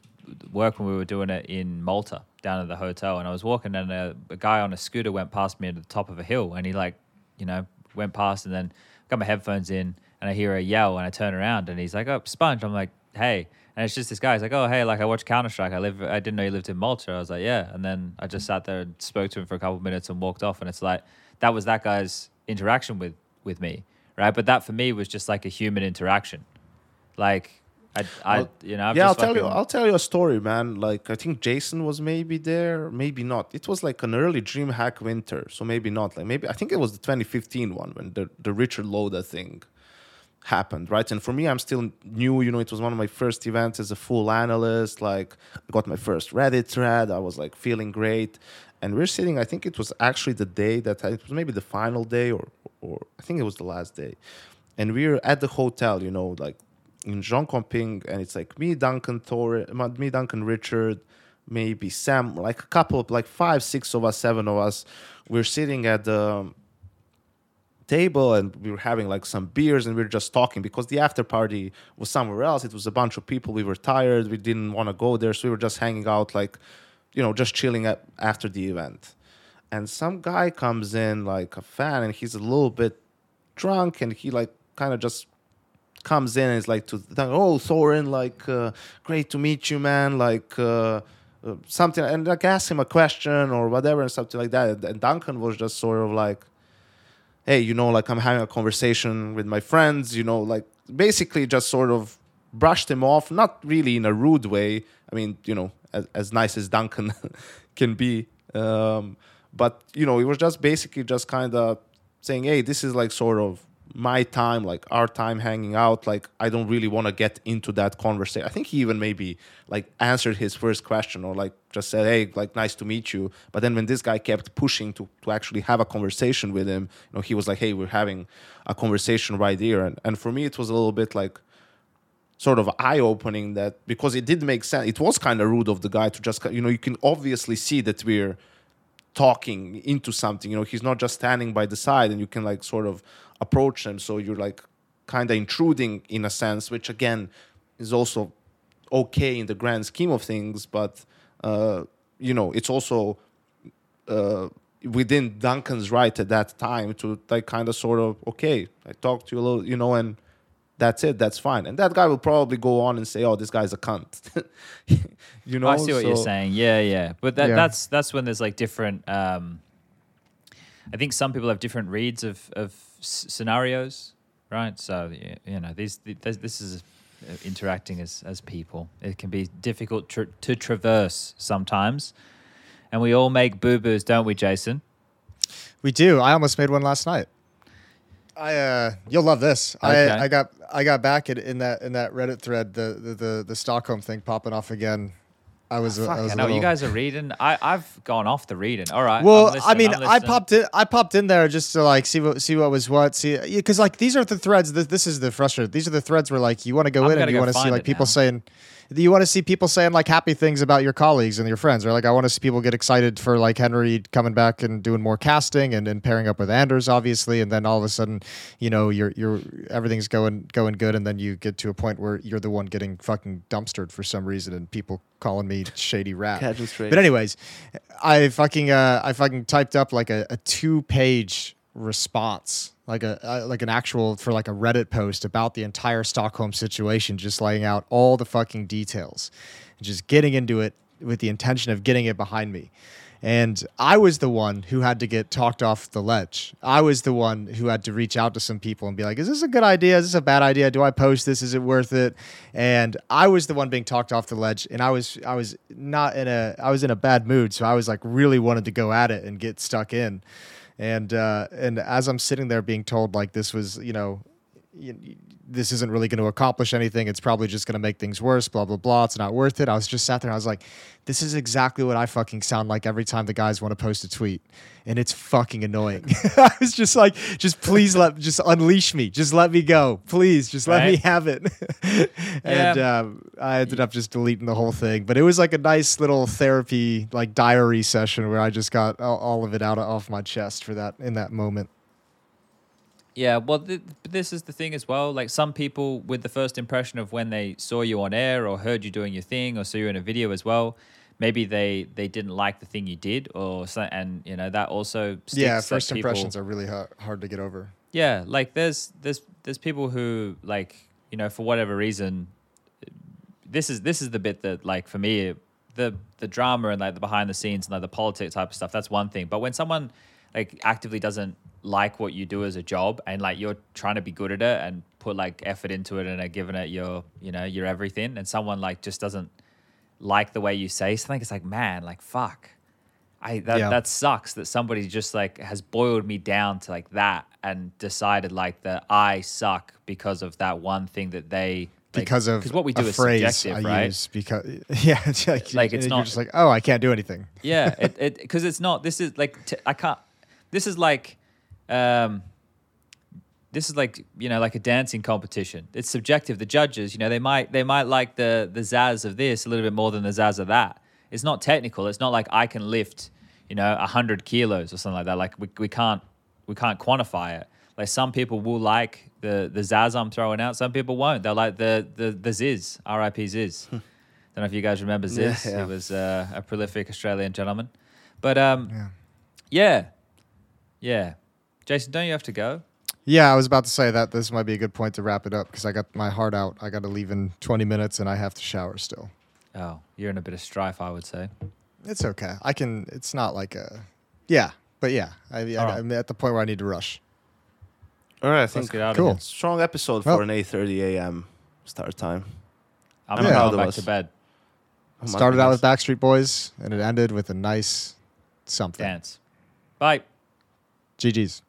work when we were doing it in Malta down at the hotel, and I was walking, and a, a guy on a scooter went past me at the top of a hill, and he like, you know, went past, and then got my headphones in, and I hear a yell, and I turn around, and he's like, "Oh, SPUNJ!" I'm like, "Hey." And it's just this guy. He's like, "Oh, hey, like I watch Counter Strike. I live. I didn't know you lived in Malta." I was like, "Yeah." And then I just sat there and spoke to him for a couple of minutes and walked off. And it's like that was that guy's interaction with with me, right? But that for me was just like a human interaction. Like I, I, you know, I've yeah, I'll tell you. I'll tell you a story, man. Like I think Jason was maybe there, maybe not. It was like an early DreamHack winter, so maybe not. Like maybe I think it was the 2015 one when the the Richard Loda thing happened, right? And for me, I'm still new. You know, it was one of my first events as a full analyst. Like I got my first Reddit thread. I was like feeling great. And we're sitting. I think it was actually the day that I, it was maybe the final day, or or I think it was the last day. And we we're at the hotel. You know, like in Comping, and it's like me, Duncan Thor, uh, me, Duncan Richard, maybe Sam, like a couple of like five, six of us, seven of us. We're sitting at the table and we were having like some beers and we were just talking because the after party was somewhere else. It was a bunch of people. We were tired. We didn't want to go there, so we were just hanging out, like, you know, just chilling at, after the event. And some guy comes in, like a fan, and he's a little bit drunk, and he like kind of just comes in and is like to oh Thorin, like uh, great to meet you, man. Like uh, uh, something, and like ask him a question or whatever and something like that. And Duncan was just sort of like, hey, you know, like I'm having a conversation with my friends, you know, like basically just sort of brushed him off, not really in a rude way. I mean, you know, as, as nice as Duncan <laughs> can be. Um, but, you know, it was just basically just kind of saying, hey, this is like sort of my time, like our time hanging out. Like, I don't really want to get into that conversation. I think he even maybe like answered his first question or like just said, hey, like, nice to meet you. But then when this guy kept pushing to, to actually have a conversation with him, you know, he was like, hey, we're having a conversation right here. And, and for me, it was a little bit like, sort of eye opening that because it did make sense. It was kind of rude of the guy to just, you know, you can obviously see that we're talking into something. You know, he's not just standing by the side and you can like sort of approach them. So you're like kind of intruding in a sense, which again is also okay in the grand scheme of things. But, uh, you know, it's also uh, within Duncan's right at that time to like kind of sort of, okay, I talked to you a little, you know, and that's it. That's fine. And that guy will probably go on and say, "Oh, this guy's a cunt." <laughs> you know. I see what you're saying. Yeah, yeah. But that, Yeah. that's that's when there's like different. Um, I think some people have different reads of of s- scenarios, right? So y- you know, these th- this, this is uh, interacting as as people. It can be difficult tr- to traverse sometimes, and we all make boo boos, don't we, Jason? We do. I almost made one last night. I uh, you'll love this. Okay. I, I got I got back in, in that in that Reddit thread the, the the the Stockholm thing popping off again. I was Fuck, I was a know you guys are reading. I I've gone off the reading. All right. Well, I mean, I popped in. I popped in there just to like see what see what was what. See, because like these are the threads. This, this is the frustrating. These are the threads where like you want to go I'm in and you want to see like people now. saying, you want to see people saying like happy things about your colleagues and your friends, or like I want to see people get excited for like Henry coming back and doing more casting and, and pairing up with Anders, obviously, and then all of a sudden, you know, you're you're everything's going going good, and then you get to a point where you're the one getting fucking dumpstered for some reason, and people calling me shady rat. Catch 'em straight. But anyways, I fucking uh, I fucking typed up like a, a two page response, like a uh, like an actual for like a Reddit post about the entire Stockholm situation, just laying out all the fucking details, and just getting into it with the intention of getting it behind me. And I was the one who had to get talked off the ledge. I was the one who had to reach out to some people and be like, "Is this a good idea? Is this a bad idea? Do I post this? Is it worth it?" And I was the one being talked off the ledge, and I was I was not in a I was in a bad mood, so I was like really wanted to go at it and get stuck in. And uh, and as I'm sitting there being told like this was you know this isn't really going to accomplish anything. It's probably just going to make things worse. Blah blah blah. It's not worth it. I was just sat there. and I was like, this is exactly what I fucking sound like every time the guys want to post a tweet, and it's fucking annoying. <laughs> I was just like, just please let, just unleash me. Just let me go, please. Just let me have it. <laughs> and Yeah. um, I ended up just deleting the whole thing. But it was like a nice little therapy, like diary session where I just got all, all of it out of, off my chest for that in that moment. Yeah, well, th- this is the thing as well. Like some people, with the first impression of when they saw you on air or heard you doing your thing or saw you in a video as well, maybe they they didn't like the thing you did or so, and you know that also sticks yeah, first people- impressions are really hard, hard to get over. Yeah, like there's there's there's people who like you know for whatever reason, this is this is the bit that like for me the the drama and like the behind the scenes and like the politics type of stuff that's one thing. But when someone like actively doesn't like what you do as a job and like you're trying to be good at it and put like effort into it and are giving it your you know your everything and someone like just doesn't like the way you say something it's like man like fuck I that Yeah. that sucks that somebody just like has boiled me down to like that and decided like that I suck because of that one thing that they like- because of because what we do is phrase subjective, I right? use because <laughs> yeah, it's like, Like, it's you're not- just like oh I can't do anything. Yeah, <laughs> it it because it's not. This is like t- I can't. This is like, um, this is like you know like a dancing competition. It's subjective. The judges, you know, they might they might like the the zazz of this a little bit more than the zazz of that. It's not technical. It's not like I can lift you know hundred kilos or something like that. Like we we can't we can't quantify it. Like some people will like the the zazz I'm throwing out. Some people won't. They'll like the the the ziz. R.I.P. Ziz. <laughs> Don't know if you guys remember Ziz. Yeah, yeah. He was uh, a prolific Australian gentleman. But um, Yeah. yeah, yeah. Jason, don't you have to go? Yeah, I was about to say that this might be a good point to wrap it up because I got my heart out. I got to leave in 20 minutes and I have to shower still. Oh, you're in a bit of strife, I would say. It's okay. I can. It's not like a. Yeah, but yeah, I, I, All right. I'm at the point where I need to rush. All right, I Let's think get out Cool. of here. strong episode Well- for an 8:30 a.m. start time. I'm Yeah. going Proud of back us. to bed. Oh my Started out with. Backstreet Boys, and it ended with a nice something. Dance. Bye. GG's.